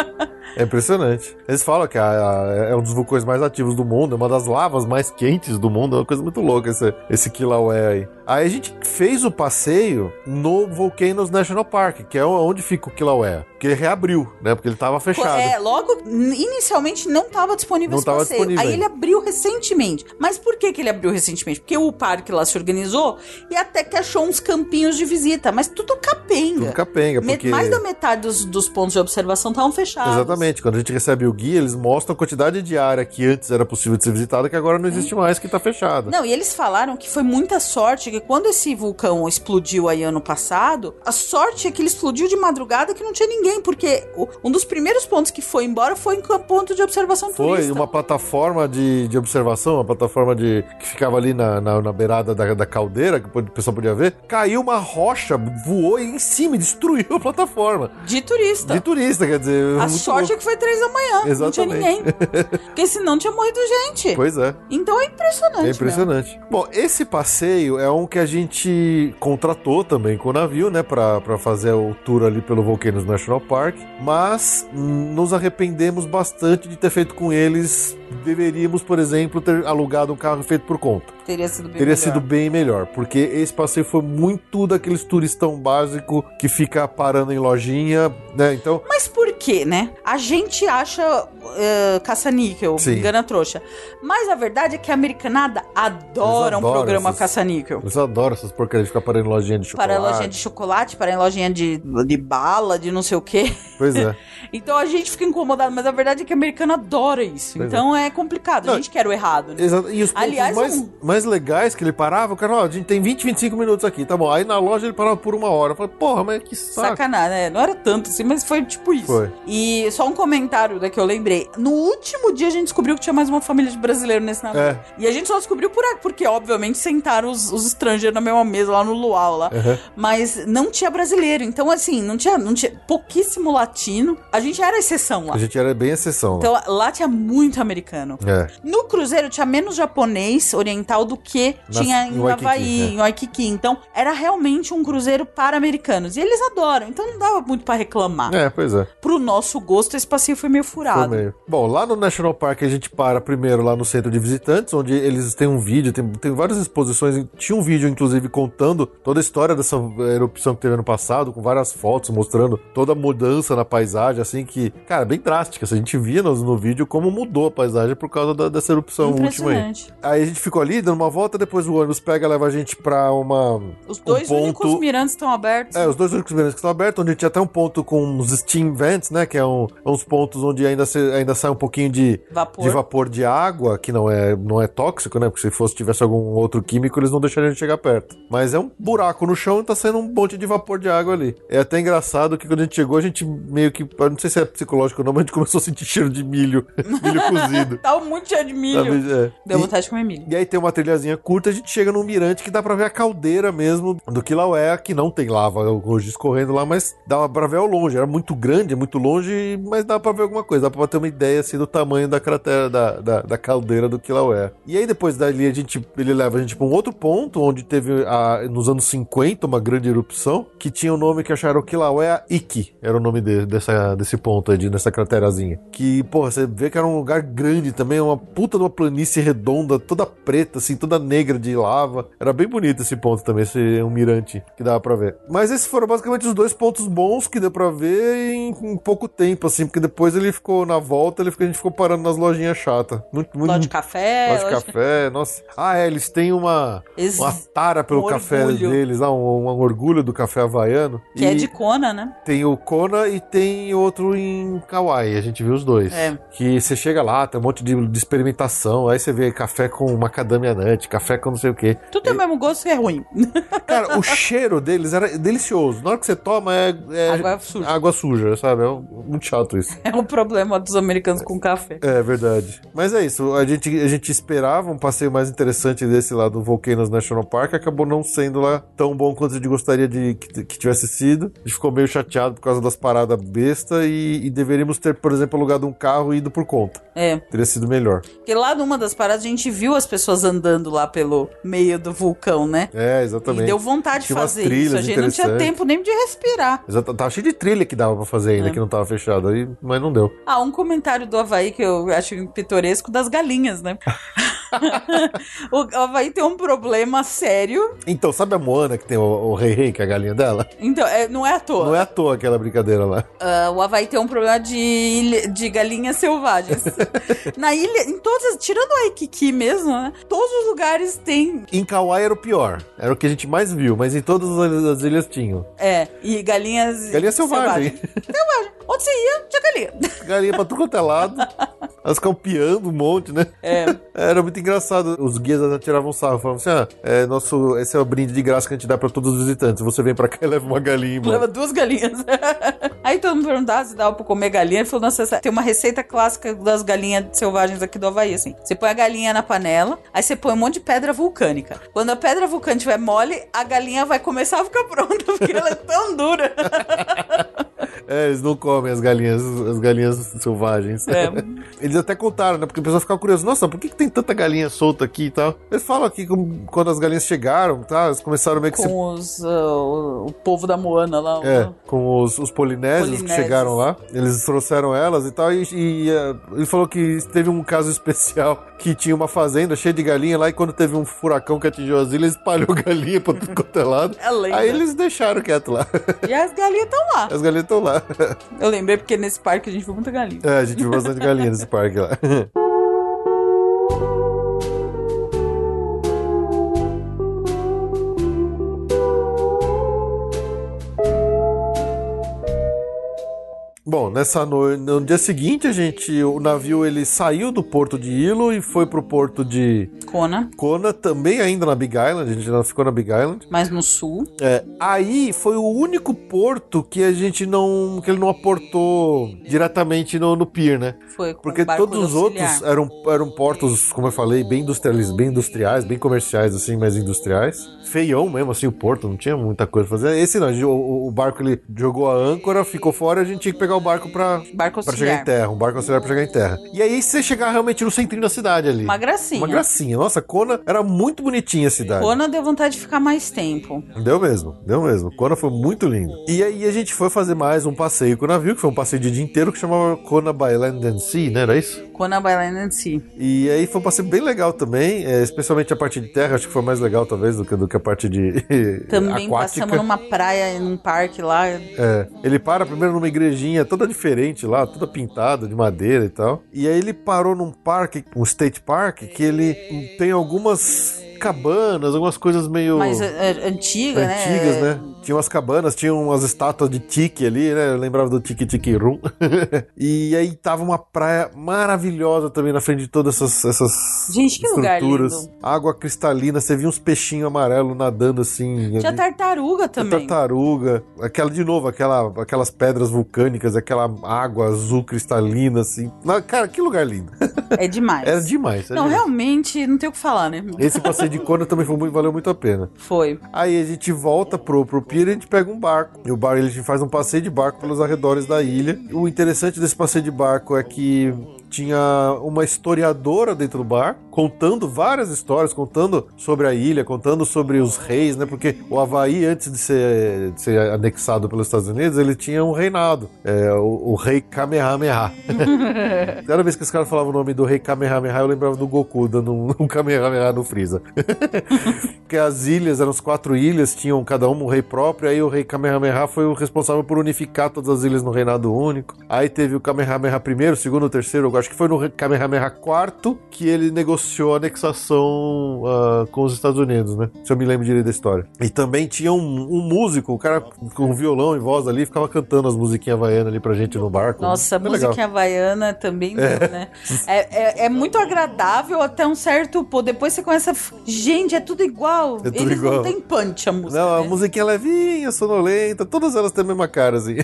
é impressionante. Eles falam que a- a- é um dos vulcões mais ativos do mundo, é uma das lavas mais quentes do mundo. É uma coisa muito louca esse, esse Kilauea aí. Aí a gente fez o passeio no Volcanoes National Park, que é onde fica o Kilauea. Que ele reabriu, né? Porque ele tava fechado. É, logo, inicialmente não estava disponível Não esse tava passeio. disponível Aí ele abriu recentemente. Mas por que, que ele abriu recentemente? Porque o parque lá se organizou e até que achou uns campinhos de visita, mas tudo capenga. Tudo capenga, porque... Mais da metade dos, dos pontos de observação estavam fechados. Exatamente. Quando a gente recebe o guia, eles mostram a quantidade de área que antes era possível de ser visitada, que agora não existe mais, que tá fechada. Não, e eles falaram que foi muita sorte que quando esse vulcão explodiu aí ano passado, a sorte é que ele explodiu de madrugada que não tinha ninguém, porque um dos primeiros pontos que foi embora foi em ponto de observação Foi turista. uma plataforma de, de observação, uma plataforma de que ficava ali na, na, na beirada da, da caldeira, que o pessoal podia ver. Caiu uma rocha, voou em cima e destruiu a plataforma. De turista. De turista, quer dizer. A sorte é que foi três da manhã. Não tinha Exatamente. ninguém. <laughs> Porque senão tinha morrido gente. Pois é. Então é impressionante. É impressionante. Bom, esse passeio é um que a gente contratou também com o navio, né, pra fazer o tour ali pelo Volcanoes National Park, mas nos arrependemos bastante de ter feito com eles. Deveríamos, por exemplo, ter alugado um carro feito por conta. Teria sido bem Teria melhor. sido bem melhor, porque esse passeio foi muito daqueles turistão básico que fica parando em lojinha, né? Então, Mas por quê, né? A gente acha eh, caça-níquel, engana trouxa. Mas a verdade é que a americanada adora um programa caça-níquel. eles adoram essas porcarias de ficar parando em lojinha de chocolate. Para lojinha de chocolate, para a lojinha de, de bala, de não sei o quê. Pois é. <laughs> Então a gente fica incomodado, mas a verdade é que a americana adora isso. Pois então é, complicado. Não, a gente quer o errado, né? Exato. E os Aliás, mais, um- mais legais que ele parava, o cara, ó, a gente tem 20, 25 minutos aqui, tá bom. Aí na loja ele parava por uma hora. Eu falei, porra, mas que saco. Sacanagem, né? Não era tanto assim, mas foi tipo isso. Foi. E só um comentário da que eu lembrei. No último dia a gente descobriu que tinha mais uma família de brasileiro nesse navio. É. E a gente só descobriu por aí, porque obviamente sentaram os, os estrangeiros na mesma mesa lá no Luau lá. Uhum. Mas não tinha brasileiro. Então, assim, não tinha, não tinha pouquíssimo latino. A gente era exceção lá. A gente era bem exceção. Então lá tinha muito americano. É. No cruzeiro tinha menos japonês oriental do que tinha em em Waikiki, Havaí, é. em Waikiki. Então era realmente um cruzeiro para americanos. E eles adoram, então não dava muito pra reclamar. É, pois é. Pro nosso gosto, esse passeio foi meio Foi furado. meio. Bom, lá no National Park a gente para primeiro lá no centro de visitantes, onde eles têm um vídeo, tem, tem várias exposições. Tinha um vídeo, inclusive, contando toda a história dessa erupção que teve ano passado, com várias fotos mostrando toda a mudança na paisagem, assim, que, cara, bem drástica. A gente via no, no vídeo como mudou a paisagem por causa da- dessa erupção última aí. Aí a gente ficou ali, dando uma volta, depois o ônibus pega, leva a gente pra uma. Os dois um únicos ponto. mirantes estão abertos. É, os dois únicos mirantes que estão abertos, onde tinha até um ponto com uns steam vents, né? Que é um, uns pontos onde ainda, se- ainda sai um pouquinho de Vapor. de vapor de água, que não é, não é tóxico, né? Porque se fosse tivesse algum outro químico, eles não deixariam a gente chegar perto. Mas é um buraco no chão e tá saindo um monte de vapor de água ali. É até engraçado que quando a gente chegou, a gente meio que. Não sei se é psicológico ou não, mas a gente começou a sentir cheiro de milho. milho <laughs> cozido. Tá muito cheio de milho. É. Deu E- vontade de comer milho. e aí tem uma trilhazinha curta, a gente chega num mirante que dá pra ver a caldeira mesmo do Kilauea, que não tem lava hoje escorrendo lá, mas dá pra ver ao longe. Era muito grande, muito longe, mas dá pra ver alguma coisa. Dá pra ter uma ideia assim do tamanho da cratera, da, da, da caldeira do Kilauea. E aí depois dali a gente, ele leva a gente pra um outro ponto, onde teve a, nos anos 50 uma grande erupção, que tinha o nome que acharam Kilauea Iki, era o nome de- dessa, desse ponto aí, dessa craterazinha. Que, porra, você vê que era um lugar grande também, uma puta de uma planície redonda, toda preta, assim, toda negra de lava. Era bem bonito esse ponto também, esse um mirante que dava pra ver. Mas esses foram basicamente os dois pontos bons que deu pra ver em, em pouco tempo, assim, porque depois ele ficou na volta, ele, ficou- a gente ficou parando nas lojinhas chatas. Muito, muito. Loja de café. Loja de loja- café, nossa. Ah, é, eles têm uma, uma tara pelo um café orgulho. deles, lá, um, um orgulho do café havaiano. Que é E de Kona, né? Tem o Kona e tem outro em Kauai, a gente viu os dois. É. Que você chega lá, tem um monte de, de experimentação, aí você vê café com macadamia café com não sei o quê. Tudo tem o mesmo gosto que é ruim. <laughs> Cara, o cheiro deles era delicioso. Na hora que você toma, é, é Água suja. água suja, sabe? É um- muito chato isso. <laughs> É o problema dos americanos com café. É verdade. Mas é isso. A gente, a gente esperava um passeio mais interessante desse lá do Volcanoes National Park. Acabou não sendo lá tão bom quanto a gente gostaria de que, que tivesse sido. A gente ficou meio chateado por causa das paradas besta e, e deveríamos ter, por exemplo, alugado um carro e ido por conta. É. Teria sido melhor. Porque lá numa das paradas a gente viu as pessoas andando lá pelo meio do vulcão, né? É, E exatamente. deu vontade de Tinha umas fazer isso. A gente não tinha tempo nem de respirar. Exato. Tava cheio de trilha que dava pra fazer ainda, É. que não tava fechado aí, mas não deu. Ah, um comentário do Havaí que eu acho pitoresco das galinhas, né? <laughs> <laughs> o Havaí tem um problema sério. Então, sabe a Moana que tem o, o Rei Rei, que é a galinha dela? Então, é, não é à toa. Não é à toa aquela brincadeira lá. Ah, o Havaí tem um problema de, ilha- de galinhas selvagens. <laughs> Na ilha, em todas, tirando a Ikiki mesmo, né? Todos os lugares tem. Em Kauai era o pior. Era o que a gente mais viu, mas em todas as as ilhas tinham. É, e galinhas. Galinha selvagem. <laughs> Selvagem. Onde você ia, tinha galinha. Galinha pra tudo quanto é lado. Elas ficam piando um monte, né? É. Era muito engraçado. Os guias até tiravam sarro, falavam assim: ah, é, nosso, esse é o brinde de graça que a gente dá pra todos os visitantes. Você vem pra cá e leva uma galinha embora. Leva duas galinhas. <laughs> Aí todo mundo perguntava se dava pra comer galinha. Ele falou: Nossa, tem uma receita clássica das galinhas selvagens aqui do Havaí, assim. Você põe a galinha na panela, aí você põe um monte de pedra vulcânica. Quando a pedra vulcânica estiver mole, a galinha vai começar a ficar pronta, porque ela é tão dura. <laughs> É, eles não comem as galinhas, as galinhas selvagens. É. Eles até contaram, né? Porque o pessoal ficava curioso, nossa, por que, que tem tanta galinha solta aqui e tal? Eles falam que como- quando as galinhas chegaram, tá? Eles começaram meio que se Com os, ah, o, povo da Moana lá. É, com os, os polinésios, que chegaram lá. Eles trouxeram elas e tal. E, e, eh, ele falou que teve um caso <laughs> especial que tinha uma fazenda cheia de galinha lá. E quando teve um furacão que atingiu as ilhas, espalhou <laughs> galinha pra tudo quanto é lado. É lenda. Aí eles deixaram quieto lá. E as galinhas estão lá. As galinhas estão lá. Eu lembrei porque nesse parque a gente viu muita galinha. É, a gente viu bastante galinha nesse parque lá. <laughs> Bom, nessa noite, no dia seguinte, a gente, o navio ele saiu do porto de Hilo e foi pro porto de Kona, Kona, também ainda na Big Island, a gente ainda ficou na Big Island. mas no sul. É, aí foi o único porto que a gente não, que ele não aportou diretamente no, no pier, né? Foi com Porque todos os auxiliar. outros eram, eram portos, como eu falei, bem industriais, bem industriais, bem comerciais, assim, mas industriais. Feião mesmo, assim, o porto, não tinha muita coisa pra fazer. Esse não, a o, o barco ele jogou a âncora, ficou fora a gente tinha que pegar o barco pra, Barco pra chegar em terra, um barco auxiliar pra chegar em terra. E aí você chegar realmente no centrinho da cidade ali. Uma gracinha. Uma gracinha. Nossa, Kona era muito bonitinha a cidade. Kona deu vontade de ficar mais tempo. Deu mesmo, deu mesmo. Kona foi muito lindo. E aí a gente foi fazer mais um passeio com o navio, que foi um passeio de dia inteiro, que chamava Kona by Land and Sea, né? Era isso? Kona by Land and Sea. E aí foi um passeio bem legal também, é, especialmente a parte de terra, acho que foi mais legal talvez do que, do que a parte de Também <laughs> aquática. passamos numa praia, num parque lá. É, ele para primeiro numa igrejinha toda diferente lá, toda pintada de madeira e tal. E aí ele parou num parque, um state park, que ele tem algumas cabanas, algumas coisas meio Mais é, antiga, né? antigas, né? Tinha umas cabanas, tinha umas estátuas de tique ali, né? Eu lembrava do Tique Tique Room. <laughs> e aí tava uma praia maravilhosa também na frente de todas essas, essas Gente, que lugar estruturas. lindo. Água cristalina, você via uns peixinhos amarelos nadando assim. Tinha ali. tartaruga Tinha também. tartaruga, aquela de novo, aquela, aquelas pedras vulcânicas, aquela água azul cristalina, assim. Cara, que lugar lindo. É demais. <laughs> Era demais. era Não, demais. realmente, não tem o que falar, né? Esse passeio de Kona também foi muito, valeu muito a pena. Foi. Aí a gente volta pro, pro pier e a gente pega um barco. E o barco, a gente faz um passeio de barco pelos arredores da ilha. O interessante desse passeio de barco é que tinha uma historiadora dentro do bar, contando várias histórias, contando sobre a ilha, contando sobre os reis, né? Porque o Havaí, antes de ser, de ser anexado pelos Estados Unidos, ele tinha um reinado. É, o, o rei Kamehameha. <laughs> Cada vez que os caras falavam o nome do rei Kamehameha, eu lembrava do Goku dando um, <laughs> um Kamehameha no Freeza. <laughs> Porque as ilhas, eram as quatro ilhas, tinham cada uma um rei próprio, aí o rei Kamehameha foi o responsável por unificar todas as ilhas no reinado único. Aí teve o Kamehameha I, segundo, terceiro, eu acho que foi no Kamehameha IV que ele negociou a anexação uh, com os Estados Unidos, né? Se eu me lembro direito da história. E também tinha um, um músico, um cara com violão e voz ali, ficava cantando as musiquinhas havaianas ali pra gente no barco. Nossa, musiquinha legal. havaiana também, né? É, é, é muito agradável até um certo pô. Depois você começa. a Gente, é tudo igual. É tudo Eles igual. não tem punch a música. Não, a né? musiquinha levinha, sonolenta, todas elas têm a mesma cara, assim.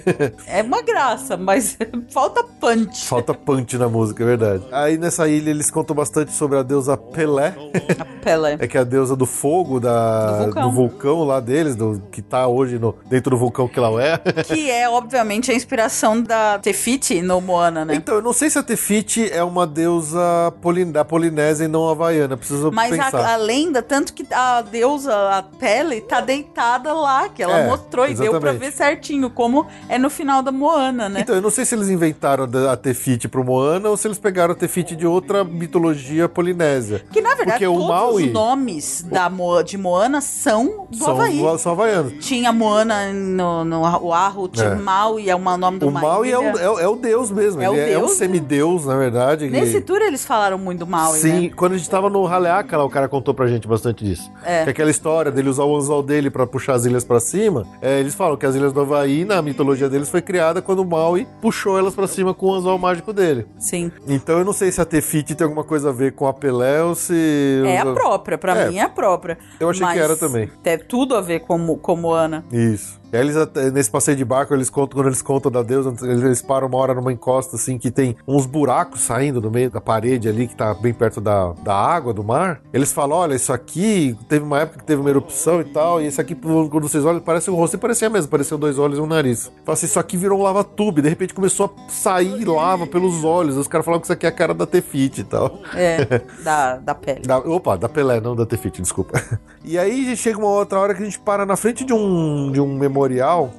É uma graça, mas <laughs> falta punch. Falta punch na música, é verdade. Aí nessa ilha eles contam bastante sobre a deusa Pelé, A Pelé. <laughs> é que é a deusa do fogo, da, Do vulcão. vulcão lá deles, do, que tá hoje no, dentro do vulcão Kilauea. <laughs> Que é, obviamente, a inspiração da Tefiti no Moana, né? Então, eu não sei se a Tefiti é uma deusa polin- da Polinésia e não havaiana, preciso Mas a, pensar. a lenda, tanto que a deusa, a Pele, tá deitada lá, que ela É, mostrou e deu pra exatamente. ver certinho, como é no final da Moana, né? Então, eu não sei se eles inventaram a Tefiti pro Moana ou se eles pegaram a Tefiti de outra mitologia polinésia. que na verdade porque o todos Maui- os nomes da Mo- de Moana são do São, Havaí. são havaianos. Tinha Moana no, no o Arro, tinha É. Maui, é o nome de O Maui é o, é, o- é o deus mesmo. É o ele é, é um deus, né? semideus, na verdade. que- Nesse tour eles falaram muito do Maui, Sim, né? quando a gente tava no Haleaka lá, o cara contou pra gente bastante disso. É. Que aquela história dele usar o anzol dele pra puxar as ilhas pra cima, é, eles falam que as ilhas do Havaí, na mitologia deles, foi criada quando o Maui puxou elas pra cima com o anzol mágico dele. Sim. Então eu não sei se a Tefiti tem alguma coisa a ver com a Pelé ou se... É a própria, pra É. mim é a própria. Eu achei que Mas era também. Tem tudo a ver com, Mo- com Moana. Isso. E aí eles, nesse passeio de barco, eles contam, quando eles contam da deusa, eles, param uma hora numa encosta, assim, que tem uns buracos saindo no meio da parede ali, que tá bem perto da, da água, do mar. Eles falam, olha, isso aqui, teve uma época que teve uma erupção e tal, e esse aqui, quando vocês olham, parece um rosto, e parecia mesmo, parecia dois olhos e um nariz. Fala assim, isso aqui virou um lava-tube, de repente começou a sair lava pelos olhos, os caras falavam que isso aqui é a cara da Tefiti e tal. É, <laughs> da, da pele. Da- opa, da Pelé, não da Tefiti, desculpa. <laughs> E aí chega uma outra hora que a gente para na frente de um, de um memorial.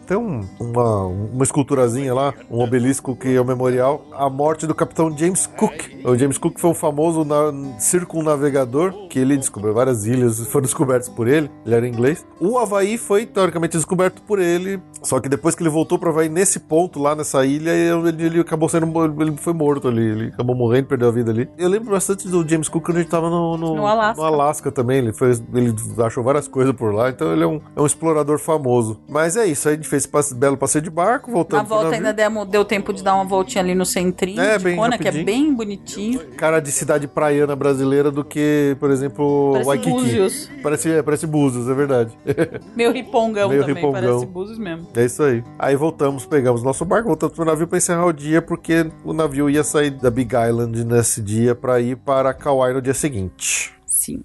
Tem um- uma, uma esculturazinha lá, um obelisco que é o memorial. A morte do capitão James Cook. O James Cook foi um famoso na, circunnavegador que ele descobriu várias ilhas, foram descobertas por ele. Ele era inglês. O Havaí foi, teoricamente, descoberto por ele. Só que depois que ele voltou para Havaí, nesse ponto lá nessa ilha, ele, ele acabou sendo. Ele foi morto ali. Ele acabou morrendo, perdeu a vida ali. Eu lembro bastante do James Cook quando a gente tava no, no, No Alasca. no Alasca também. Ele, foi, ele achou várias coisas por lá, então ele é um, é um explorador famoso. Mas é isso, aí a gente fez esse belo passeio de barco, Na voltamos pro volta ainda deu, deu tempo de dar uma voltinha ali no centrinho É, de Kona, que é bem bonitinho. Cara de cidade praiana brasileira do que, por exemplo, Parece Waikiki. Búzios. Parece, é, parece Búzios, é verdade. Meio ripongão Meio também, ripongão. parece Búzios mesmo. É isso aí. Aí voltamos, pegamos nosso barco, voltamos pro navio pra encerrar o dia, porque o navio ia sair da Big Island nesse dia pra ir para Kauai no dia seguinte. Sim.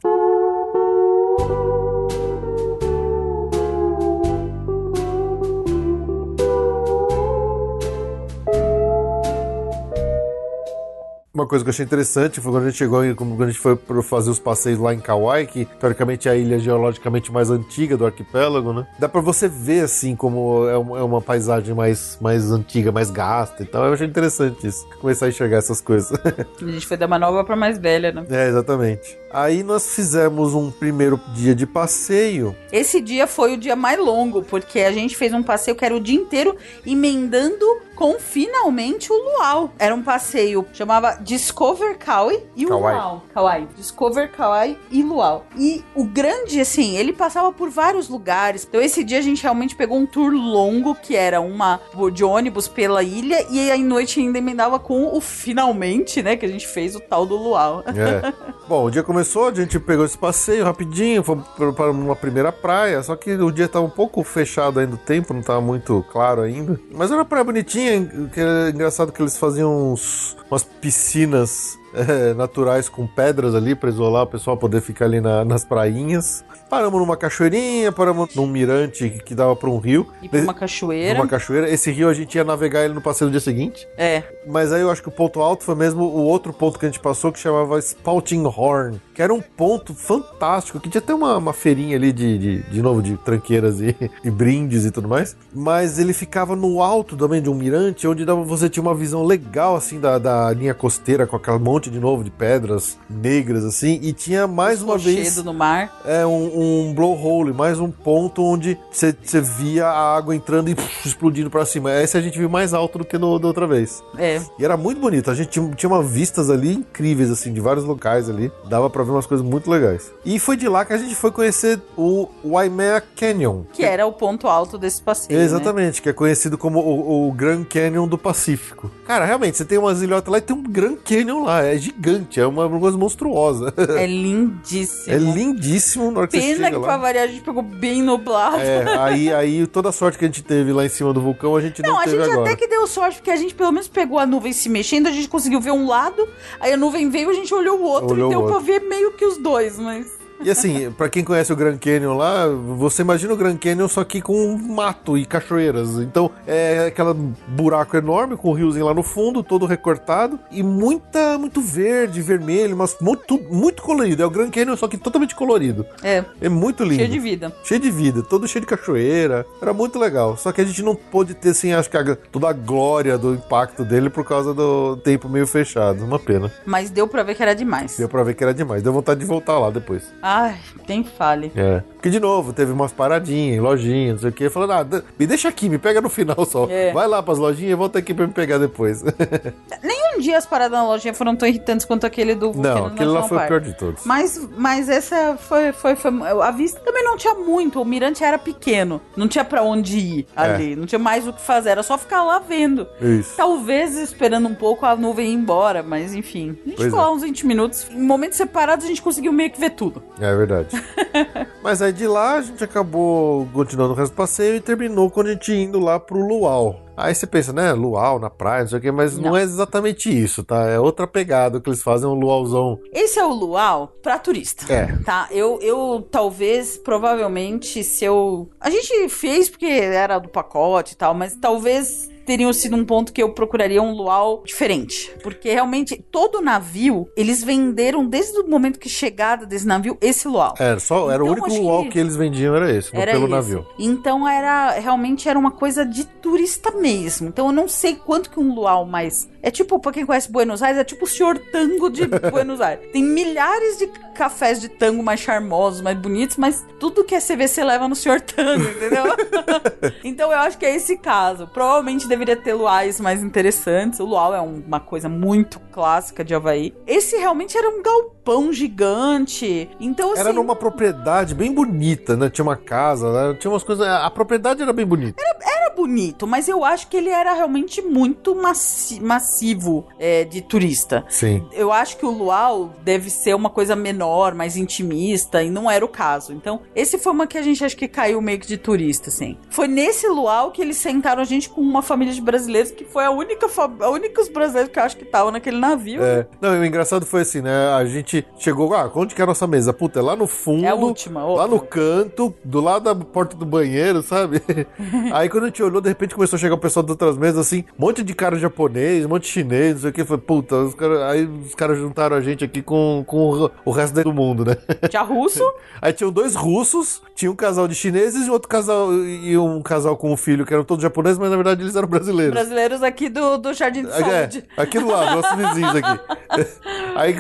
Uma coisa que eu achei interessante foi quando a gente chegou, em- quando a gente foi pra fazer os passeios lá em Kauai, que teoricamente é a ilha geologicamente mais antiga do arquipélago, né? Dá pra você ver, assim, como é uma, é uma paisagem mais, mais antiga, mais gasta e tal. Eu achei interessante isso. Começar a enxergar essas coisas. <laughs> A gente foi da mais nova pra mais velha, né? é, exatamente. Aí nós fizemos um primeiro dia de passeio. Esse dia foi o dia mais longo, porque a gente fez um passeio que era o dia inteiro emendando com finalmente o luau. Era um passeio, chamava Discover Kauai e o Kauai. luau. Kauai. Discover Kauai e luau. E o grande, assim, ele passava por vários lugares. Então esse dia a gente realmente pegou um tour longo, que era uma de ônibus pela ilha, e aí à noite ainda emendava com o finalmente, né, que a gente fez o tal do luau. É. <laughs> Bom, o dia começou, a gente pegou esse passeio rapidinho, fomos para uma primeira praia, só que o dia estava um pouco fechado ainda o tempo, não estava muito claro ainda. Mas era uma praia bonitinha, que era engraçado que eles faziam uns, umas piscinas é, <laughs> naturais com pedras ali pra isolar o pessoal poder ficar ali na- nas prainhas. Paramos numa cachoeirinha, paramos num mirante que, que dava pra um rio. E pra uma cachoeira. Numa cachoeira. Esse rio a gente ia navegar ele no passeio no dia seguinte. É. Mas aí eu acho que o ponto alto foi mesmo o outro ponto que a gente passou que chamava Spouting Horn, que era um ponto fantástico, que tinha até uma, uma feirinha ali de, de, de novo, de tranqueiras e, <laughs> e brindes e tudo mais. Mas ele ficava no alto também de um mirante, onde dava, você tinha uma visão legal, assim, da, da linha costeira, com aquele monte de novo de pedras negras, assim, e tinha mais uma vez no mar. é um, um blowhole, mais um ponto onde você via a água entrando e pff, <laughs> explodindo pra cima. Esse a gente viu mais alto do que no, da outra vez. É. E era muito bonito. A gente tinha, tinha umas vistas ali incríveis, assim, de vários locais ali. Dava pra ver umas coisas muito legais. E foi de lá que a gente foi conhecer o Waimea Canyon. Que era o ponto alto desse passeio. né? Exatamente, que é conhecido como o, o Grand Canyon do Pacífico. Cara, realmente, você tem umas ilhotas lá e tem um Grand Canyon lá. É gigante, é uma, coisa monstruosa. É <laughs> lindíssimo. É lindíssimo na hora que você Pena chega que lá. pra variar a gente pegou bem nublado. É, aí, aí toda a sorte que a gente teve lá em cima do vulcão, a gente não, Não, a teve gente agora. até que deu sorte, porque a gente pelo menos pegou a nuvem se mexendo, a gente conseguiu ver um lado, aí a nuvem veio, a gente olhou o outro Olhou e deu o pra outro. ver meio que os dois, mas. E assim, pra quem conhece o Grand Canyon lá, você imagina o Grand Canyon só que com mato e cachoeiras. Então é aquele buraco enorme com o riozinho lá no fundo, todo recortado e muita, muito verde, vermelho, mas muito, muito colorido. É o Grand Canyon só que totalmente colorido. É, É muito lindo. cheio de vida. Cheio de vida, todo cheio de cachoeira. Era muito legal. Só que a gente não pôde ter, assim, acho que a- toda a glória do impacto dele por causa do tempo meio fechado. Uma pena. Mas deu pra ver que era demais. Deu pra ver que era demais. Deu vontade de voltar lá depois. Ai, tem fale. É. Porque, de novo, teve umas paradinhas, lojinhas, não sei o quê. Falando, ah, me deixa aqui, me pega no final só. É. Vai lá pras lojinhas e volta aqui pra me pegar depois. <laughs> Nenhum dia as paradas na lojinha foram tão irritantes quanto aquele do não, aquele lá foi o pior de todos. Mas, mas essa foi, foi, foi. A vista também não tinha muito. O mirante era pequeno. Não tinha pra onde ir É. ali. Não tinha mais o que fazer. Era só ficar lá vendo. Isso. Talvez esperando um pouco a nuvem ir embora, mas enfim. A gente Pois ficou é. lá uns 20 minutos. Em momentos separados a gente conseguiu meio que ver tudo. É verdade. <laughs> Mas aí de lá a gente acabou continuando o resto do passeio e terminou quando a gente indo lá pro Luau. Aí você pensa, né, luau na praia, não sei o quê, mas não, Não. é exatamente isso, tá? É outra pegada que eles fazem, um luauzão. Esse é o luau pra turista. É. Tá, eu, eu talvez, provavelmente, se eu. A gente fez porque era do pacote e tal, mas talvez teriam sido um ponto que eu procuraria um luau diferente. Porque realmente, todo navio, eles venderam desde o momento que chegada desse navio esse luau. É, só, era o Então, único acho luau que- que... eles vendiam, era esse, Era pelo esse. navio. Então era realmente era uma coisa de turista mesmo. Então eu não sei quanto que um luau mais é tipo pra quem conhece Buenos Aires é tipo o senhor tango de <laughs> Buenos Aires. Tem milhares de cafés de tango mais charmosos, mais bonitos, mas tudo que é CVC leva no senhor tango, entendeu? <laughs> então eu acho que é esse caso. Provavelmente deveria ter luais mais interessantes. O luau é um- uma coisa muito clássica de Havaí. Esse realmente era um galpão gigante. Então assim, Era numa propriedade bem bonita, né? Tinha uma casa, né? tinha umas coisas. A propriedade era bem bonita. era bonito, mas eu acho que ele era realmente muito massi- massivo é, de turista. Sim. Eu acho que o Luau deve ser uma coisa menor, mais intimista, e não era o caso. Então, esse foi uma que a gente acho que caiu meio que de turista, assim. Foi nesse Luau que eles sentaram a gente com uma família de brasileiros, que foi a única, a únicos brasileiros que eu acho que estavam naquele navio. É. Não, o engraçado foi assim, né? A gente chegou, ah, onde que é a nossa mesa? Puta, é lá no fundo. É a última, Lá no canto, do lado da porta do banheiro, sabe? <laughs> Aí quando a gente olhou, de repente começou a chegar o pessoal das outras mesas, assim, um monte de cara japonês, um monte de chinês, não sei o que. Foi, puta, os cara, aí os caras juntaram a gente aqui com, com o, resto do mundo, né? <laughs> Tinha russo, <laughs> Aí tinham dois russos, tinha um casal de chineses e outro casal, e um casal com um filho, que eram todos japoneses, mas na verdade eles eram brasileiros. brasileiros aqui do, do Jardim de Saúde. É, aqui do lado, nossos vizinhos aqui. <laughs> Aí,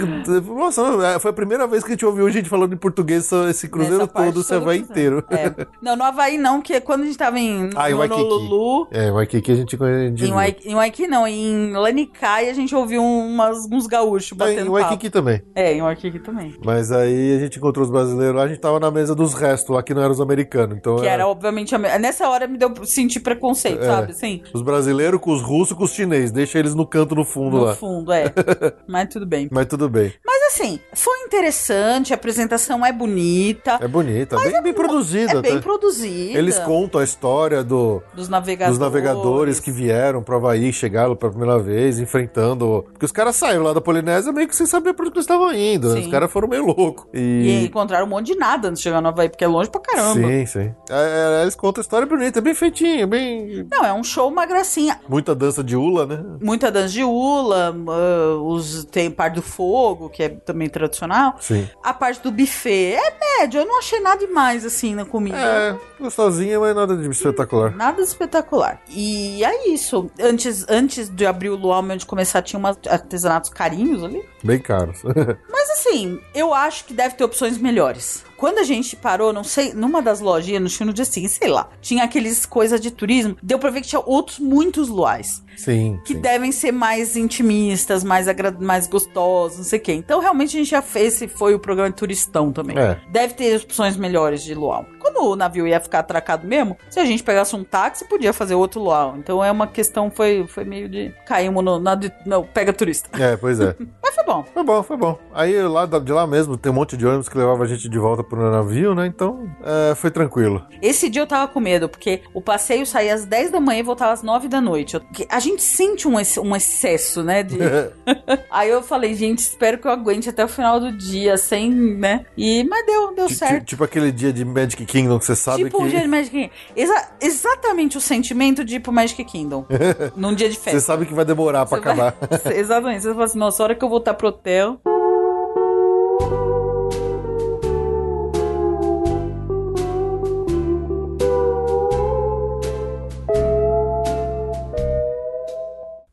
nossa, foi a primeira vez que a gente ouviu gente falando em português esse cruzeiro parte todo, você vai inteiro. É. Não, no Havaí não, que quando a gente tava em Ah, em Waikiki. Honolulu... É, aqui, aqui a gente conhece. Em Waikiki, em Waikiki não, em Lanikai a gente ouviu umas, uns gaúchos batendo em papo. Waikiki também. É, em Waikiki também. Mas aí a gente encontrou os brasileiros lá, a gente tava na mesa dos restos lá, que não eram os americanos. Então Que era, obviamente, a me- nessa hora me deu sentir preconceito, É. sabe? Assim, os brasileiros com os russos com os chineses. Deixa eles no canto no fundo no lá. fundo, é. <laughs> Mas tudo bem. Mas tudo bem. Mas assim, foi interessante, a apresentação é bonita, É bonita, bem, bem produzida. é bem tá? produzida. Eles contam a história do, Dos navegadores. dos navegadores que vieram pro Havaí, chegaram pela primeira vez, enfrentando. Porque os caras saíram lá da Polinésia meio que sem saber pra onde eles estavam indo. né? Os caras foram meio loucos. E encontraram um monte de nada antes de chegar no Havaí, porque é longe pra caramba. Sim, sim. É, é, eles contam a história bonita, é bem feitinha, bem. Não, é um show, uma gracinha. Muita dança de ula, né? Muita dança de ula, ah, os, tem parte do fogo, que é também tradicional. Sim. A parte do buffet é médio, eu não achei nada demais assim na comida. É, gostosinha, mas nada de espetacular. Nada espetacular. E é isso. Antes, antes de abrir o luau, onde começar, tinha umas artesanatos carinhos ali. Bem caros. <laughs> Mas assim, eu acho que deve ter opções melhores. Quando a gente parou, não sei, numa das lojinhas, no Chino de assim, sei lá, tinha aqueles coisas de turismo, deu pra ver que tinha outros muitos luais. sim. Que sim. devem ser mais intimistas, mais, mais gostosos, não sei o quê. Então, realmente, a gente já fez, esse foi o programa de turistão também. É. Deve ter opções melhores de luau. Como o navio ia ficar atracado mesmo, se a gente pegasse um táxi, podia fazer outro luau. Então, é uma questão, foi, foi meio de... Caímos no... Na, de- não, pega turista. É, pois é. <laughs> Mas foi bom. Foi bom, foi bom. Aí lá de lá mesmo tem um monte de ônibus que levava a gente de volta pro navio, né? Então é, foi tranquilo. Esse dia eu tava com medo, porque o passeio saía às 10 da manhã e voltava às 9 da noite. Eu- a gente sente um, um excesso, né? De... <laughs> Aí eu falei, gente, espero que eu aguente até o final do dia, sem, né? E, mas deu, deu certo. Tipo aquele dia de Magic Kingdom que você sabe Tipo que. um dia de Magic Kingdom. Exa- exatamente o sentimento de ir pro Magic Kingdom. <laughs> num dia de Você festa. sabe que vai demorar pra Você vai- acabar. <laughs> Exatamente. Você fala assim, nossa, a hora que eu voltar pro hotel.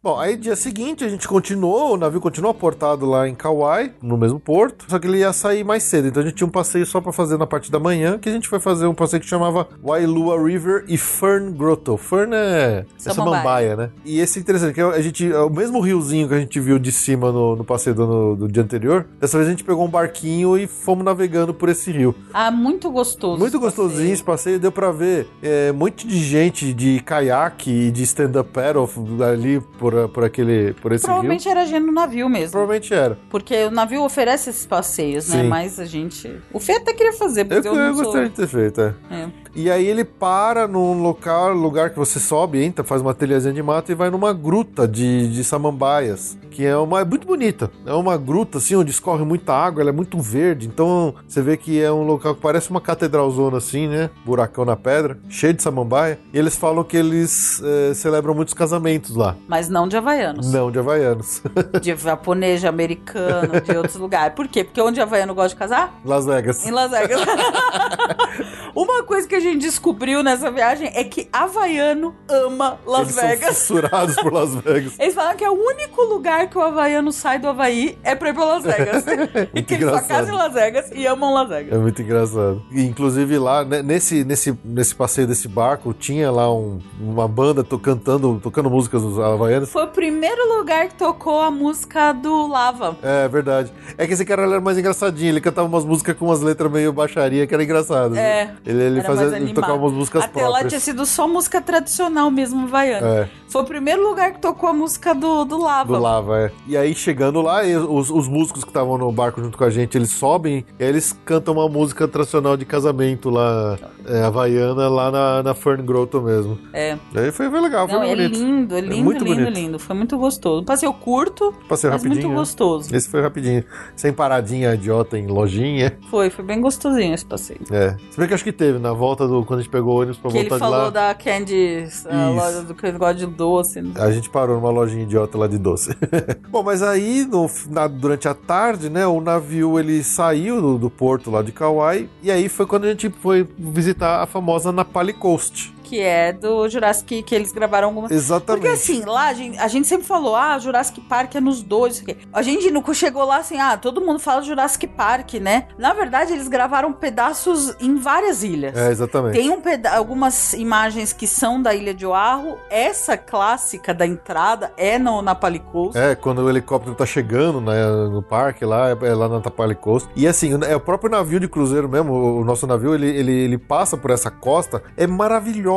Bom, aí dia seguinte a gente continuou, o navio continuou aportado lá em Kauai, no mesmo porto, só que ele ia sair mais cedo, então a gente tinha um passeio só pra fazer na parte da manhã, que a gente foi fazer um passeio que chamava Wailua River e Fern Grotto. Fern é, é Samambaia. samambaia, né? E esse é interessante, que a gente, é o mesmo riozinho que a gente viu de cima no, no passeio do, do dia anterior, dessa vez a gente pegou um barquinho e fomos navegando por esse rio. Ah, muito gostoso. Muito esse passeio. gostosinho esse passeio, deu pra ver é, muito de gente de caiaque e de stand-up paddle ali por, por aquele, por esse rio. Provavelmente era gente no navio mesmo. Provavelmente era. Porque o navio oferece esses passeios, né? Sim. Mas a gente. O Fê até queria fazer, Eu, porque eu, eu não sou. gostaria de ter feito, é. É. E aí ele para num local, lugar que você sobe, entra, faz uma telhazinha de mato e vai numa gruta de, de samambaias, que é uma é muito bonita. É uma gruta assim onde escorre muita água, ela é muito verde, então você vê que é um local que parece uma catedralzona assim, né? Buracão na pedra, cheio de samambaia. E eles falam que eles eh, celebram muitos casamentos lá. Mas não de havaianos. Não de havaianos. <laughs> De japonês, de americano, de outros lugares. Por quê? Porque onde havaiano gosta de casar? Las Vegas. Em Las Vegas. <laughs> Uma coisa que a gente descobriu nessa viagem é que havaiano ama Las Eles são Vegas. fissurados por Las Vegas. <laughs> Eles falam que é o único lugar que o havaiano sai do Havaí é pra ir pra Las Vegas. <laughs> e que eles só engraçado. casam em Las Vegas e amam Las Vegas. É muito engraçado. E, inclusive lá, né, nesse, nesse, nesse passeio desse barco, tinha lá um- uma banda to- cantando, tocando músicas dos havaianos. Foi o primeiro lugar que tocou a música do Lava. É verdade. É que esse cara ele era mais engraçadinho, ele cantava umas músicas com umas letras meio baixaria que era engraçado. É, Ele, ele Era fazia ele animado. tocava umas músicas Até lá próprias. tinha sido só música tradicional mesmo, havaiana. É, Foi o primeiro lugar que tocou a música do, do Lava. do lava, é. E aí chegando lá, os, os músicos que estavam no barco junto com a gente, eles sobem e aí eles cantam uma música tradicional de casamento lá, é, havaiana, lá na, na Fern Grotto mesmo. É. E aí foi, foi legal, foi Não, é bonito. lindo, é lindo, muito lindo, bonito. lindo. Foi muito gostoso. Passeio curto, Passeio mas rapidinho. muito né? gostoso. Esse foi rapidinho. Sem paradinha idiota em lojinha. Foi, foi bem gostosinho esse passeio. É. Se bem que acho que teve, na volta do. Quando a gente pegou o ônibus pra Que ele voltar de falou lá. da Candy, a loja do que ele gosta de doce. né? A gente parou numa lojinha idiota lá de doce. <laughs> Bom, mas aí, no, na- durante a tarde, né, o navio ele saiu do, do porto lá de Kauai, e aí foi quando a gente foi visitar a famosa Napali Coast. Que é do Jurassic, que eles gravaram algumas. Exatamente. Porque assim, lá a gente, a gente sempre falou, ah, Jurassic Park é nos dois. isso aqui. A gente no- chegou lá assim, ah, todo mundo fala Jurassic Park, né? Na verdade, eles gravaram pedaços em várias ilhas. É, exatamente. Tem um peda algumas imagens que são da Ilha de Oahu. Essa clássica da entrada é no, na Palicos. É, quando o helicóptero tá chegando né, no parque lá, é é lá na Tapali Coast. E assim, é o próprio navio de cruzeiro mesmo, o nosso navio, ele, ele, ele passa por essa costa, é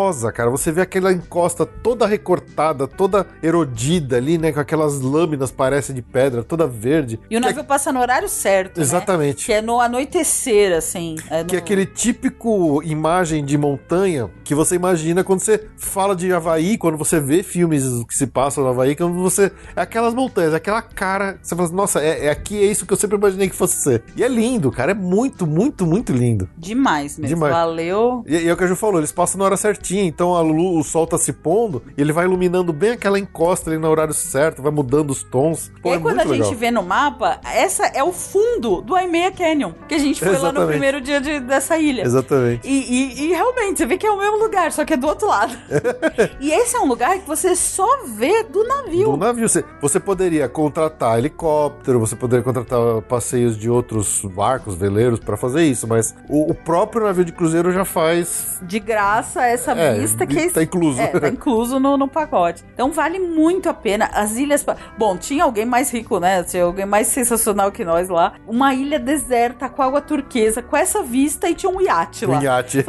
maravilhosa, cara. Você vê aquela encosta toda recortada, toda erodida ali, né, com aquelas lâminas, parece de pedra, toda verde. E o é- navio passa no horário certo, né? Exatamente. Que é no anoitecer, assim. é Que é no- aquele típico imagem de montanha que você imagina quando você fala de Havaí, quando você vê filmes que se passam no Havaí, quando você. É aquelas montanhas, é aquela cara. Você fala, assim, nossa, é, é aqui, é isso que eu sempre imaginei que fosse ser. E é lindo, cara. É muito, muito, muito lindo. Demais mesmo. Demais. Valeu. E, e é o que a Ju falou, eles passam na hora certinha, então a lu- o sol tá se pondo e ele vai iluminando bem aquela encosta ali no horário certo, vai mudando os tons. Pô, e aí, é quando a gente legal. vê no mapa, essa é o fundo do Aimeia Canyon, que a gente foi lá no Exatamente. primeiro dia de- dessa ilha. Exatamente. E, e- e realmente, você vê que é o mesmo lugar, só que é do outro lado. <laughs> e esse é um lugar que você só vê do navio. Do navio. Você, você poderia contratar helicóptero, você poderia contratar passeios de outros barcos, veleiros pra fazer isso, mas o, o próprio navio de cruzeiro já faz. De graça, essa É, vista que tá incluso. É, tá incluso no, no pacote. Então vale muito a pena. As ilhas. Bom, tinha alguém mais rico, né? Tinha alguém mais sensacional que nós lá. Uma ilha deserta com água turquesa, com essa vista e tinha um iate lá. Um iate.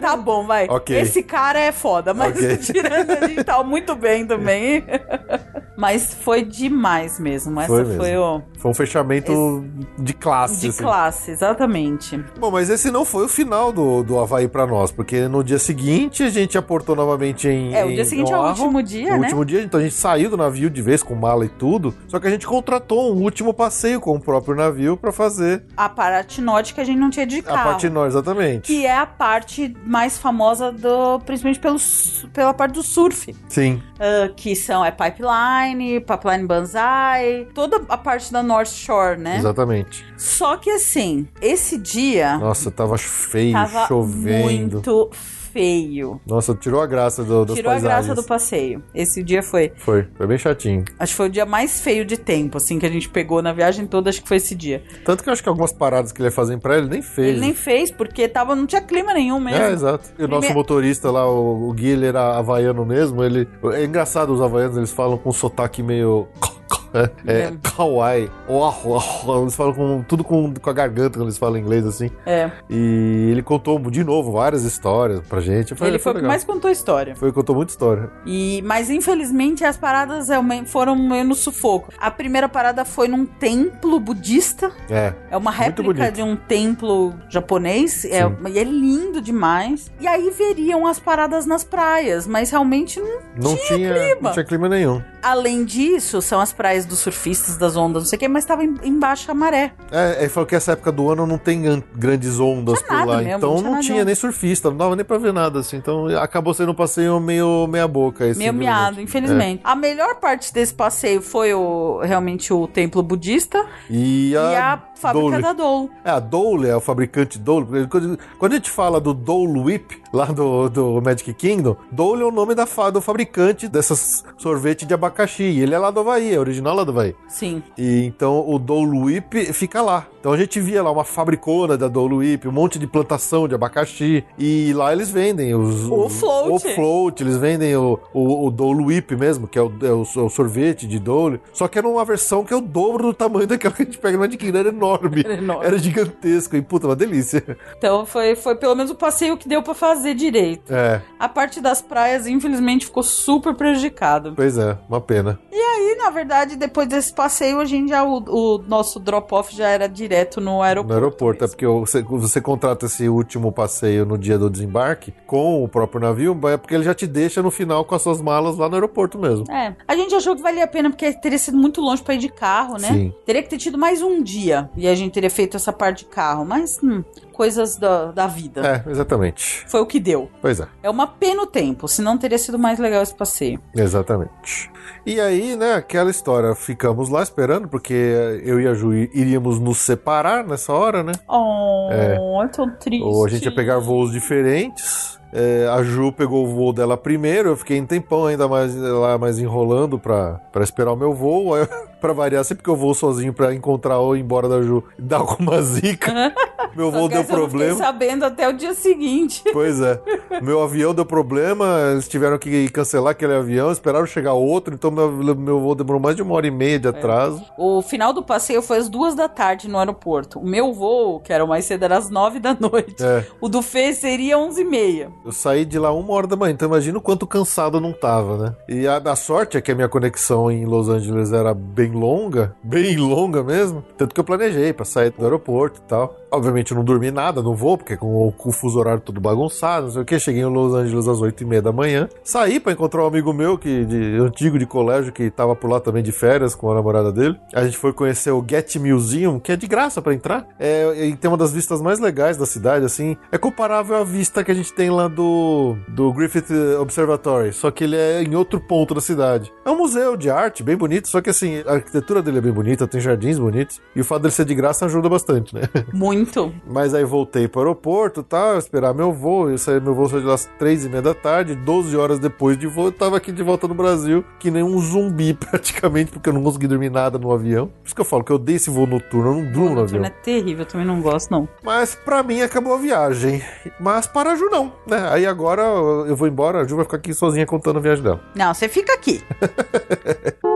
Tá bom, vai. <laughs> Ok. Esse cara é foda, mas Ok. <laughs> tirando a gente tava muito bem também. <laughs> mas foi demais mesmo. Essa Foi foi, mesmo. o. Foi um fechamento de classe. De assim. classe, exatamente. Bom, mas esse não foi o final do, do Havaí pra nós, porque no dia seguinte a gente aportou novamente em. É, o dia seguinte é o Oahu. último dia, O né? último dia, então a gente saiu do navio de vez com mala e tudo, só que a gente contratou um último passeio com o próprio navio pra fazer A parte norte que a gente não tinha de a carro. parte norte, exatamente. Que é a parte mais famosa do. Principalmente pelo, pela parte do surf. Sim, ah, que são é Pipeline, Pipeline Banzai, toda a parte da North Shore, né? exatamente. Só que assim, esse dia Nossa, tava feio, tava chovendo. muito feio. Nossa, tirou a graça do, das Tirou a paisagens. graça do passeio. Esse dia foi. Foi, foi bem chatinho. Acho que foi o dia mais feio de tempo, assim, que a gente pegou na viagem toda, acho que foi esse dia. Tanto que eu acho que algumas paradas que ele ia fazer em praia, ele nem fez. Ele nem fez, porque tava, não tinha clima nenhum mesmo. É, exato. E o nosso Prime- motorista lá, o, o Gui, ele era havaiano mesmo. Ele, é engraçado, os havaianos, eles falam com um sotaque meio. É, é É. kawaii. Uau, uau. Eles falam com, tudo com, com a garganta quando eles falam inglês assim. É. E ele contou de novo várias histórias pra gente. Foi, Ele foi o que mais contou história. Foi contou muita história. E, mas infelizmente as paradas realmente foram meio no sufoco. A primeira parada foi num templo budista. É. É uma réplica de um templo japonês. É, e é lindo demais. E aí veriam as paradas nas praias, mas realmente não. Não tinha, clima. não tinha clima nenhum. Além disso, são as praias dos surfistas, das ondas, não sei o que, mas tava em, baixa maré. É, ele falou que essa época do ano não tem grandes ondas por lá. mesmo, então não tinha não tinha nem surfista, não dava nem pra ver nada, assim. Então acabou sendo um passeio meio meia boca. Esse, Meio miado, É. infelizmente. A melhor parte desse passeio foi o, realmente o templo budista E a, e a fábrica Dole. da Dole. É, a Dole é o fabricante Dole. Quando, a gente fala do Dole Whip, lá do, do Magic Kingdom, Dole é o nome da, do fabricante dessas sorvete de abacaxi. E ele é lá do Havaí, é original lá do Havaí. Sim. E então o Dole Whip fica lá. Então a gente via lá uma fabricona da Dole Whip, um monte de plantação de abacaxi. E lá eles vendem os, O float. O float, eles vendem o, o, o Dole Whip mesmo, que é o, é o- é o sorvete de Dole. Só que era uma versão que é o dobro do tamanho <laughs> daquela que a gente pega no Magic Kingdom, era enorme. Era enorme. Era gigantesco e puta, uma delícia. Então foi, foi pelo menos o passeio que deu pra fazer direito. É, A parte das praias, infelizmente, ficou super prejudicado. pois é, uma pena. E, na verdade, depois desse passeio, a gente já. O, o nosso drop-off já era direto no aeroporto. No aeroporto, é mesmo. porque você, você contrata esse último passeio no dia do desembarque com o próprio navio, é porque ele já te deixa no final com as suas malas lá no aeroporto mesmo. É, a gente achou que valia a pena porque teria sido muito longe pra ir de carro, né? Sim. Teria que ter tido mais um dia e a gente teria feito essa parte de carro, mas hum, coisas da, da vida. É, exatamente. Foi o que deu. Pois é, É uma pena o tempo, senão teria sido mais legal esse passeio. exatamente. E aí, né, aquela história, ficamos lá esperando, porque eu e a Ju iríamos nos separar nessa hora, né? Oh, é tão triste. Ou a gente ia pegar voos diferentes. É, a Ju pegou o voo dela primeiro, eu fiquei um tempão ainda mais lá mais enrolando pra, pra esperar o meu voo. <laughs> Eu- pra variar, sempre que eu vou sozinho pra encontrar ou ir embora da Ju, dá alguma zica. <laughs> meu voo deu eu problema. Fiquei sabendo até o dia seguinte. <laughs> Pois é. Meu avião deu problema, eles tiveram que cancelar aquele avião, esperaram chegar outro, então meu, meu voo demorou mais de uma hora e meia É. de atraso. O final do passeio foi às duas da tarde no aeroporto. O meu voo, que era o mais cedo, era às nove da noite. É. O do Fê seria onze e meia. Eu saí de lá uma hora da manhã, então imagina o quanto cansado eu não tava, né? E a, a sorte é que a minha conexão em Los Angeles era bem longa, bem longa mesmo. Tanto que eu planejei pra sair do aeroporto e tal. Obviamente obviamente, não dormi nada no voo, porque com o, com o fuso horário tudo bagunçado, não sei o que. Cheguei em Los Angeles às 8 e meia da manhã. Saí pra encontrar um amigo meu, que de, antigo de colégio, que tava por lá também de férias com a namorada dele. A gente foi conhecer o Get Museum, que é de graça pra entrar. É, e tem uma das vistas mais legais da cidade, assim. É comparável à vista que a gente tem lá do, do Griffith Observatory, só que ele é em outro ponto da cidade. É um museu de arte bem bonito, só que assim, a arquitetura dele é bem bonita, tem jardins bonitos. E o fato dele ser de graça ajuda bastante, né? <laughs> Muito. Mas aí voltei para o aeroporto, tá? Esperar meu voo. Eu saí, meu voo saiu de lá às três e meia da tarde, 12 horas depois de voo, eu tava aqui de volta no Brasil, que nem um zumbi <laughs> praticamente, porque eu não consegui dormir nada no avião. Por isso que eu falo que eu dei esse voo noturno, eu não durmo no avião. É terrível, eu também não gosto, não. Mas pra mim acabou a viagem. Mas para a Ju não, né? Aí agora eu vou embora, a Ju vai ficar aqui sozinha contando a viagem dela. Não, você fica aqui. <laughs>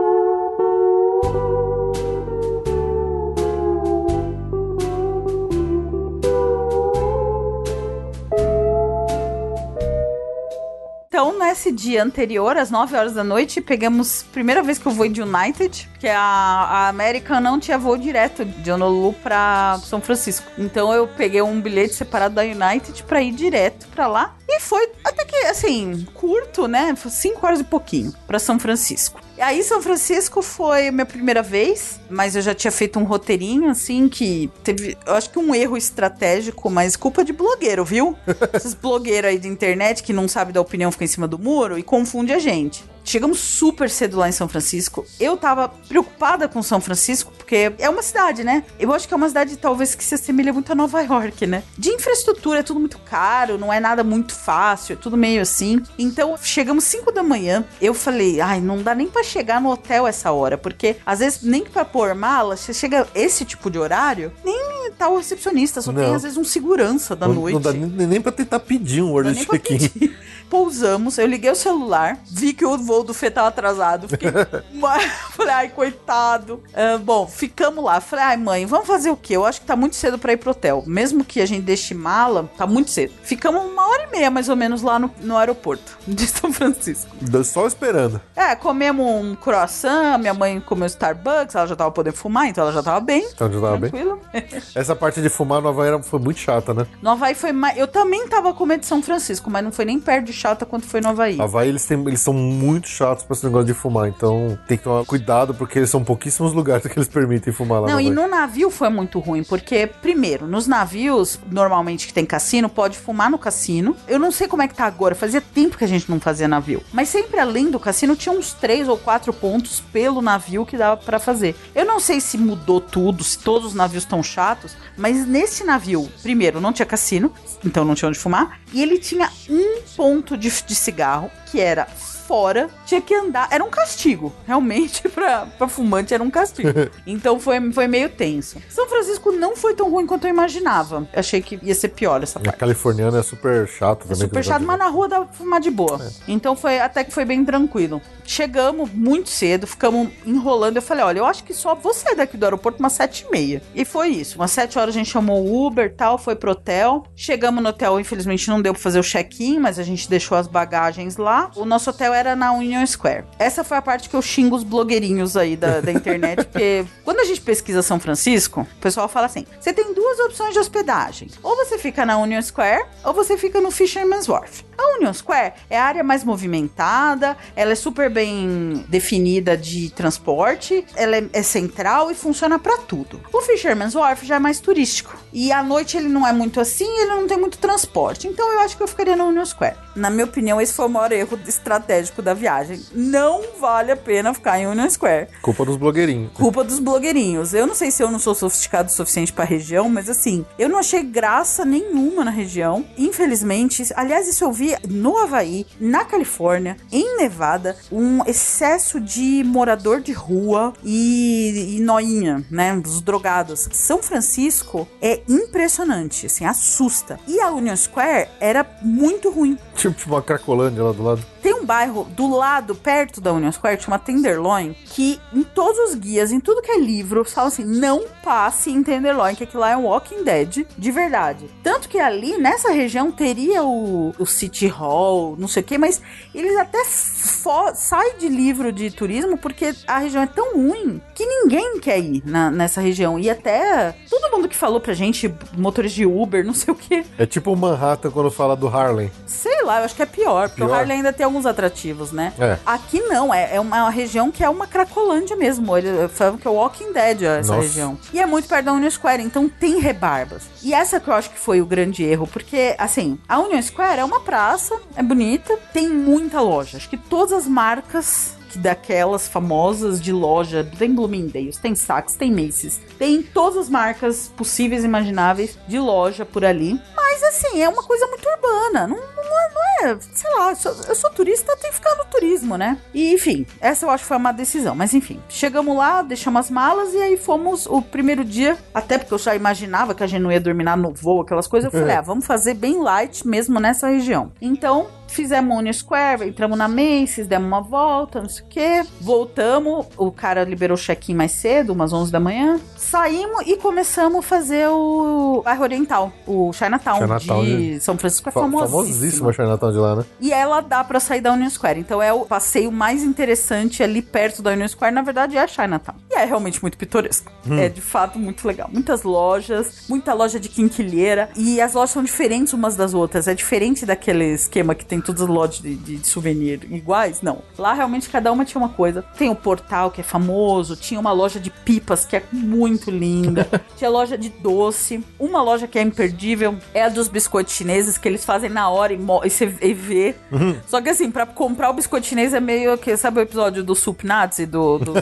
nesse dia anterior, às 9 horas da noite, pegamos. Primeira vez que eu vou de United, que a, a American não tinha voo direto de Honolulu pra São Francisco. Então eu peguei um bilhete separado da United pra ir direto pra lá. E foi até que, assim, curto, né? Foi 5 horas e pouquinho pra São Francisco. E aí, São Francisco foi a minha primeira vez, mas eu já tinha feito um roteirinho, assim, que teve, eu acho que um erro estratégico, mas culpa de blogueiro, viu? <laughs> Esses blogueiros aí de internet que não sabe da opinião fica em cima do muro e confunde a gente. Chegamos super cedo lá em São Francisco. Eu tava preocupada com São Francisco, porque é uma cidade, né? Eu acho que é uma cidade talvez que se assemelha muito a Nova York, né? De infraestrutura é tudo muito caro, não é nada muito fácil, é tudo meio assim. Então, chegamos 5 da manhã. Eu falei, ai, não dá nem para chegar no hotel essa hora, porque às vezes nem para pôr mala, você chega esse tipo de horário, nem tá o recepcionista, só Não. tem às vezes um segurança da não, noite. não dá nem, nem pra tentar pedir um pra check-in. <laughs> Pousamos, eu liguei o celular, vi que o voo do Fê tava atrasado. Fiquei. <laughs> Falei, ai, coitado. Ah, bom, ficamos lá. Falei, ai, mãe, vamos fazer o quê? Eu acho que tá muito cedo pra ir pro hotel. Mesmo que a gente deixe mala, tá muito cedo. Ficamos uma hora e meia, mais ou menos, lá no, no aeroporto <laughs> de São Francisco. Só esperando. É, comemos um croissant, minha mãe comeu Starbucks, ela já tava podendo fumar, então ela já tava bem. Então já tava bem. Tranquila. <laughs> Essa parte de fumar no Havaí foi muito chata, né? No Havaí foi mais. Eu também tava com medo de São Francisco, mas não foi nem perto de chata quanto foi no Havaí. Havaí, eles, têm, eles são muito chatos pra esse negócio de fumar. Então tem que tomar cuidado, porque eles são pouquíssimos lugares <laughs> que eles permitem fumar lá Não, e no navio foi muito ruim, porque, primeiro, nos navios, normalmente que tem cassino, pode fumar no cassino. Eu não sei como é que tá agora, fazia tempo que a gente não fazia navio. Mas sempre além do cassino, tinha uns três ou quatro pontos pelo navio que dava pra fazer. Eu não sei se mudou tudo, se todos os navios estão chatos, mas nesse navio, primeiro, não tinha cassino, então não tinha onde fumar, e ele tinha um ponto de, de cigarro, que era fora, tinha que andar. Era um castigo. Realmente, <laughs> pra, pra fumante, era um castigo. <laughs> então foi, foi meio tenso. São Francisco não foi tão ruim quanto eu imaginava. Eu achei que ia ser pior essa A parte. californiana é super chata É também. super tem chato, mas na rua dá pra fumar de boa. Então foi até que foi bem tranquilo. Chegamos muito cedo, ficamos enrolando. Eu falei, olha, eu acho que só vou sair daqui do aeroporto umas sete e meia. E foi isso. Umas sete horas a gente chamou o Uber tal, foi pro hotel. Chegamos no hotel, infelizmente não deu pra fazer o check-in, mas a gente deixou as bagagens lá. O nosso hotel era na Union Square. Essa foi a parte que eu xingo os blogueirinhos aí da, da <laughs> internet, porque quando a gente pesquisa São Francisco, o pessoal fala assim: você tem duas opções de hospedagem. Ou você fica na Union Square, ou você fica no Fisherman's Wharf. A Union Square é a área mais movimentada, ela é super bem definida de transporte, ela é, é central e funciona pra tudo. O Fisherman's Wharf já é mais turístico. E à noite ele não é muito assim, ele não tem muito transporte. Então eu acho que eu ficaria na Union Square. Na minha opinião, esse foi o maior erro estratégico da viagem. Não vale a pena ficar em Union Square. Culpa dos blogueirinhos. Culpa dos blogueirinhos. Eu não sei se eu não sou sofisticado o suficiente pra região, mas assim, eu não achei graça nenhuma na região. Infelizmente, aliás, isso eu vi no Havaí, na Califórnia, em Nevada, um excesso de morador de rua e, e noinha, né? Os drogados. São Francisco é impressionante, assim, assusta. E a Union Square era muito ruim. Tipo uma cracolândia lá do lado. Tem um bairro do lado, perto da Union Square, chama Tenderloin, que em todos os guias, em tudo que é livro, falam assim: não passe em Tenderloin, que aquilo lá é um Walking Dead de verdade. Tanto que ali, nessa região, teria o, o City Hall, não sei o que, mas eles até saem de livro de turismo porque a região é tão ruim que ninguém quer ir na, nessa região. E até todo mundo que falou pra gente, motores de Uber, não sei o que. É tipo o Manhattan quando fala do Harlem. Sei lá, eu acho que é pior, porque pior? o Harlem ainda tem alguns atrativos, né? É. Aqui não, é, é uma região que é uma cracolândia mesmo. Eles falam que é Walking Dead essa Nossa. região. E é muito perto da Union Square, então tem rebarbas. E essa que eu acho que foi o grande erro, porque, assim, a Union Square é uma praça, é bonita, tem muita loja. Acho que todas as marcas daquelas famosas de loja, tem Bloomingdale's, tem Saks, tem Macy's, tem todas as marcas possíveis e imagináveis de loja por ali. Mas assim, é uma coisa muito urbana, não, não, é, não é, sei lá, eu sou, eu sou turista, tem que ficar no turismo, né? E enfim, essa eu acho que foi uma decisão, mas enfim, chegamos lá, deixamos as malas e aí fomos o primeiro dia, até porque eu já imaginava que a gente não ia dormir no voo, aquelas coisas, eu falei, ah, vamos fazer bem light mesmo nessa região. Então, Fizemos Union Square, entramos na Macy's, demos uma volta, não sei o quê. Voltamos, o cara liberou o check-in mais cedo, umas 11 da manhã. Saímos e começamos a fazer o bairro Oriental, o Chinatown, Chinatown de né? São Francisco. É Fa famosíssimo. Famosíssimo Chinatown de lá, né? E ela dá pra sair da Union Square. Então é o passeio mais interessante ali perto da Union Square, na verdade, é a Chinatown. E é realmente muito pitoresco. Hum. É de fato muito legal. Muitas lojas, muita loja de quinquilheira. E as lojas são diferentes umas das outras. É diferente daquele esquema que tem tem todas as lojas de, de, de, souvenir iguais, não. Lá realmente cada uma tinha uma coisa. Tem o portal que é famoso, tinha uma loja de pipas que é muito linda, <laughs> tinha loja de doce. Uma loja que é imperdível é a dos biscoitos chineses que eles fazem na hora e, e você vê. Uhum. Só que assim, para comprar o biscoito chinês é meio que, sabe o episódio do Soup Nazi do, do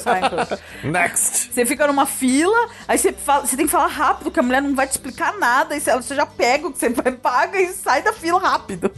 <laughs> Next! Você fica numa fila, aí você, tem que falar rápido, que a mulher não vai te explicar nada, e você já pega o que você <laughs> paga e sai da fila rápido.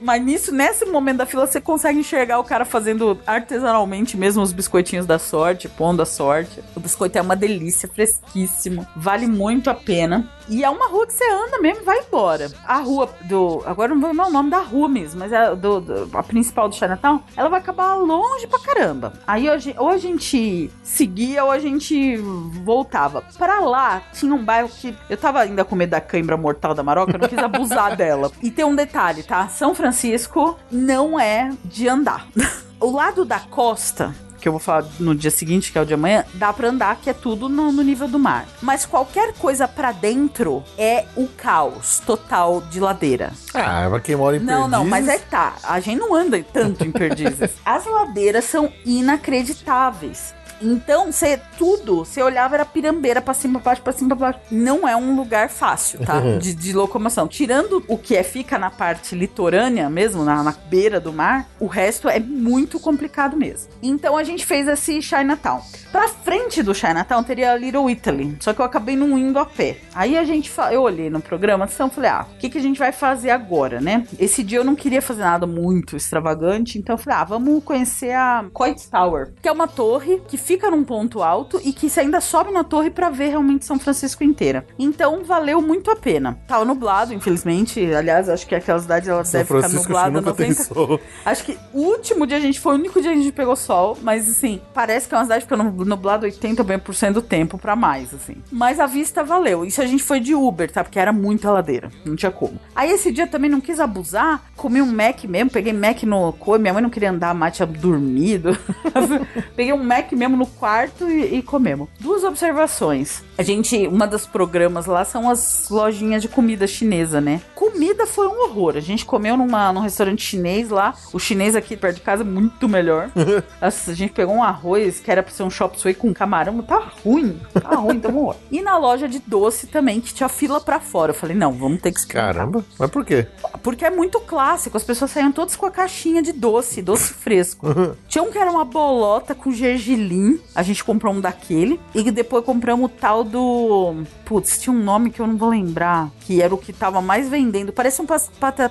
Mas nisso, nesse momento da fila, você consegue enxergar o cara fazendo artesanalmente mesmo os biscoitinhos da sorte, pondo a sorte. O biscoito é uma delícia, fresquíssimo. Vale muito a pena. E é uma rua que você anda mesmo e vai embora. A rua do. Agora não vou lembrar o nome da rua mesmo, mas é do, do, a principal do Chinatown, ela vai acabar longe pra caramba. Aí hoje, ou a gente seguia ou a gente voltava. Pra lá tinha um bairro que eu tava ainda com medo da cãibra mortal da Maroca, eu não quis abusar <laughs> dela. E tem um detalhe, tá? São Francisco não é de andar. <laughs> o lado da costa que eu vou falar no dia seguinte, que é o de amanhã, dá pra andar, que é tudo no, no nível do mar. Mas qualquer coisa para dentro é o caos total de ladeira. Ah, pra quem mora em Não, Perdizes... não, mas é que tá. A gente não anda tanto em Perdizes. <laughs> As ladeiras são inacreditáveis. Então, você tudo, você olhava era pirambeira pra cima, pra baixo, pra cima, pra baixo. Não é um lugar fácil, tá? De, de locomoção. Tirando o que é fica na parte litorânea mesmo, na, na beira do mar, o resto é muito complicado mesmo. Então a gente fez esse Chinatown. Pra frente do Chinatown teria Little Italy, só que eu acabei não indo a pé. Aí a gente, eu olhei no programa, então falei, ah, o que, que a gente vai fazer agora, né? Esse dia eu não queria fazer nada muito extravagante, então eu falei, ah, vamos conhecer a Coit Tower, que é uma torre que fica num ponto alto e que você ainda sobe na torre para ver realmente São Francisco inteira. Então valeu muito a pena. Tava nublado, infelizmente. Aliás, acho que aquela cidade ela São deve Francisco ficar nublada 90... Acho que o último dia a gente foi o único dia que a gente pegou sol, mas assim, parece que é uma cidade que fica nublado 80% do tempo para mais, assim. Mas a vista valeu. Isso a gente foi de Uber, tá? Porque era muita ladeira, não tinha como. Aí esse dia também não quis abusar, comi um Mac mesmo, peguei Mac no coi, minha mãe não queria andar mais, tinha dormido. <laughs> peguei um Mac mesmo no quarto e, e comemos. Duas observações. A gente, uma das programas lá são as lojinhas de comida chinesa, né? Comida foi um horror. A gente comeu numa, num restaurante chinês lá. O chinês aqui perto de casa é muito melhor. <laughs> a gente pegou um arroz que era pra ser um chop suey com camarão. Tá ruim. Tá ruim, tá bom. E na loja de doce também, que tinha fila pra fora. Eu falei, não, vamos ter que experimentar. Caramba, mas por quê? Porque é muito clássico. As pessoas saíam todas com a caixinha de doce, doce fresco. <laughs> tinha um que era uma bolota com gergelim. A gente comprou um daquele. E depois compramos o tal do. Putz, tinha um nome que eu não vou lembrar. Que era o que tava mais vendendo. Parece um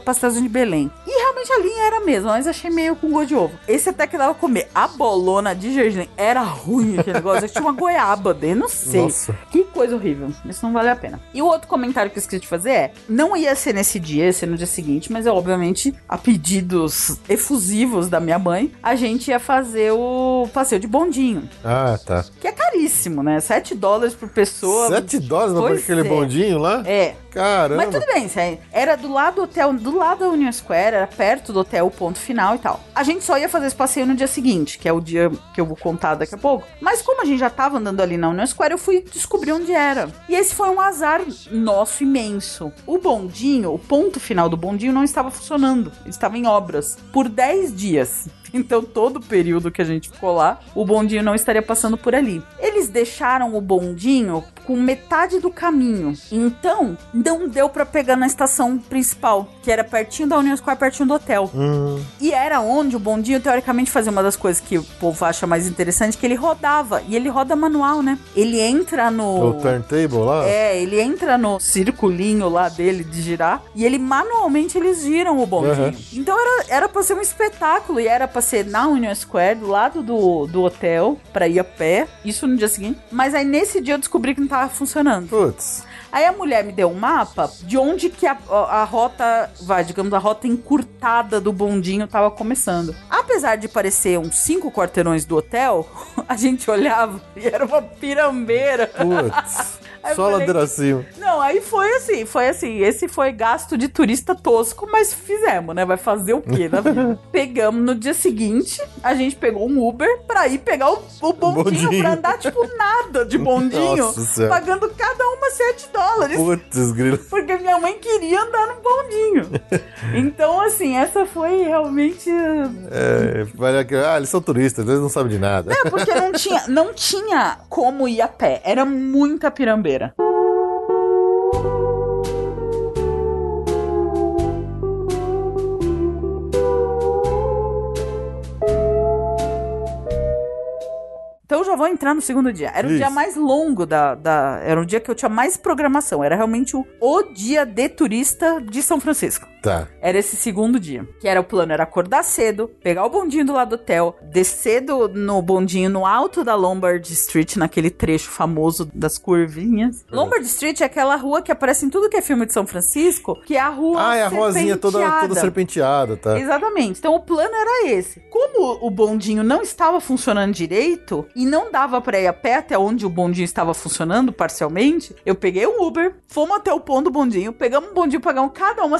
pastelzinho de Belém. E realmente a linha era a mesma, mas achei meio com gosto de ovo. Esse até que dava pra comer. A bolona de gergelim era ruim aquele <laughs> negócio. Tinha uma goiaba dentro, não sei. Nossa. Que coisa horrível. Isso não vale a pena. E o outro comentário que eu esqueci de fazer é: não ia ser nesse dia, ia ser no dia seguinte, mas é obviamente, a pedidos efusivos da minha mãe, a gente ia fazer o passeio de bondinho. Ah, tá. Que é caríssimo, né? 7 dólares por pessoa. 7 dólares Pois daquele é. bondinho lá? É. Caramba. Mas tudo bem, era do lado do hotel, do lado da Union Square, era perto do hotel, ponto final e tal. A gente só ia fazer esse passeio no dia seguinte, que é o dia que eu vou contar daqui a pouco. Mas como a gente já tava andando ali na Union Square, eu fui descobrir onde era. E esse foi um azar nosso imenso. O bondinho, o ponto final do bondinho não estava funcionando. Ele estava em obras por 10 dias. <laughs> Então, todo o período que a gente ficou lá, o bondinho não estaria passando por ali. Eles deixaram o bondinho com metade do caminho. Então, não deu pra pegar na estação principal, que era pertinho da Union Square, pertinho do hotel. Hum, E era onde o bondinho, teoricamente, fazia uma das coisas que o povo acha mais interessante, que ele rodava. E ele roda manual, né? Ele entra no... o turntable lá? É, ele entra no circulinho lá dele de girar e ele manualmente eles giram o bondinho. Uhum. Então era, era pra ser um espetáculo e era pra ser na Union Square, do lado do, do hotel, pra ir a pé. Isso no dia seguinte. Mas aí nesse dia eu descobri que não tava funcionando. Putz. Aí a mulher me deu um mapa de onde que a, a, rota, vai, digamos, a rota encurtada do bondinho tava começando. Apesar de parecer uns cinco quarteirões do hotel, <laughs> a gente olhava e era uma pirambeira. Putz. Aí Só falei, ladeira acima. não, aí foi assim, foi assim. Esse foi gasto de turista tosco, mas fizemos, né? Vai fazer o quê na vida? <laughs> Pegamos no dia seguinte, a gente pegou um Uber pra ir pegar o, o bondinho, Bondinho. pra andar, tipo, nada de bondinho, Nossa pagando cada uma 7 dólares. Putz, grilo. Porque minha mãe queria andar no bondinho. <laughs> Então, assim, essa foi realmente. É, ah, eles são turistas, eles não sabem de nada. É, porque não <laughs> tinha, não tinha como ir a pé. Era muita pirambeira. Então eu já vou entrar no segundo dia. Era o Isso. dia mais longo da, da. Era o dia que eu tinha mais programação. Era realmente o, o dia de turista de São Francisco. Tá. Era esse segundo dia. Que era o plano, era acordar cedo, pegar o bondinho do lado do hotel, descer do- no bondinho no alto da Lombard Street, naquele trecho famoso das curvinhas. Lombard Street é aquela rua que aparece em tudo que é filme de São Francisco, que é a rua Ah, é a rosinha toda, toda serpenteada. tá? Exatamente. Então o plano era esse. Como o bondinho não estava funcionando direito e não dava pra ir a pé até onde o bondinho estava funcionando parcialmente, eu peguei um Uber, fomos até o ponto do bondinho, pegamos um bondinho, pagamos cada uma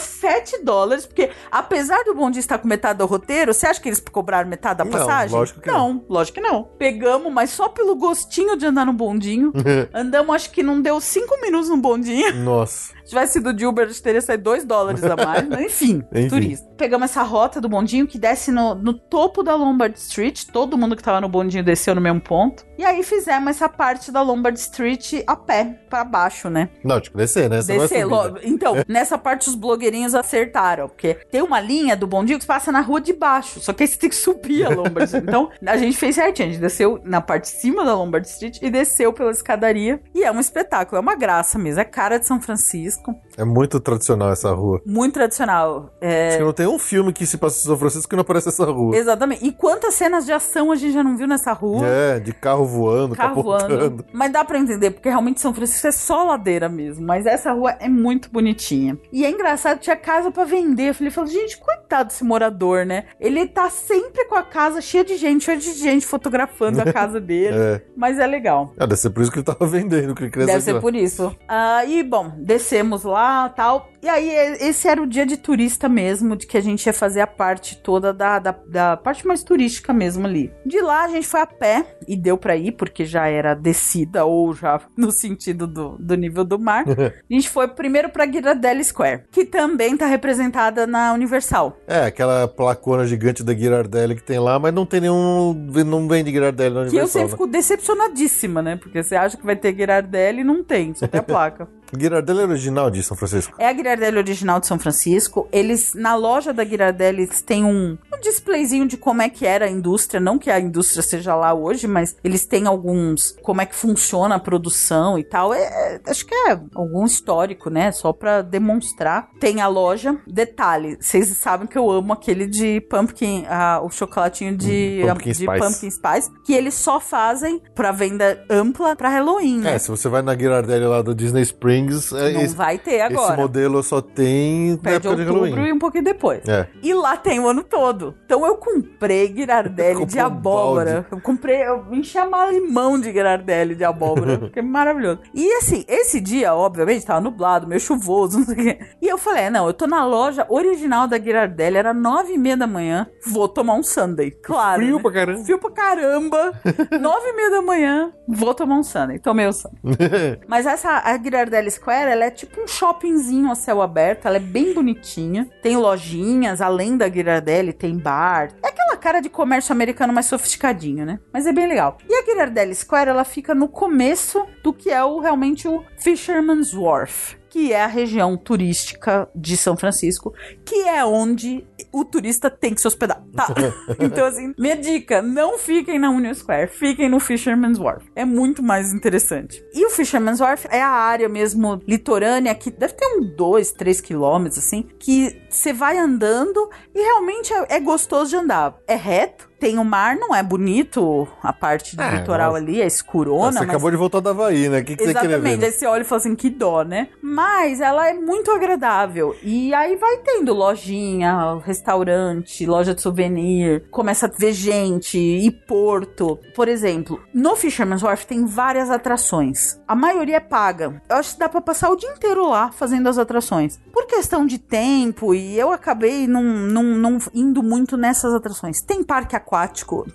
7 dólares, porque apesar do bondinho estar com metade do roteiro, você acha que eles cobraram metade da Não, passagem? lógico que não. lógico que não. Pegamos, mas só pelo gostinho de andar no bondinho. <laughs> andamos, acho que não deu 5 minutos no bondinho. Nossa. Se tivesse sido de Uber, a gente teria saído 2 dólares a mais. né? <laughs> Enfim, Enfim. turista. Pegamos essa rota do bondinho que desce no, no topo da Lombard Street. Todo mundo que tava no bondinho desceu no mesmo ponto. E aí fizemos essa parte da Lombard Street a pé, pra baixo, né? Não, que descer, né? É Descer. subida. lo- Então, nessa parte os blogueirinhos acertaram. Porque tem uma linha do bondinho que passa na rua de baixo. Só que aí você tem que subir a Lombard Street. <laughs> Então, a gente fez certinho. A gente desceu na parte de cima da Lombard Street e desceu pela escadaria. E é um espetáculo. É uma graça mesmo. É cara de São Francisco com. É muito tradicional essa rua. Muito tradicional. É, Acho que não tem um filme que se passa em São Francisco que não aparece essa rua. Exatamente. E quantas cenas de ação a gente já não viu nessa rua? É, de carro voando, Carro capotando. voando. Mas dá pra entender, porque realmente São Francisco é só ladeira mesmo. Mas essa rua é muito bonitinha. E é engraçado, tinha casa pra vender. Eu falei, falei, gente, coitado desse morador, né? Ele tá sempre com a casa cheia de gente, cheia de gente fotografando a <laughs> casa dele. É. Mas é legal. Ah, deve ser por isso que ele tava <laughs> vendendo, que ele queria Deve ser lá. por isso. Ah, e, bom, descemos lá tal. E aí, esse era o dia de turista mesmo, de que a gente ia fazer a parte toda da, da, da parte mais turística mesmo ali. De lá, a gente foi a pé e deu pra ir, porque já era descida ou já <laughs> no sentido do, do nível do mar. <laughs> a gente foi primeiro pra Ghirardelli Square, que também tá representada na Universal. É, aquela placona gigante da Ghirardelli que tem lá, mas não tem nenhum. Não vende Ghirardelli na Que eu Universal. sempre né? fico decepcionadíssima, né? Porque você acha que vai ter Ghirardelli e não tem, só tem a <laughs> placa. Ghirardelli é original de São Francisco. É a Ghirardelli original de São Francisco. Eles, na loja da Ghirardelli, eles têm um, um displayzinho de como é que era a indústria. Não que a indústria seja lá hoje, mas eles têm alguns, como é que funciona a produção e tal. É, é- acho que é algum histórico, né? Só pra demonstrar. Tem a loja. Detalhe, vocês sabem que eu amo aquele de pumpkin, ah, o chocolatinho de, Hum, pumpkin de spice. pumpkin spice, que eles só fazem pra venda ampla pra Halloween, né? É, se você vai na Ghirardelli lá do Disney Springs, é, Não esse, vai ter esse agora. Modelo só tem na Perto de época de outubro Halloween. e um pouquinho depois. É. E lá tem o ano todo. Então eu comprei Girardelli de Comprou um abóbora. eu comprei, eu enchi a malimão de Girardelli de abóbora. <laughs> que é maravilhoso. E assim, esse dia, obviamente, tava nublado, meio chuvoso, não sei o quê. E eu falei, é, não, eu tô na loja original da Girardelli, era nove e meia da manhã, vou tomar um Sunday. Claro. Frio né? pra caramba. Frio pra caramba. <laughs> nove e meia da manhã, vou tomar um Sunday. Tomei o Sunday. <laughs> Mas essa, a Girardelli Square, ela é tipo um shoppingzinho a céu aberto, ela é bem bonitinha. Tem lojinhas, além da Girardelli, tem bar. É aquela cara de comércio americano mais sofisticadinho, né? Mas é bem legal. E a Girardelli Square, ela fica no começo do que é o realmente o Fisherman's Wharf. Que é a região turística de São Francisco, que é onde o turista tem que se hospedar, tá? <laughs> então, assim, minha dica: não fiquem na Union Square, fiquem no Fisherman's Wharf. É muito mais interessante. E o Fisherman's Wharf é a área mesmo litorânea, que deve ter uns 2, 3 quilômetros, assim, que você vai andando e realmente é, é gostoso de andar. É reto. Tem o mar, não é bonito a parte do É, litoral mas- ali, é escurona, você mas acabou de voltar da Havaí, né? O que, que você queria Exatamente, ver? aí você olha e fala assim, que dó, né? Mas ela é muito agradável. E aí vai tendo lojinha, restaurante, loja de souvenir, começa a ver gente e porto. Por exemplo, no Fisherman's Wharf tem várias atrações. A maioria é paga. Eu acho que dá pra passar o dia inteiro lá fazendo as atrações. Por questão de tempo, e eu acabei não, não, não indo muito nessas atrações. Tem parque aquático,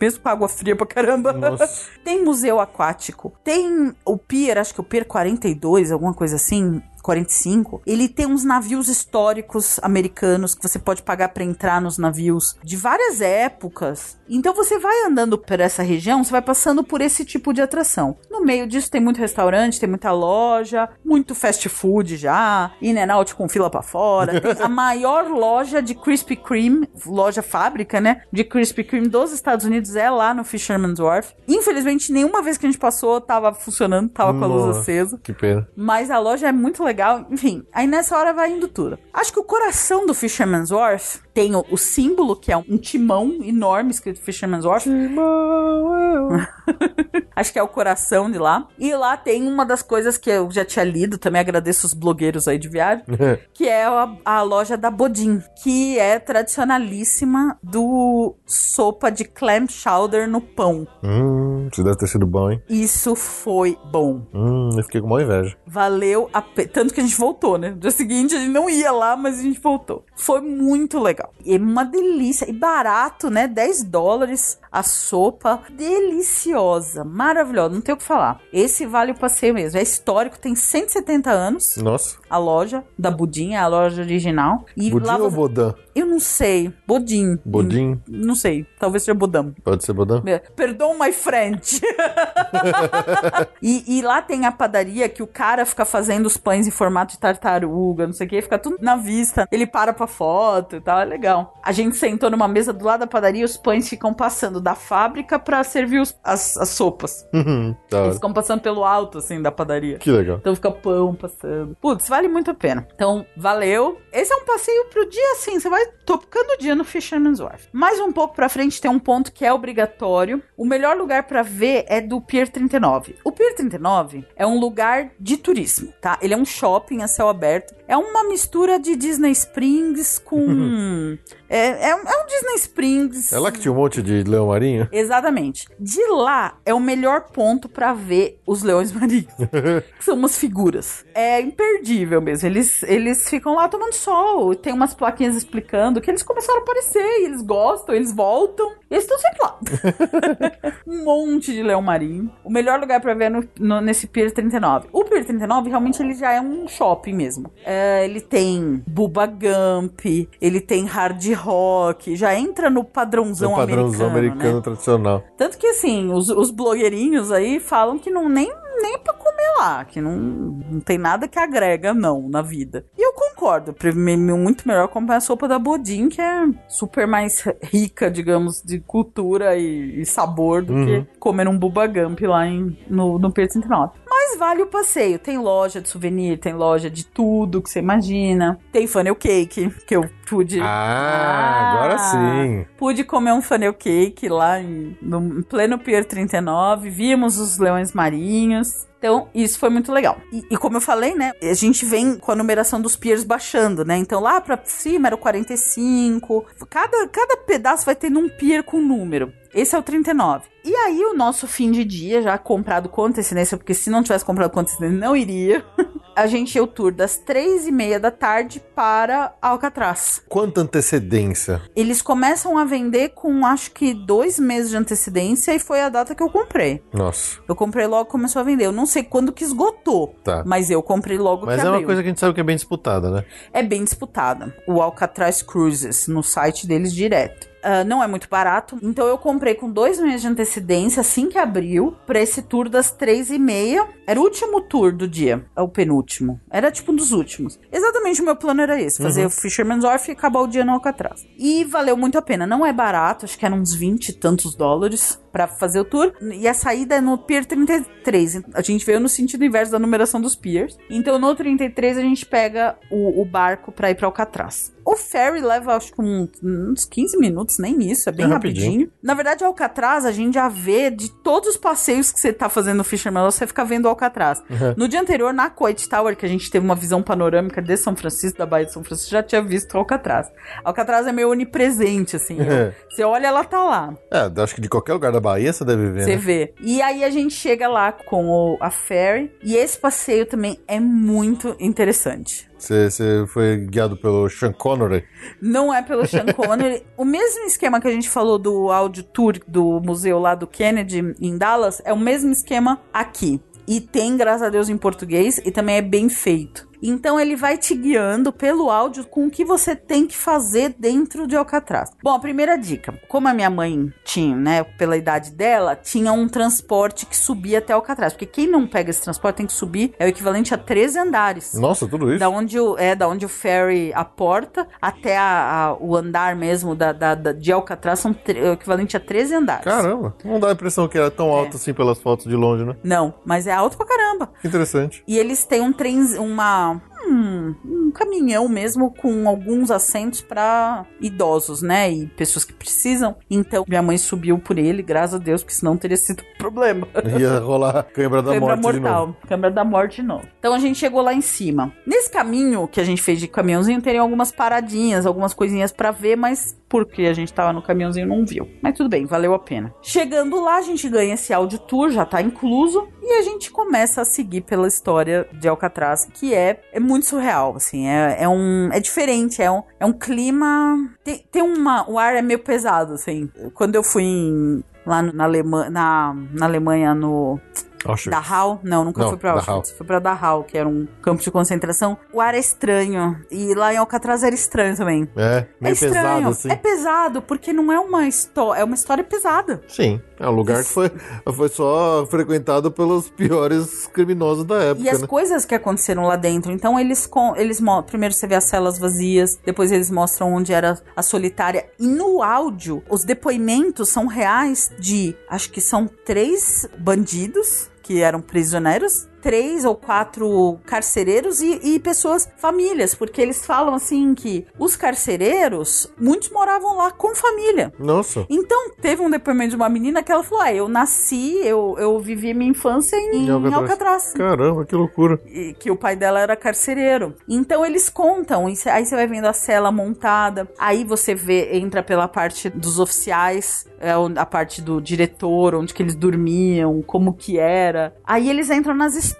mesmo com água fria pra caramba. Nossa. <laughs> Tem museu aquático. Tem o Pier, acho que o Pier 42, alguma coisa assim. 45, ele tem uns navios históricos americanos que você pode pagar pra entrar nos navios de várias épocas. Então você vai andando por essa região, você vai passando por esse tipo de atração. No meio disso tem muito restaurante, tem muita loja, muito fast food já, in and out com fila pra fora. Tem a <laughs> maior loja de Krispy Kreme, loja fábrica, né, de Krispy Kreme dos Estados Unidos é lá no Fisherman's Wharf. Infelizmente, nenhuma vez que a gente passou tava funcionando, tava com a luz acesa. Que pena. Mas a loja é muito legal. Enfim, aí nessa hora vai indo tudo. Acho que o coração do Fisherman's Wharf tem o, o símbolo, que é um timão enorme escrito Fisherman's Wharf. <laughs> Acho que é o coração de lá. E lá tem uma das coisas que eu já tinha lido, também agradeço os blogueiros aí de viagem, <laughs> que é a, a loja da Bodin, que é tradicionalíssima do sopa de clam chowder no pão. hum, isso deve ter sido bom, hein? Isso foi bom. Hum, eu fiquei com uma inveja. Valeu a pena. Tanto que a gente voltou, né? No dia seguinte a gente não ia lá, mas a gente voltou. Foi muito legal. E é uma delícia. E barato, né? 10 dólares a sopa. Deliciosa. Maravilhosa. Não tem o que falar. Esse vale o passeio mesmo. É histórico, tem 170 anos. Nossa. A loja da Budinha, a loja original. E lá ou você- Bodan? Eu não sei. Bodim. Bodim? Não sei. Talvez seja Bodam. Pode ser Bodan? Perdão, my friend. <laughs> e, e lá tem a padaria que o cara fica fazendo os pães em formato de tartaruga, não sei o que, fica tudo na vista. Ele para pra foto e tal, é legal. A gente sentou numa mesa do lado da padaria e os pães ficam passando da fábrica pra servir os- as, as sopas. Uhum, Eles ficam passando pelo alto, assim, da padaria. Que legal. Então fica pão passando. Putz, vale muito a pena. Então, valeu. Esse é um passeio pro dia assim. Você vai tocando o dia no Fisherman's Wharf. Mais um pouco pra frente tem um ponto que é obrigatório. O melhor lugar pra ver é do Pier 39. O Pier 39 é um lugar de turismo, tá? Ele é um shopping a céu aberto. É uma mistura de Disney Springs com. <laughs> é, é, um- é um Disney Springs. É lá que tinha um monte de leão marinho? Exatamente. De lá é o melhor ponto pra ver os leões marinhos. <laughs> que são umas figuras. É imperdível mesmo. Eles, eles ficam lá tomando sol. Tem umas plaquinhas explicando que eles começaram a aparecer. E eles gostam, eles voltam. E eles estão sempre lá. <laughs> um monte de leão marinho. O melhor lugar pra ver é no, no- nesse Pier 39. O Pier 39 realmente ele já é um shopping mesmo. É, ele tem Bubba Gump, ele tem hard rock, já entra no padrãozão, um padrãozão americano, americano né? tradicional. Tanto que, assim, os, os blogueirinhos aí falam que não nem, nem pra comer lá, que não, não tem nada que agrega, não, na vida. E eu concordo, muito melhor comprar a sopa da Bodin, que é super mais rica, digamos, de cultura e, e sabor do que comer um Bubba Gump lá em, no, no Pier 39. Mas vale o passeio. Tem loja de souvenir, tem loja de tudo que você imagina. Tem funnel cake, que eu pude. Ah, agora sim. Pude comer um funnel cake lá em, no em pleno Pier 39. Vimos os leões marinhos. Então, isso foi muito legal. E, e como eu falei, né? A gente vem com a numeração dos piers baixando, né? Então, lá pra cima era o 45. Cada, cada pedaço vai tendo um pier com número. Esse é o 39. E aí, o nosso fim de dia, já comprado com antecedência, porque se não tivesse comprado com antecedência, não iria. <laughs> a gente ia o tour das três e meia da tarde para Alcatraz. Quanta antecedência? Eles começam a vender com acho que dois meses de antecedência e foi a data que eu comprei. Nossa. Eu comprei logo começou a vender. Eu não sei quando que esgotou, Tá. mas eu comprei logo Mas que é uma abriu. coisa que a gente sabe que é bem disputada, né? É bem disputada. O Alcatraz Cruises, no site deles direto. Ah, não é muito barato, então eu comprei com dois meses de antecedência, assim que abriu, pra esse tour das três e meia. Era o último tour do dia, é o penúltimo. Era tipo um dos últimos. Exatamente o meu plano era esse, fazer o Fisherman's Wharf e acabar o dia no Alcatraz. E valeu muito a pena. Não é barato, acho que eram uns 20 e tantos dólares pra fazer o tour. E a saída é no Pier 33. A gente veio no sentido inverso da numeração dos piers. Então no 33 a gente pega o, o barco pra ir pra Alcatraz. O ferry leva acho que um- uns 15 minutos, nem isso, é bem É rapidinho. rapidinho. Na verdade, o Alcatraz a gente já vê de todos os passeios que você tá fazendo no Fisherman, você fica vendo o Alcatraz. No dia anterior, na Coit Tower, que a gente teve uma visão panorâmica de São Francisco, da Baía de São Francisco, já tinha visto o Alcatraz. Alcatraz é meio onipresente, assim. É. Você olha, ela tá lá. É, acho que de qualquer lugar da Bahia você deve ver, Você né? vê. E aí a gente chega lá com o- a ferry. E esse passeio também é muito interessante. Você, foi guiado pelo Sean Connery. Não é pelo Sean <laughs> Connery. o mesmo esquema que a gente falou do áudio tour do museu lá do Kennedy em Dallas é o mesmo esquema aqui. E tem, graças a Deus, em português e também é bem feito. Então ele vai te guiando pelo áudio com o que você tem que fazer dentro de Alcatraz. Bom, a primeira dica, como a minha mãe tinha, né, pela idade dela, tinha um transporte que subia até Alcatraz, porque quem não pega esse transporte tem que subir é o equivalente a 13 andares. Nossa, tudo isso? Da onde o, é, da onde o ferry aporta até a- a- o andar mesmo da, da- da- de Alcatraz são é o equivalente a 13 andares. Caramba, não dá a impressão que era tão alto assim pelas fotos de longe, né? Não, mas é alto pra caramba. Interessante. E eles têm um trem, uma. Um caminhão mesmo com alguns assentos pra idosos, né? E pessoas que precisam. Então, minha mãe subiu por ele, graças a Deus, porque senão teria sido um problema. <laughs> Ia rolar câimbra da morte de novo. mortal. Câmara da morte de novo. Então a gente chegou lá em cima. Nesse caminho que a gente fez de caminhãozinho, teriam algumas paradinhas, algumas coisinhas pra ver, mas porque a gente tava no caminhãozinho não viu. Mas tudo bem, valeu a pena. Chegando lá, a gente ganha esse áudio tour, já tá incluso, e a gente começa a seguir pela história de Alcatraz, que é, é muito surreal, assim, é, é um é diferente, é um, é um clima tem, tem uma o ar é meio pesado, assim. Quando eu fui em- lá na, na, na Alemanha no Auschwitz. Dachau? Não, nunca Não, fui pra Dachau. Auschwitz. Fui pra Dachau, que era um campo de concentração. O ar é estranho. E lá em Alcatraz era estranho também. É, meio é estranho. pesado assim. É pesado, porque não é uma história. É uma história pesada. Sim, é um lugar que foi, foi só frequentado pelos piores criminosos da época, E as né? coisas que aconteceram lá dentro. Então, eles, com, eles primeiro você vê as celas vazias, depois eles mostram onde era a solitária. E no áudio, os depoimentos são reais de, acho que são três bandidos que eram prisioneiros. Três ou quatro carcereiros e, e pessoas, famílias, porque eles falam assim que os carcereiros, muitos moravam lá com família. Nossa, Então, teve um depoimento de uma menina que ela falou: Ah, eu nasci, eu, eu vivi minha infância em, Em Alcatraz. Alcatraz caramba, que loucura. e que o pai dela era carcereiro. Então eles contam, e aí você vai vendo a cela montada, aí você vê, entra pela parte dos oficiais, é, a parte do diretor, onde que eles dormiam, como que era. Aí eles entram nas histórias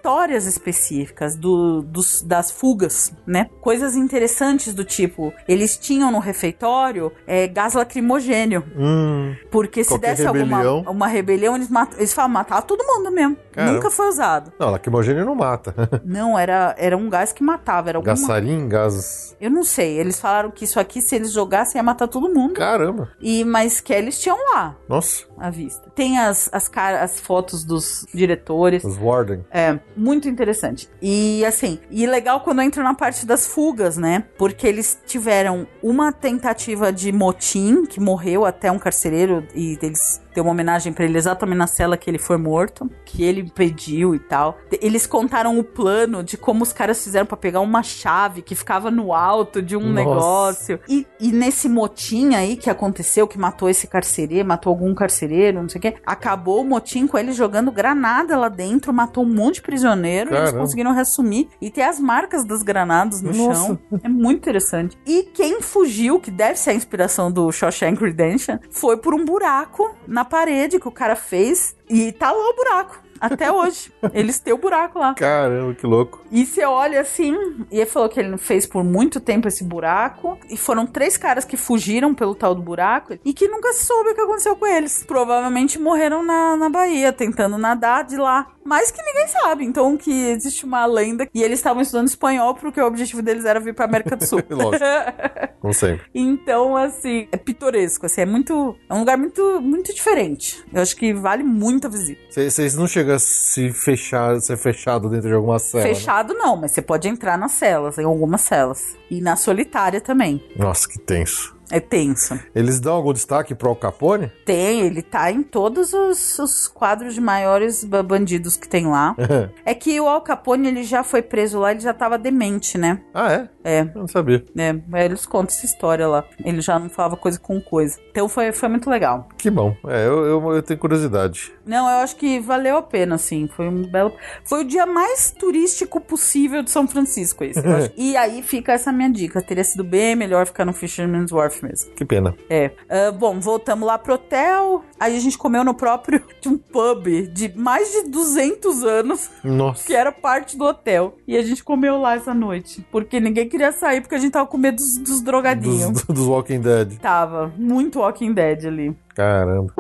específicas do, dos, das fugas, né? Coisas interessantes do tipo, eles tinham no refeitório é, gás lacrimogênio. Hum, Porque se desse alguma rebelião. uma rebelião, eles, mat eles falavam, matava todo mundo mesmo. Caramba. Nunca foi usado. não, lacrimogênio não mata. <laughs> Não, era, era um gás que matava. Era alguma... Gassarim, gás. Eu não sei. Eles falaram que isso aqui, se eles jogassem, ia matar todo mundo. Caramba. E, mas que eles tinham lá Nossa, à vista. Tem as, as, cara- as fotos dos diretores. os Warden. É, muito interessante. E assim, e legal quando entra na parte das fugas, né? Porque eles tiveram uma tentativa de motim, que morreu até um carcereiro, e eles deu uma homenagem pra ele exatamente na cela que ele foi morto, que ele pediu e tal. Eles contaram o plano de como os caras fizeram pra pegar uma chave que ficava no alto de um Nossa. negócio. E, e nesse motim aí que aconteceu, que matou esse carcereiro, matou algum carcereiro, não sei o quê, acabou o motim com ele jogando granada lá dentro, matou um monte de prisioneiro, e eles Caramba. conseguiram reassumir e ter as marcas das granadas no Nossa. chão. É muito interessante. E quem fugiu, que deve ser a inspiração do Shawshank Redemption, foi por um buraco na parede que o cara fez e tá lá o buraco. Até hoje. Eles têm o buraco lá. Caramba, que louco. E você olha assim, e ele falou que ele fez por muito tempo esse buraco. E foram três caras que fugiram pelo tal do buraco e que nunca se soube o que aconteceu com eles. Provavelmente morreram na, na Bahia, tentando nadar de lá. Mas que ninguém sabe. Então, que existe uma lenda. E eles estavam estudando espanhol porque o objetivo deles era vir pra América do Sul. <laughs> Lógico. <laughs> Como sempre. Então, assim, é pitoresco, assim, é muito. É um lugar muito, muito diferente. Eu acho que vale muito a visita. Vocês não a se fechar, ser fechado dentro de alguma cela. né? Fechado não, mas você pode entrar nas celas, em algumas celas. E na solitária também. Nossa, que tenso. É tenso. Eles dão algum destaque pro Al Capone? Tem, ele tá em todos os, os quadros de maiores ba- bandidos que tem lá. <laughs> É que o Al Capone, ele já foi preso lá, ele já tava demente, né? ah, é? É, Eu não sabia. é, eles contam essa história lá. Ele já não falava coisa com coisa. Então foi, foi muito legal. Que bom. É, eu, eu, eu tenho curiosidade. Não, eu acho que valeu a pena, assim. Foi um belo. Foi o dia mais turístico possível de São Francisco, esse. acho. <laughs> e aí fica essa minha dica. Teria sido bem melhor ficar no Fisherman's Wharf mesmo. Que pena. É. Ah, bom, voltamos lá pro hotel. Aí a gente comeu no próprio <laughs> de um pub de mais de 200 anos, Nossa. que era parte do hotel. E a gente comeu lá essa noite. Porque ninguém queria sair, porque a gente tava com medo dos, dos drogadinhos. Dos, dos Walking Dead. Tava. Muito Walking Dead ali. Caramba.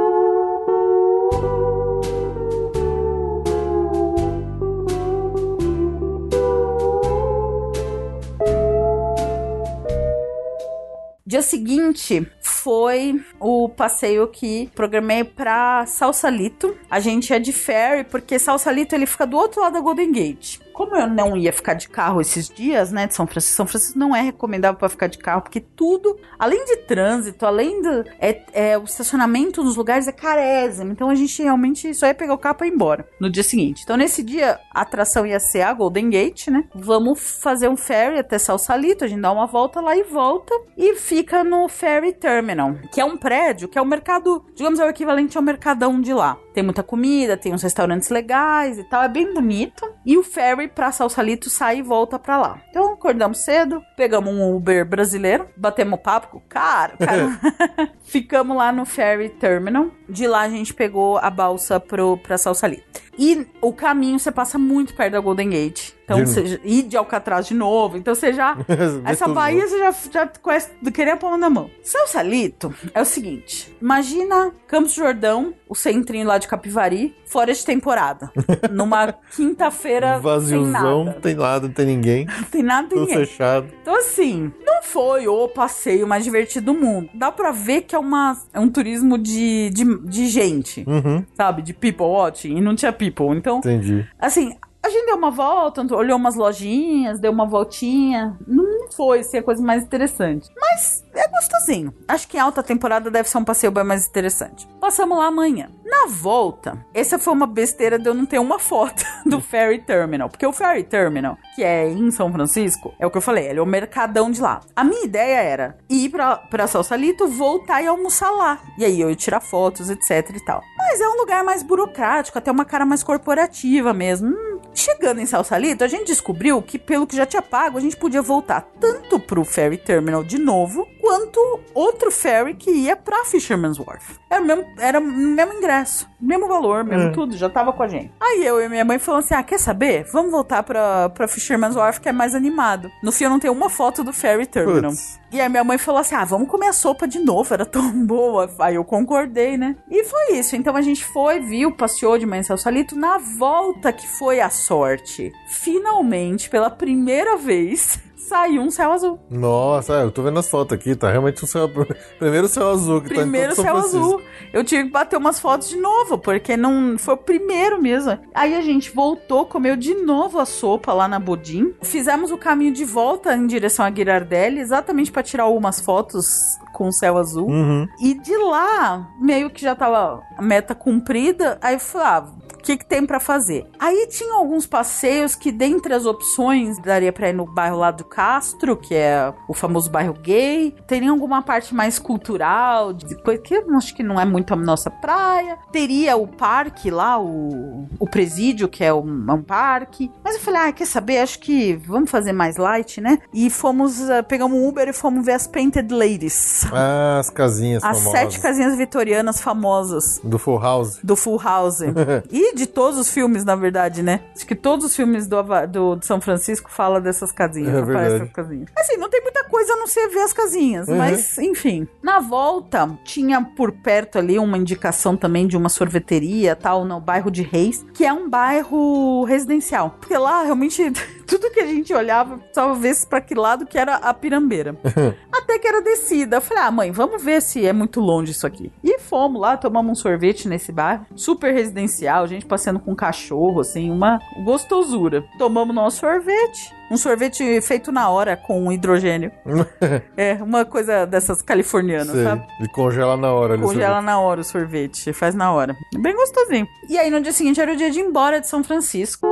Dia seguinte foi o passeio que programei pra Salsalito. A gente ia de ferry, porque Salsalito ele fica do outro lado da Golden Gate. Como eu não ia ficar de carro esses dias, né, de São Francisco, São Francisco não é recomendável pra ficar de carro, porque tudo, além de trânsito, além do é, é, o estacionamento nos lugares é carésimo. Então a gente realmente só ia pegar o carro pra ir embora no dia seguinte. Então nesse dia a atração ia ser a Golden Gate, né? Vamos fazer um ferry até Salsalito, a gente dá uma volta lá e volta e fica no Ferry Terminal, que é um prédio que é o mercado, digamos, é o equivalente ao mercadão de lá. Tem muita comida, tem uns restaurantes legais e tal, é bem bonito. E o ferry pra Salsalito sai e volta pra lá. Então acordamos cedo, pegamos um Uber brasileiro, batemos papo com o cara, o cara. <laughs> <laughs> Ficamos lá no Ferry Terminal. De lá a gente pegou a balsa pro, pra Salsalito. E o caminho você passa muito perto da Golden Gate. Então, De você, e de Alcatraz de novo. Então você já. <laughs> Essa Bahia você já, já conhece do querer a palma da mão. Salsalito é o seguinte: imagina Campos do Jordão, o centrinho lá de Capivari, fora de temporada. <laughs> numa quinta-feira. Vaziozão, nada. não tem nada, não tem ninguém. Não <laughs> tem nada Tudo ninguém. fechado. Então, assim, não foi o passeio mais divertido do mundo. Dá pra ver que é, uma, é um turismo de, de, de gente, Uhum, sabe? De people watching. E não tinha people. Então, entendi. assim, a gente deu uma volta, olhou umas lojinhas, deu uma voltinha. Não foi, assim, a coisa mais interessante. Mas é gostosinho. Acho que em alta temporada deve ser um passeio bem mais interessante. Passamos lá amanhã. Na volta, essa foi uma besteira de eu não ter uma foto <laughs> do Ferry Terminal. Porque o Ferry Terminal, que é em São Francisco, é o que eu falei, ele é o mercadão de lá. A minha ideia era ir pra, pra Salsalito, voltar e almoçar lá. E aí eu ia tirar fotos, etc e tal. Mas é um lugar mais burocrático, até uma cara mais corporativa mesmo. Hum, Chegando em Salsalito, a gente descobriu que, pelo que já tinha pago, a gente podia voltar tanto pro Ferry Terminal de novo, quanto outro ferry que ia pra Fisherman's Wharf. Era o mesmo, era o mesmo ingresso, mesmo valor, mesmo É. tudo, já tava com a gente. Aí eu e minha mãe falamos assim: ah, quer saber? Vamos voltar pra, pra Fisherman's Wharf, que é mais animado. No fim, eu não tenho uma foto do ferry terminal. Putz. E aí minha mãe falou assim: ah, vamos comer a sopa de novo, era tão <laughs> boa. Aí eu concordei, né? E foi isso. Então a gente foi, viu, passeou de manhã em Salsalito. Na volta que foi a sorte, finalmente, pela primeira vez, <laughs> saiu um céu azul. Nossa, é, eu tô vendo as fotos aqui, tá realmente o céu. <laughs> Primeiro céu azul que Primeiro tá em todo céu azul. Eu tive que bater umas fotos de novo, porque não foi o primeiro mesmo. Aí a gente voltou, comeu de novo a sopa lá na Bodim. Fizemos o caminho de volta em direção a Girardelli, exatamente para tirar algumas fotos com o céu azul. Uhum. E de lá, meio que já tava a meta cumprida, aí eu falei, ah, o que, que tem pra fazer? Aí tinha alguns passeios que, dentre as opções, daria pra ir no bairro lá do Castro, que é o famoso bairro gay. Teria alguma parte mais cultural, de coisa que eu acho que não é muito a nossa praia. Teria o parque lá, o, o presídio, que é um, é um parque. Mas eu falei, ah, quer saber? Acho que vamos fazer mais light, né? E fomos, ah, pegamos um Uber e fomos ver as Painted Ladies. <laughs> Ah, as casinhas As famosas. sete casinhas vitorianas famosas Do Full House. do Full House. <laughs> e de todos os filmes, na verdade, né? Acho que todos os filmes do, do, de São Francisco falam dessas casinhas. É verdade. casinhas. Assim, não tem muita coisa a não ser ver as casinhas. Uhum. Mas, enfim. Na volta, tinha por perto ali uma indicação também de uma sorveteria, tal, no bairro de Reis, que é um bairro residencial. Porque lá, realmente, <laughs> tudo que a gente olhava, precisava ver pra que lado que era a pirambeira. <laughs> Até que era descida. Eu falei, ah, mãe, vamos ver se é muito longe isso aqui. E fomos lá, tomamos um sorvete nesse bairro. Super residencial, gente passeando com cachorro, assim, uma gostosura. Tomamos nosso sorvete. Um sorvete feito na hora com hidrogênio. <laughs> é, uma coisa dessas californianas, Sei. sabe? E congela na hora ali. Congela na hora o sorvete, faz na hora. Bem gostosinho. E aí no dia seguinte era o dia de ir embora de São Francisco.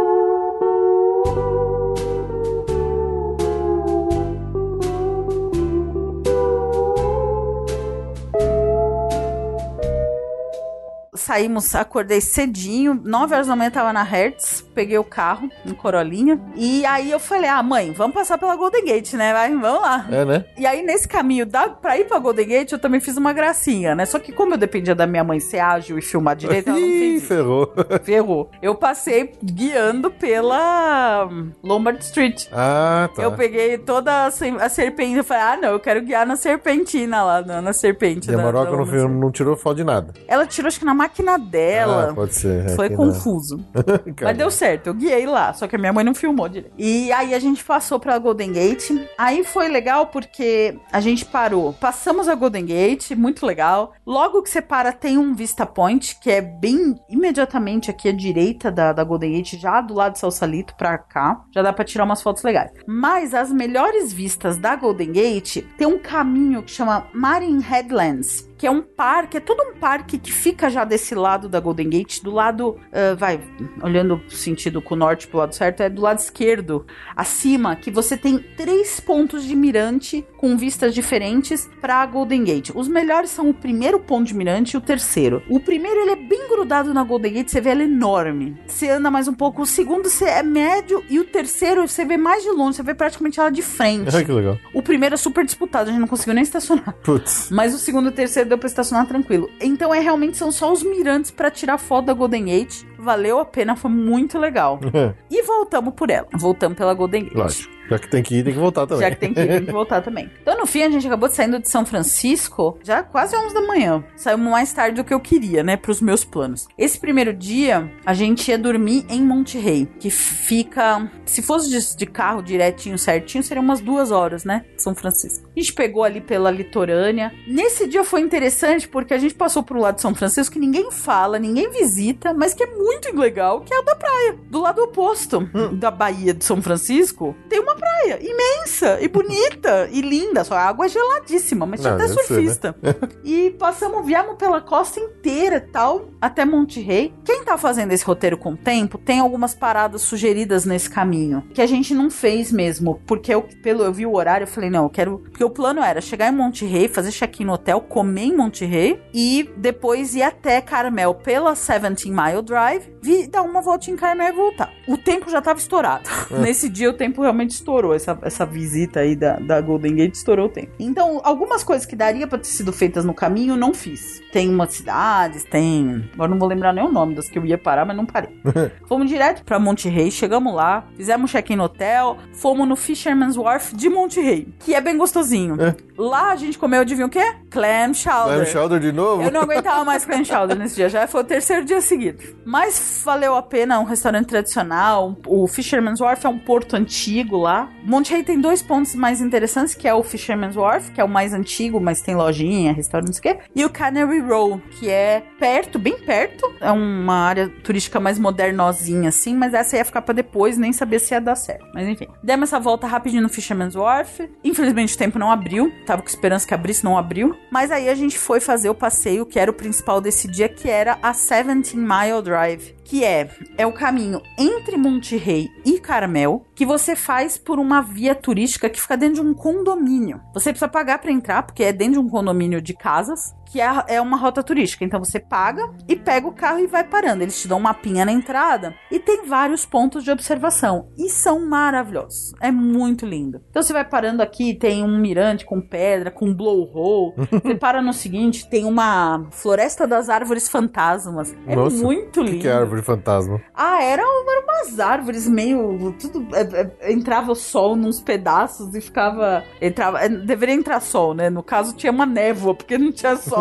Saímos, acordei cedinho, 9 horas da manhã tava na Hertz, peguei o carro, um Corolinha, e aí eu falei: "Ah, mãe, vamos passar pela Golden Gate, né? Vai, vamos lá". É, né? E aí, nesse caminho da, pra ir pra Golden Gate, eu também fiz uma gracinha, né? Só que como eu dependia da minha mãe ser ágil e filmar direito, ela não fez ferrou. <laughs> Ferrou. Eu passei guiando pela Lombard Street. Ah, tá. Eu peguei toda a, se- a serpente. Eu falei, ah, não, eu quero guiar na serpentina lá, na, na serpente. Demorou da que não, não tirou foto de nada. Ela tirou, acho que na máquina dela. Ah, pode ser. é Foi confuso. <laughs> Mas deu certo, eu guiei lá, só que a minha mãe não filmou direito. E aí a gente passou pra Golden Gate. Aí foi legal porque a gente parou. Passamos a Golden Gate, muito legal. Logo que você para, tem um Vista Point, que é bem imediatamente aqui à direita da, da Golden Gate, já do lado de Salsalito pra cá. Já dá pra tirar umas fotos legais. Mas as melhores vistas da Golden Gate tem um caminho que chama Marine Headlands que é um parque, é todo um parque que fica já desse lado da Golden Gate, do lado, ah, vai, olhando o sentido com o norte pro lado certo, é do lado esquerdo, acima, que você tem três pontos de mirante com vistas diferentes pra Golden Gate. Os melhores são o primeiro ponto de mirante e o terceiro. O primeiro, ele é bem grudado na Golden Gate, você vê ela enorme. Você anda mais um pouco, o segundo você é médio e o terceiro você vê mais de longe, você vê praticamente ela de frente. Que legal. O primeiro é super disputado, a gente não conseguiu nem estacionar. Putz. Mas o segundo e o terceiro deu pra estacionar tranquilo. Então é realmente são só os mirantes pra tirar foto da Golden Gate. Valeu a pena, foi muito legal. <laughs> E voltamos por ela. Voltamos pela Golden Gate. Lógico. Já que tem que ir, tem que voltar também. Já que tem que ir, tem que voltar também. <laughs> Então, no fim, a gente acabou saindo de São Francisco já quase 11 da manhã. Saímos mais tarde do que eu queria, né? Pros meus planos. Esse primeiro dia, a gente ia dormir em Monte Rei, que fica. Se fosse de, de carro direitinho, certinho, seriam umas duas horas, né? de São Francisco. A gente pegou ali pela litorânea. Nesse dia foi interessante porque a gente passou pro lado de São Francisco que ninguém fala, ninguém visita, mas que é muito legal, que é o da praia. Do lado oposto da Baía de São Francisco, tem uma praia imensa e bonita e linda. Só a água é geladíssima, mas tinha até ser, né? surfista. <laughs> E passamos, viemos pela costa inteira e tal, até Monte Rei. Quem tá fazendo esse roteiro com o tempo, tem algumas paradas sugeridas nesse caminho, que a gente não fez mesmo, porque eu, pelo, eu vi o horário, eu falei, não, eu quero... Porque o plano era chegar em Monte Rey, fazer check-in no hotel, comer em Monte Rey e depois ir até Carmel pela 17 Mile Drive, vir dar uma volta em Carmel e voltar. O tempo já tava estourado. <laughs> Nesse dia o tempo realmente estourou. Essa, essa visita aí da, da Golden Gate estourou o tempo. Então, algumas coisas que daria pra ter sido feitas no caminho, não fiz. Tem umas cidades, tem. Agora não vou lembrar nem o nome das que eu ia parar, mas não parei. <laughs> Fomos direto pra Monte Rey, chegamos lá, fizemos check-in no hotel, fomos no Fisherman's Wharf de Monte Rey, que é bem gostosinho. Lá a gente comeu, adivinha o quê? Clam chowder. Clam chowder de novo? Eu não aguentava mais clam chowder nesse dia, já foi o terceiro dia seguido. Mas valeu a pena, um restaurante tradicional. O Fisherman's Wharf é um porto antigo lá. Monte Rey tem dois pontos mais interessantes, que é o Fisherman's Wharf, que é o mais antigo, mas tem lojinha, restaurante, não sei o quê. E o Canary Row, que é perto, bem perto. É uma área turística mais modernosinha, assim, mas essa ia ficar pra depois, nem sabia se ia dar certo. Mas enfim. Demos essa volta rapidinho no Fisherman's Wharf. Infelizmente o tempo não abriu. Tava com esperança que abrisse, não abriu. Mas aí a gente foi fazer o passeio, que era o principal desse dia, que era a 17 Mile Drive. Que é, é o caminho entre Monte e Carmel, que você faz por uma via turística que fica dentro de um condomínio. Você precisa pagar pra entrar, porque é dentro de um condomínio de casas que é, é uma rota turística. Então você paga e pega o carro e vai parando. Eles te dão um mapinha na entrada e tem vários pontos de observação. E são maravilhosos. É muito lindo. Então você vai parando aqui, tem um mirante com pedra, com blowhole. <laughs> você para no seguinte, tem uma floresta das árvores fantasmas. É Nossa, muito O lindo. que, que é árvore fantasma? Ah, eram era umas árvores meio. Tudo. é, é, entrava o sol nos pedaços e ficava. Entrava, é, deveria entrar sol, né? No caso, tinha uma névoa, porque não tinha sol.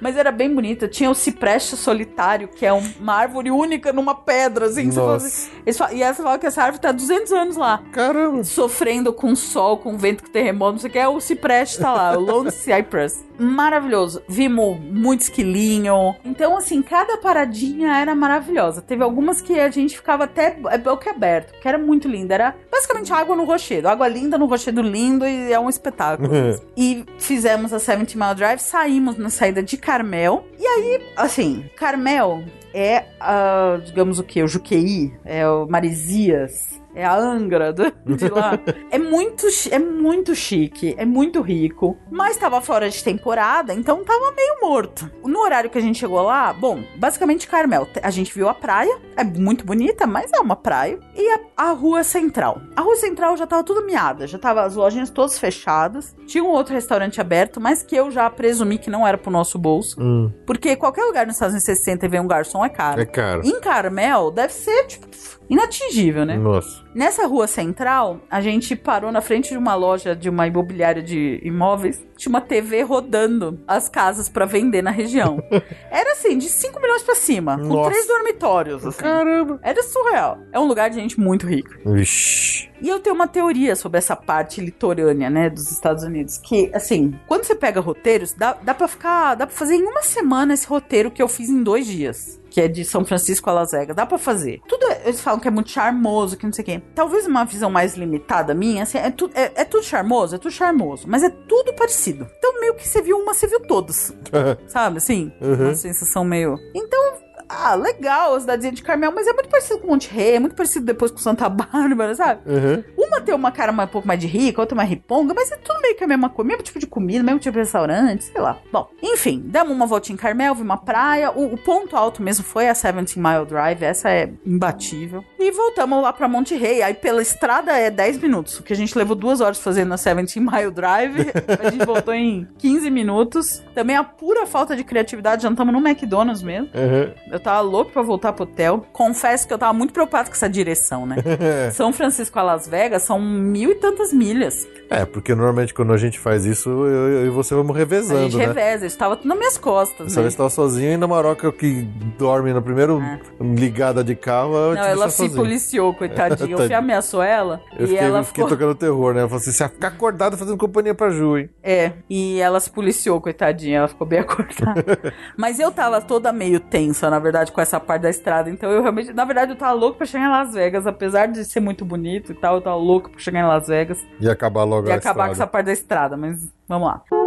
Mas era bem bonita. Tinha o cipreste solitário, que é um- uma árvore única numa pedra, assim. que você fala Nossa. assim- e essa fala que essa árvore tá há 200 anos lá. Caramba. Sofrendo com sol, com vento, com terremoto, não sei o que. É o cipreste tá lá, o Lone <laughs> Cypress. Maravilhoso. Vimos muito esquilinho. Então, assim, cada paradinha era maravilhosa. Teve algumas que a gente ficava até é, boca aberto, que era muito linda. Era basicamente água no rochedo. Água linda no rochedo lindo e é um espetáculo. <laughs> e fizemos a 70 Mile Drive, saímos na saída de Carmel. E aí, assim, Carmel é, a, digamos o que? O Juqueí, é o Maresias. É a Angra do- de lá. é, muito, é muito chique, é muito rico. Mas tava fora de temporada, então tava meio morto. No horário que a gente chegou lá, bom, basicamente Carmel. A gente viu a praia, é muito bonita, mas é uma praia. E a, a rua central. A rua central já tava tudo miada, já tava as lojinhas todas fechadas. Tinha um outro restaurante aberto, mas que eu já presumi que não era pro nosso bolso. Hum, Porque qualquer lugar nos Estados Unidos você senta e vê um garçom é caro. é caro. Em Carmel, deve ser, tipo, inatingível, né? Nossa. Nessa rua central, a gente parou na frente de uma loja de uma imobiliária de imóveis. Tinha uma TV rodando as casas pra vender na região. <laughs> Era assim, de 5 milhões pra cima, com Nossa. três dormitórios. Assim. Caramba. Era surreal. É um lugar de gente muito rica. Vixe. E eu tenho uma teoria sobre essa parte litorânea, né, dos Estados Unidos. Que, assim, quando você pega roteiros, dá, dá pra ficar. Dá pra fazer em uma semana esse roteiro que eu fiz em dois dias. Que é de São Francisco a Las Vegas. Dá pra fazer. Tudo. é- Eles falam que é muito charmoso, que não sei o quê. Talvez uma visão mais limitada minha, assim, é, tu, é, é tudo charmoso, é tudo charmoso. Mas é tudo parecido. Então, meio que você viu uma, você viu todas. <laughs> Sabe, assim? Uhum. Uma sensação meio. Então, ah, legal a cidadezinha de Carmel, mas é muito parecido com Monte Rey, é muito parecido depois com Santa <laughs> Bárbara, sabe? Uhum. Uma tem uma cara um pouco mais de rica, outra mais riponga, mas é tudo meio que a mesma coisa, mesmo tipo de comida, mesmo tipo de restaurante, sei lá. Bom, enfim, demos uma voltinha em Carmel, vi uma praia. O, o ponto alto mesmo foi a 17 Mile Drive, essa é imbatível. E voltamos lá pra Monte Rey. Aí pela estrada é 10 minutos, o que a gente levou duas horas fazendo na 17 Mile Drive. <laughs> a gente voltou em 15 minutos. Também a pura falta de criatividade, já estamos no McDonald's mesmo. Uhum. Eu tava louco pra voltar pro hotel. Confesso que eu tava muito preocupado com essa direção, né? <laughs> São Francisco a Las Vegas são mil e tantas milhas. É, porque normalmente quando a gente faz isso, eu, e você vamos A revezando, gente né? reveza, estava tudo nas minhas costas, Dessa né? estava sozinho e na Maroca que dorme no primeiro ligada de carro, eu É. Não, ela se sozinho. policiou, coitadinha. <laughs> Eu fui ameaçou ela Eu e fiquei, ela fiquei ficou... tocando terror, né? Ela falou assim: você ficar acordado fazendo companhia pra Ju, hein? É, e ela se policiou, coitadinha. Ela ficou bem acordada. <laughs> Mas eu tava toda meio tensa, na verdade, com essa parte da estrada. Então eu realmente... Na verdade, eu tava louco pra chegar em Las Vegas. Apesar de ser muito bonito e tal, eu tava louco pra chegar em Las Vegas. E acabar logo E acabar com essa estrada. parte da estrada, mas vamos lá.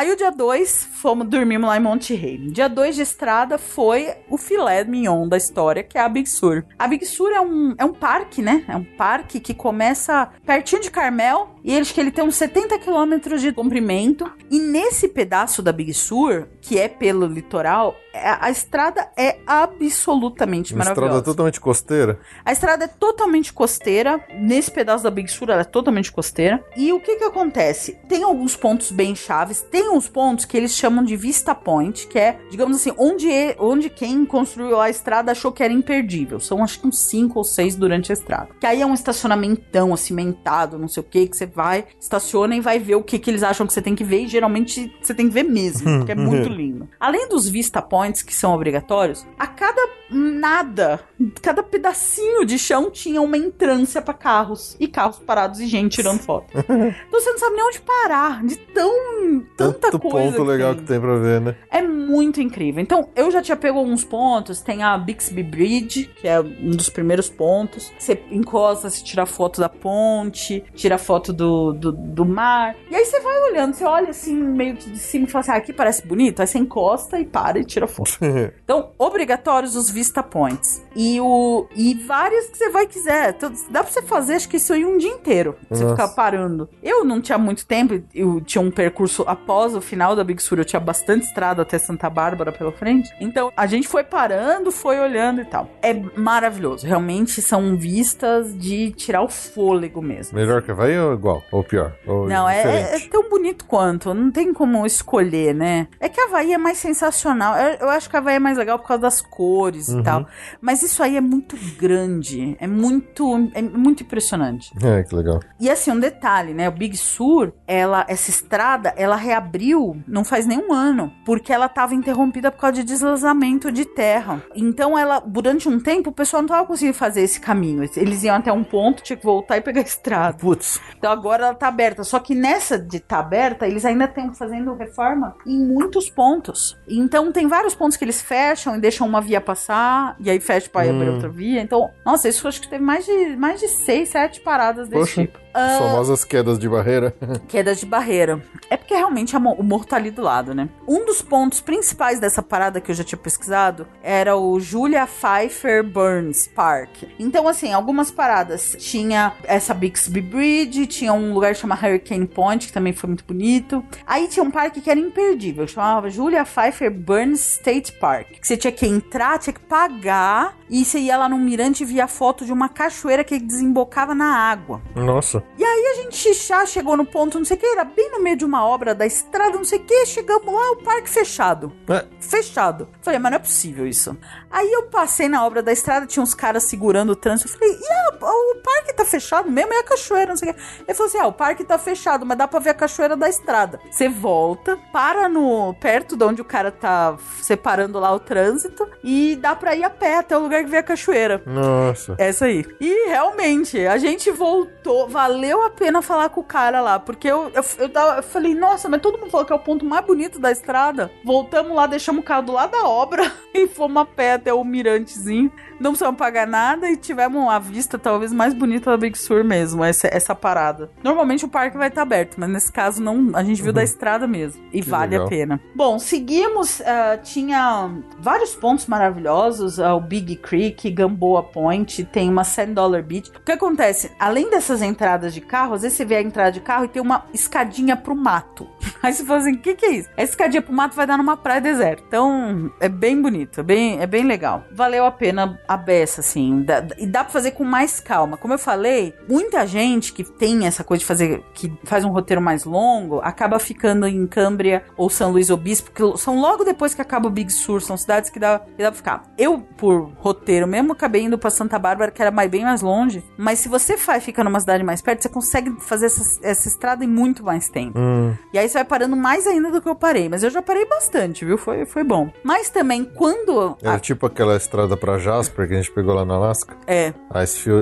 Aí o dia 2, fomos, dormimos lá em Monte Rei. Dia 2 de estrada foi o filé mignon da história, que é a Big Sur. A Big Sur é um, é um parque, né? É um parque que começa pertinho de Carmel e eles que ele tem uns 70 quilômetros de comprimento. E nesse pedaço da Big Sur, que é pelo litoral, é- a estrada é absolutamente Uma maravilhosa. estrada totalmente costeira. A estrada é totalmente costeira. Nesse pedaço da Big Sur, ela é totalmente costeira. E o que que acontece? Tem alguns pontos bem chaves. Tem uns pontos que eles chamam de Vista Point, que é, digamos assim, onde, onde quem construiu a estrada achou que era imperdível. São acho que uns cinco ou seis durante a estrada. Que aí é um estacionamentão, cimentado, não sei o que, que você vai, estaciona e vai ver o que, que eles acham que você tem que ver. E geralmente você tem que ver mesmo, <laughs> porque é muito lindo. Além dos Vista Points, que são obrigatórios, a cada nada, cada pedacinho de chão tinha uma entrância pra carros. E carros parados e gente tirando foto. <laughs> então você não sabe nem onde parar, de tão. tanta Tanto coisa. ponto legal tem. que tem pra ver, né? É muito incrível. Então, eu já tinha pego alguns pontos. Tem a Bixby Bridge, que é um dos primeiros pontos. Você encosta, você tira foto da ponte, tira foto do, do, do mar. E aí você vai olhando, você olha assim, meio que de cima e fala assim: ah, aqui parece bonito. Aí você encosta e para e tira foto. <laughs> Então, obrigatórios os Vista Points. E, o, e vários que você vai quiser. Então, dá pra você fazer, acho que isso aí um dia inteiro. Você ficar parando. Eu não tinha muito tempo. Eu tinha um percurso após o final da Big Sur. Eu tinha bastante estrada até Santa Bárbara pela frente. Então, a gente foi parando, foi olhando e tal. É maravilhoso. Realmente são vistas de tirar o fôlego mesmo. Melhor que Havaí ou igual? Ou pior? Ou Não, é, é diferente? tão bonito quanto. Não tem como escolher, né? É que a Havaí é mais sensacional. Eu, eu acho que a Havaí é mais legal por causa das cores Uhum. e tal. Mas isso aí é muito grande. É muito, é muito impressionante. É, que legal. E assim, um detalhe, né? O Big Sur, ela, essa estrada, ela reabriu não faz nem um ano, porque ela estava interrompida por causa de deslizamento de terra. Então, ela, durante um tempo, o pessoal não tava conseguindo fazer esse caminho. Eles iam até um ponto, tinha que voltar e pegar a estrada. Putz. Então agora ela tá aberta. Só que nessa de estar aberta, eles ainda estão fazendo reforma em muitos pontos. Então tem vários pontos que eles fecham e deixam uma via passar, e aí fecha para abrir Hum. outra via. Então, nossa, isso acho que teve mais de, mais de seis, sete paradas desse Poxa. tipo. Ah, Famosas quedas de barreira. <laughs> Quedas de barreira. É porque realmente o morro tá ali do lado, né? Um dos pontos principais dessa parada que eu já tinha pesquisado era o Julia Pfeiffer Burns Park. Então, assim, algumas paradas. Tinha essa Bixby Bridge, tinha um lugar chamado Hurricane Point, que também foi muito bonito. Aí tinha um parque que era imperdível, chamava Julia Pfeiffer Burns State Park. Que você tinha que entrar, tinha que pagar, e você ia lá no mirante e via foto de uma cachoeira que desembocava na água. Nossa. E aí a gente já chegou no ponto, não sei o que, era bem no meio de uma obra da estrada, não sei o que, chegamos lá, o parque fechado. É. Fechado. Falei, mas não é possível isso. Aí eu passei na obra da estrada, tinha uns caras segurando o trânsito. Eu falei, e a- o parque tá fechado mesmo? E a cachoeira, não sei o que. Ele falou assim: ah, o parque tá fechado, mas dá pra ver a cachoeira da estrada. Você volta, para no perto de onde o cara tá separando lá o trânsito e dá pra ir a pé até o lugar que vê a cachoeira. Nossa. Essa aí. E realmente, a gente voltou. Valeu a pena falar com o cara lá. Porque eu, eu, eu, tava- eu falei, nossa, mas todo mundo falou que é o ponto mais bonito da estrada. Voltamos lá, deixamos o carro do lado da obra <laughs> e fomos a pé até o mirantezinho. Não precisamos pagar nada e tivemos a vista talvez mais bonita da Big Sur mesmo, essa, essa parada. Normalmente o parque vai estar aberto, mas nesse caso não, a gente viu da estrada mesmo. E vale legal. a pena. Bom, seguimos. ah, tinha vários pontos maravilhosos: ah, o Big Creek, Gamboa Point, tem uma Sand Dollar Beach. O que acontece? Além dessas entradas de carro, às vezes você vê a entrada de carro e tem uma escadinha pro mato. <laughs> Aí você fala assim: o que, que é isso? Essa escadinha pro mato vai dar numa praia deserta. Então é bem bonito, é bem, é bem legal. Valeu a pena a beça, assim. Dá- e dá pra fazer com mais calma. Como eu falei, muita gente que tem essa coisa de fazer, que faz um roteiro mais longo, acaba ficando em Câmbria ou São Luís Obispo, que são logo depois que acaba o Big Sur, são cidades que dá, que dá pra ficar. Eu, por roteiro mesmo, acabei indo pra Santa Bárbara, que era mais, bem mais longe. Mas se você faz, fica numa cidade mais perto, você consegue fazer essa, essa estrada em muito mais tempo. Hum, E aí você vai parando mais ainda do que eu parei. Mas eu já parei bastante, viu? Foi, foi bom. Mas também, quando. era a- tipo aquela estrada pra Jasper que a gente pegou lá no Alasca. é. A,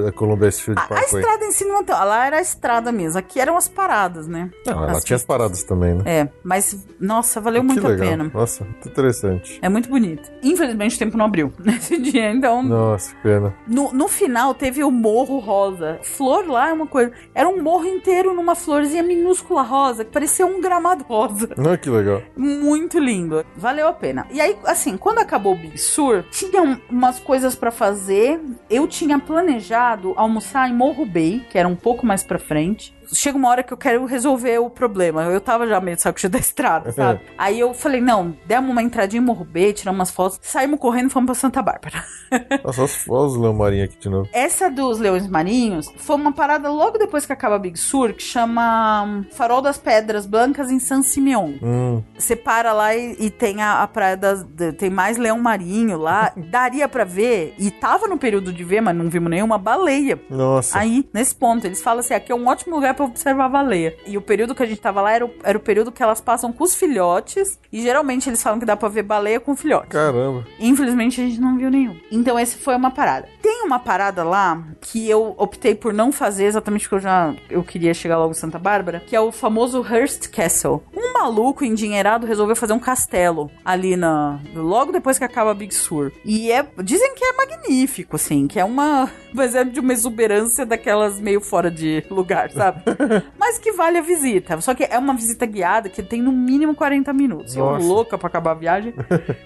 a Columbia Icefield A, a Parkway. estrada em si não tem. Lá era a estrada mesmo. Aqui eram as paradas, né? Não, ela As tinha as paradas também, né? É, mas, nossa, valeu que muito a legal. pena. Nossa, muito interessante. É muito bonito. Infelizmente o tempo não abriu <laughs> nesse dia, então. Nossa, que pena. No, no final teve o Morro Rosa. Flor lá é uma coisa. Era um morro inteiro numa florzinha minúscula rosa, que parecia um gramado rosa. Olha <laughs> que legal. Muito lindo. Valeu a pena. E aí, assim, quando acabou o Big Sur, tinha um- umas coisas pra fazer. Eu tinha planejado almoçar em Morro Bay, que era um pouco mais pra frente. Chega uma hora que eu quero resolver o problema. Eu tava já meio de saco cheio da estrada, sabe? <laughs> Aí eu falei, não, demos uma entradinha em Morro Bay, tiramos umas fotos, saímos correndo e fomos pra Santa Bárbara. <laughs> Nossa, olha os- olha os Leão Marinho aqui de novo. Essa dos Leões Marinhos foi uma parada logo depois que acaba Big Sur, que chama hum, Farol das Pedras Blancas em San Simeon. Hum, Você para lá e, e tem a, a praia das. de- tem mais leão marinho lá. <laughs> Daria pra ver, e tava no período de ver, mas não vimos nenhuma baleia. nossa. Aí, nesse ponto, eles falam assim: aqui é um ótimo lugar pra observar a baleia. E o período que a gente tava lá era o, era o período que elas passam com os filhotes. E geralmente eles falam que dá pra ver baleia com filhote. Caramba. Infelizmente a gente não viu nenhum. Então esse foi uma parada. Tem uma parada lá que eu optei por não fazer exatamente porque eu já eu queria chegar logo em Santa Bárbara, que é o famoso Hearst Castle. Um maluco endinheirado resolveu fazer um castelo ali na logo depois que acaba Big Sur. E é dizem que é magnífico assim, que é uma <laughs> mas é de uma exuberância daquelas meio fora de lugar, sabe? Mas que vale a visita. Só que é uma visita guiada que tem no mínimo 40 minutos. Eu Nossa. louca pra acabar a viagem.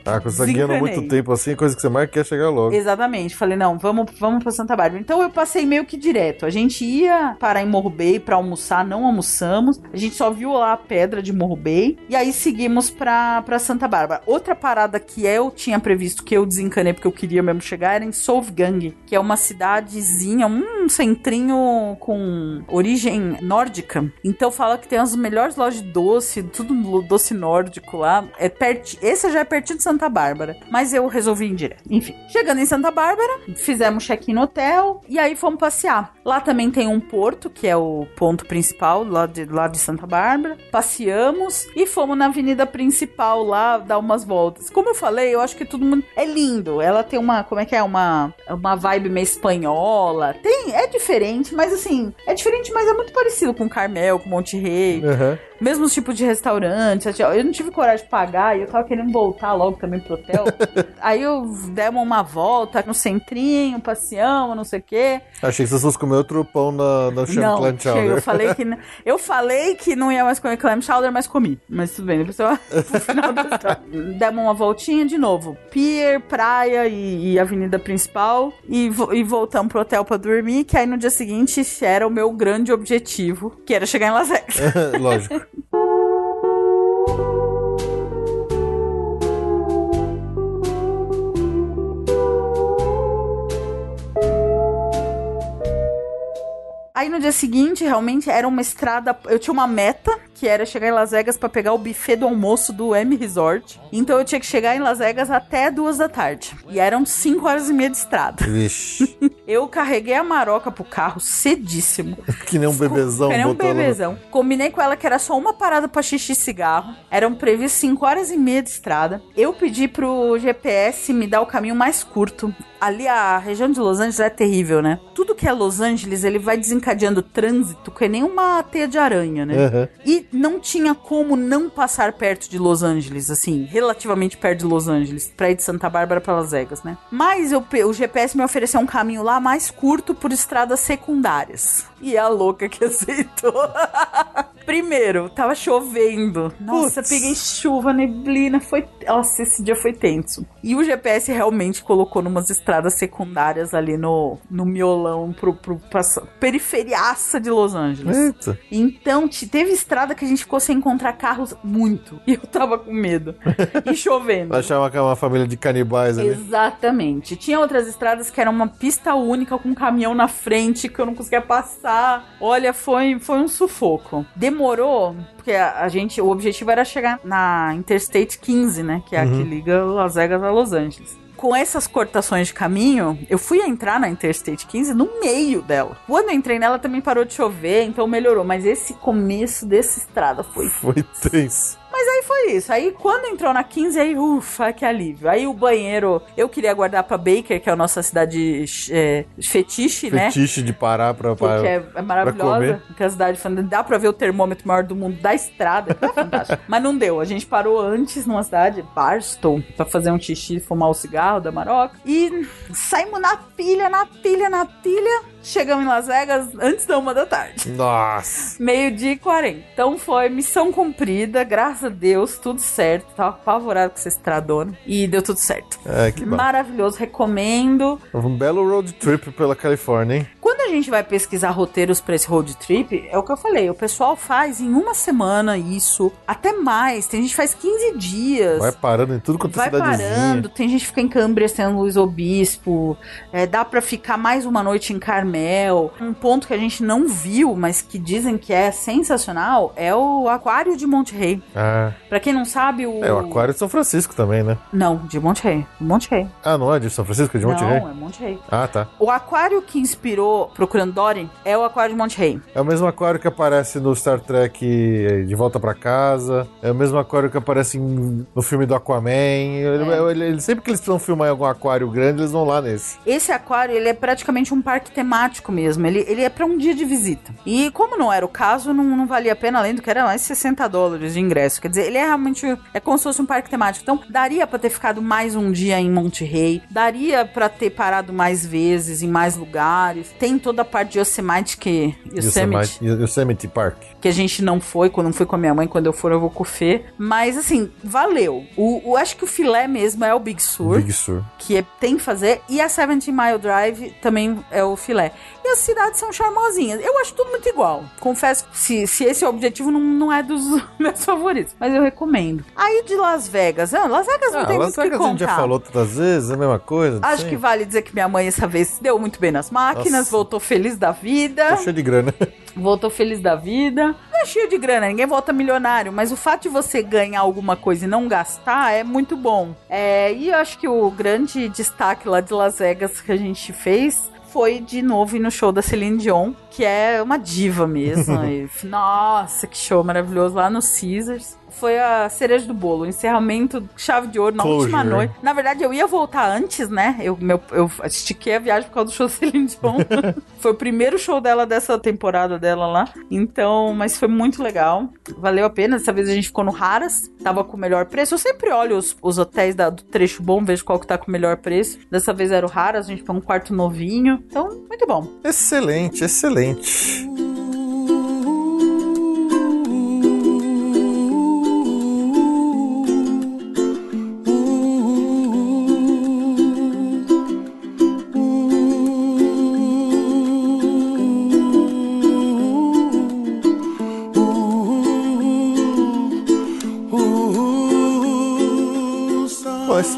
Ah, quando você guiando muito tempo assim, coisa que você mais quer chegar logo. Exatamente. Falei, não, vamos, vamos pra Santa Bárbara. Então eu passei meio que direto. A gente ia parar em Morro Bay pra almoçar, não almoçamos. A gente só viu lá a pedra de Morro Bay. E aí seguimos pra, pra Santa Bárbara. Outra parada que eu tinha previsto, que eu desencanei porque eu queria mesmo chegar, era em Solvgang, que é uma cidadezinha, um centrinho com origem nórdica. Então fala que tem as melhores lojas de doce, tudo doce nórdico lá. É perti... Esse já é pertinho de Santa Bárbara. Mas eu resolvi ir direto. Enfim, chegando em Santa Bárbara, fizemos check-in no hotel e aí fomos passear. Lá também tem um porto, que é o ponto principal lá de, lá de Santa Bárbara. Passeamos e fomos na avenida principal lá dar umas voltas. Como eu falei, eu acho que todo mundo é lindo. Ela tem uma, como é que é, uma uma vibe meio espanhola. Tem, é diferente, mas assim, é diferente, mas é muito parecido com Carmel, com Monte Rei. Aham. Mesmos tipos de restaurantes. ó, Eu não tive coragem de pagar e eu tava querendo voltar logo também pro hotel. <laughs> Aí eu demos uma volta no centrinho, passeamos, não sei o quê. Achei que vocês fossem comer outro pão na, na Clam Não, eu Chowder. falei que <laughs> eu falei que não ia mais comer clam chowder, mas comi. Mas tudo bem, depois eu, <laughs> no final da história. Demos uma voltinha de novo. Pier, praia e, e avenida principal. E, vo- e voltamos pro hotel pra dormir, que aí no dia seguinte era o meu grande objetivo, que era chegar em Las Vegas. Lógico. Aí no dia seguinte, realmente, era uma estrada. Eu tinha uma meta, que era chegar em Las Vegas pra pegar o buffet do almoço do M Resort. Então eu tinha que chegar em Las Vegas até duas da tarde. E eram cinco horas e meia de estrada. Vixe. <laughs> Eu carreguei a maroca pro carro cedíssimo. <laughs> Que nem um bebezão. Que nem um ela no- bebezão. Combinei com ela que era só uma parada pra xixi e cigarro. Eram previstos 5 horas e meia de estrada. Eu pedi pro GPS me dar o caminho mais curto. Ali a região de Los Angeles é terrível, né? Tudo que é Los Angeles, ele vai desencadeando trânsito que nem uma teia de aranha, né? Aham. E não tinha como não passar perto de Los Angeles, assim, relativamente perto de Los Angeles, pra ir de Santa Bárbara pra Las Vegas, né? Mas eu o GPS me ofereceu um caminho lá mais curto por estradas secundárias. E a louca que aceitou. <laughs> Primeiro, tava chovendo. Nossa, Putz. peguei chuva, neblina, foi. Nossa, esse dia foi tenso. E o GPS realmente colocou numas estradas secundárias ali no, no miolão pro, pro, pra periferiaça de Los Angeles. Eita. Então, te- teve estrada que a gente ficou sem encontrar carros muito. <laughs> E eu tava com medo. E chovendo. Vai chamar que é uma família de canibais ali. Exatamente. Tinha outras estradas que era uma pista única com um caminhão na frente que eu não conseguia passar. Olha, foi, foi um sufoco. Demorou, porque a, a gente, o objetivo era chegar na Interstate 15, né? Que é a que liga Las Vegas a Los Angeles. Com essas cortações de caminho, eu fui entrar na Interstate 15 no meio dela. Quando eu entrei nela também parou de chover, então melhorou. Mas esse começo dessa estrada foi Foi tenso. Mas aí foi isso. Aí quando entrou na 15, aí, ufa, que alívio. Aí o banheiro, eu queria guardar pra Baker, que é a nossa cidade é, fetiche, né? Fetiche de parar pra. pra... Porque é, é maravilhosa. comer. Porque a cidade dá pra ver o termômetro maior do mundo da estrada. que é fantástico. <laughs> Mas não deu. A gente parou antes numa cidade, Barstow, pra fazer um xixi e fumar o cigarro da Maroca. E saímos na pilha, na pilha, na pilha. Chegamos em Las Vegas antes da uma da tarde. Nossa. Meio-dia e 40. Então foi missão cumprida, graças a Deus, tudo certo. Tava apavorado com essa estradona. E deu tudo certo. É, que bom. Maravilhoso, recomendo. Um belo road trip pela Califórnia, hein? Quando a gente vai pesquisar roteiros pra esse road trip, é o que eu falei, o pessoal faz em uma semana isso, até mais. Tem gente que faz 15 dias. Vai parando em tudo quanto é Vai parando, tem gente que fica em Câmbrias, tem Luiz Obispo, é, dá pra ficar mais uma noite em Carmel. Um ponto que a gente não viu, mas que dizem que é sensacional, é o Aquário de Monte Rei. Ah, Pra quem não sabe, o... é o Aquário de São Francisco também, né? Não, de Monte Rei. Monte Rei. Ah, não é de São Francisco, é de Monte não, Rei? é Monte Rei. Ah, tá. O aquário que inspirou Procurando Dory é o aquário de Monte Rei. É o mesmo aquário que aparece no Star Trek De Volta pra Casa. É o mesmo aquário que aparece em- no filme do Aquaman. É. ele- ele- sempre que eles precisam filmar em algum aquário grande, eles vão lá nesse. Esse aquário, ele é praticamente um parque temático mesmo. Ele, ele é pra um dia de visita. E como não era o caso, não, não valia a pena, além do que era mais 60 dólares de ingresso. Quer dizer, ele é realmente... É como se fosse um parque temático. Então, daria pra ter ficado mais um dia em Monte Rei. Daria pra ter parado mais vezes, em mais lugares. Tem toda a parte de Yosemite, que... Yosemite, Yosemite, Yosemite Park. que a gente não foi, quando não fui com a minha mãe, quando eu for eu vou com o Fê. Mas assim, valeu. O, o- acho que o filé mesmo é o Big Sur, Big Sur. que é- tem que fazer, e a 70 Mile Drive também é o filé. E as cidades são charmosinhas. Eu acho tudo muito igual. Confesso se, se esse é o objetivo, não, não é dos <laughs> meus favoritos. Mas eu recomendo. Aí de Las Vegas. Ah, Las Vegas não Ah, tem Las muito o que Vegas a gente já contar. falou tantas vezes, é a mesma coisa. Acho que vale dizer que minha mãe essa vez deu muito bem nas máquinas, Nossa. Voltou feliz da vida. Tô cheio de grana. Voltou feliz da vida. Não é cheio de grana, ninguém volta milionário, mas o fato de você ganhar alguma coisa e não gastar é muito bom. É, e eu acho que o grande destaque lá de Las Vegas que a gente fez foi de novo ir no show da Celine Dion, que é uma diva mesmo. E, <laughs> nossa, que show maravilhoso lá no Caesars. Foi a cereja do bolo, o encerramento, chave de ouro na Closure, última noite. Na verdade, eu ia voltar antes, né? Eu, meu, eu estiquei a viagem por causa do show Celine Dion. <laughs> foi o primeiro show dela dessa temporada dela lá. Então, mas foi muito legal. Valeu a pena. Dessa vez a gente ficou no Raras. Tava com o melhor preço. Eu sempre olho os, os hotéis da- do trecho bom, vejo qual que tá com o melhor preço. Dessa vez era o Raras, a gente pegou um quarto novinho. Então, muito bom. excelente, excelente.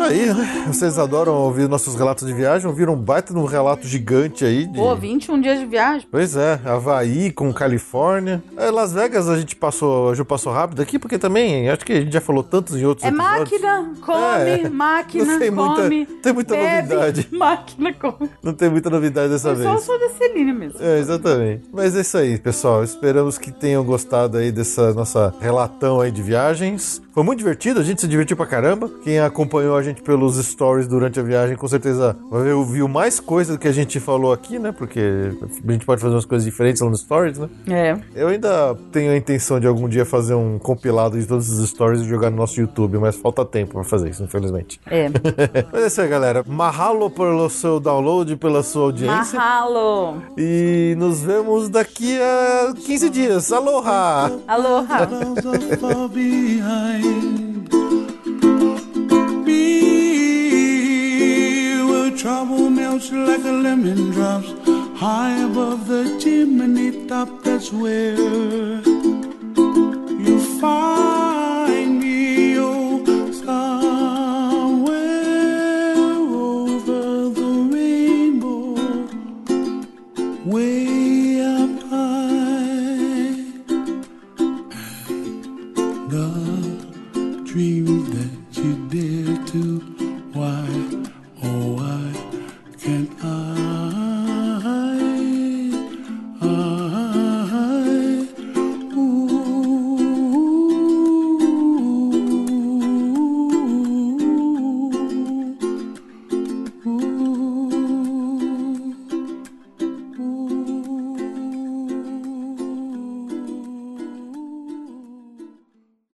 Aí, né? Vocês adoram ouvir nossos relatos de viagem. Ouviram um baita de um relato gigante aí. De... Pô, 21 dias de viagem. Pois é, Havaí com Califórnia. É, Las Vegas a gente passou, a Ju passou rápido aqui, porque também acho que a gente já falou tantos em outros É episódios. máquina, come, É. máquina, Não tem muita- come. tem muita bebe, novidade. <laughs> Máquina, come. Não tem muita novidade dessa Eu só vez. sou da Celine mesmo. É, exatamente. Mas é isso aí, pessoal. Esperamos que tenham gostado aí dessa nossa relatão aí de viagens. Foi muito divertido, a gente se divertiu pra caramba. Quem acompanhou a gente pelos stories durante a viagem, com certeza vai ver- viu mais coisa do que a gente falou aqui, né? Porque a gente pode fazer umas coisas diferentes lá nos stories, né? É. Eu ainda tenho a intenção de algum dia fazer um compilado de todos os stories e jogar no nosso YouTube, mas falta tempo pra fazer isso, infelizmente. É. <laughs> Mas é isso aí, galera. Mahalo pelo seu download, pela sua audiência. Mahalo. E nos vemos daqui a 15 dias. Aloha! Aloha. Me, where trouble melts like a lemon drops high above the chimney top. That's where you find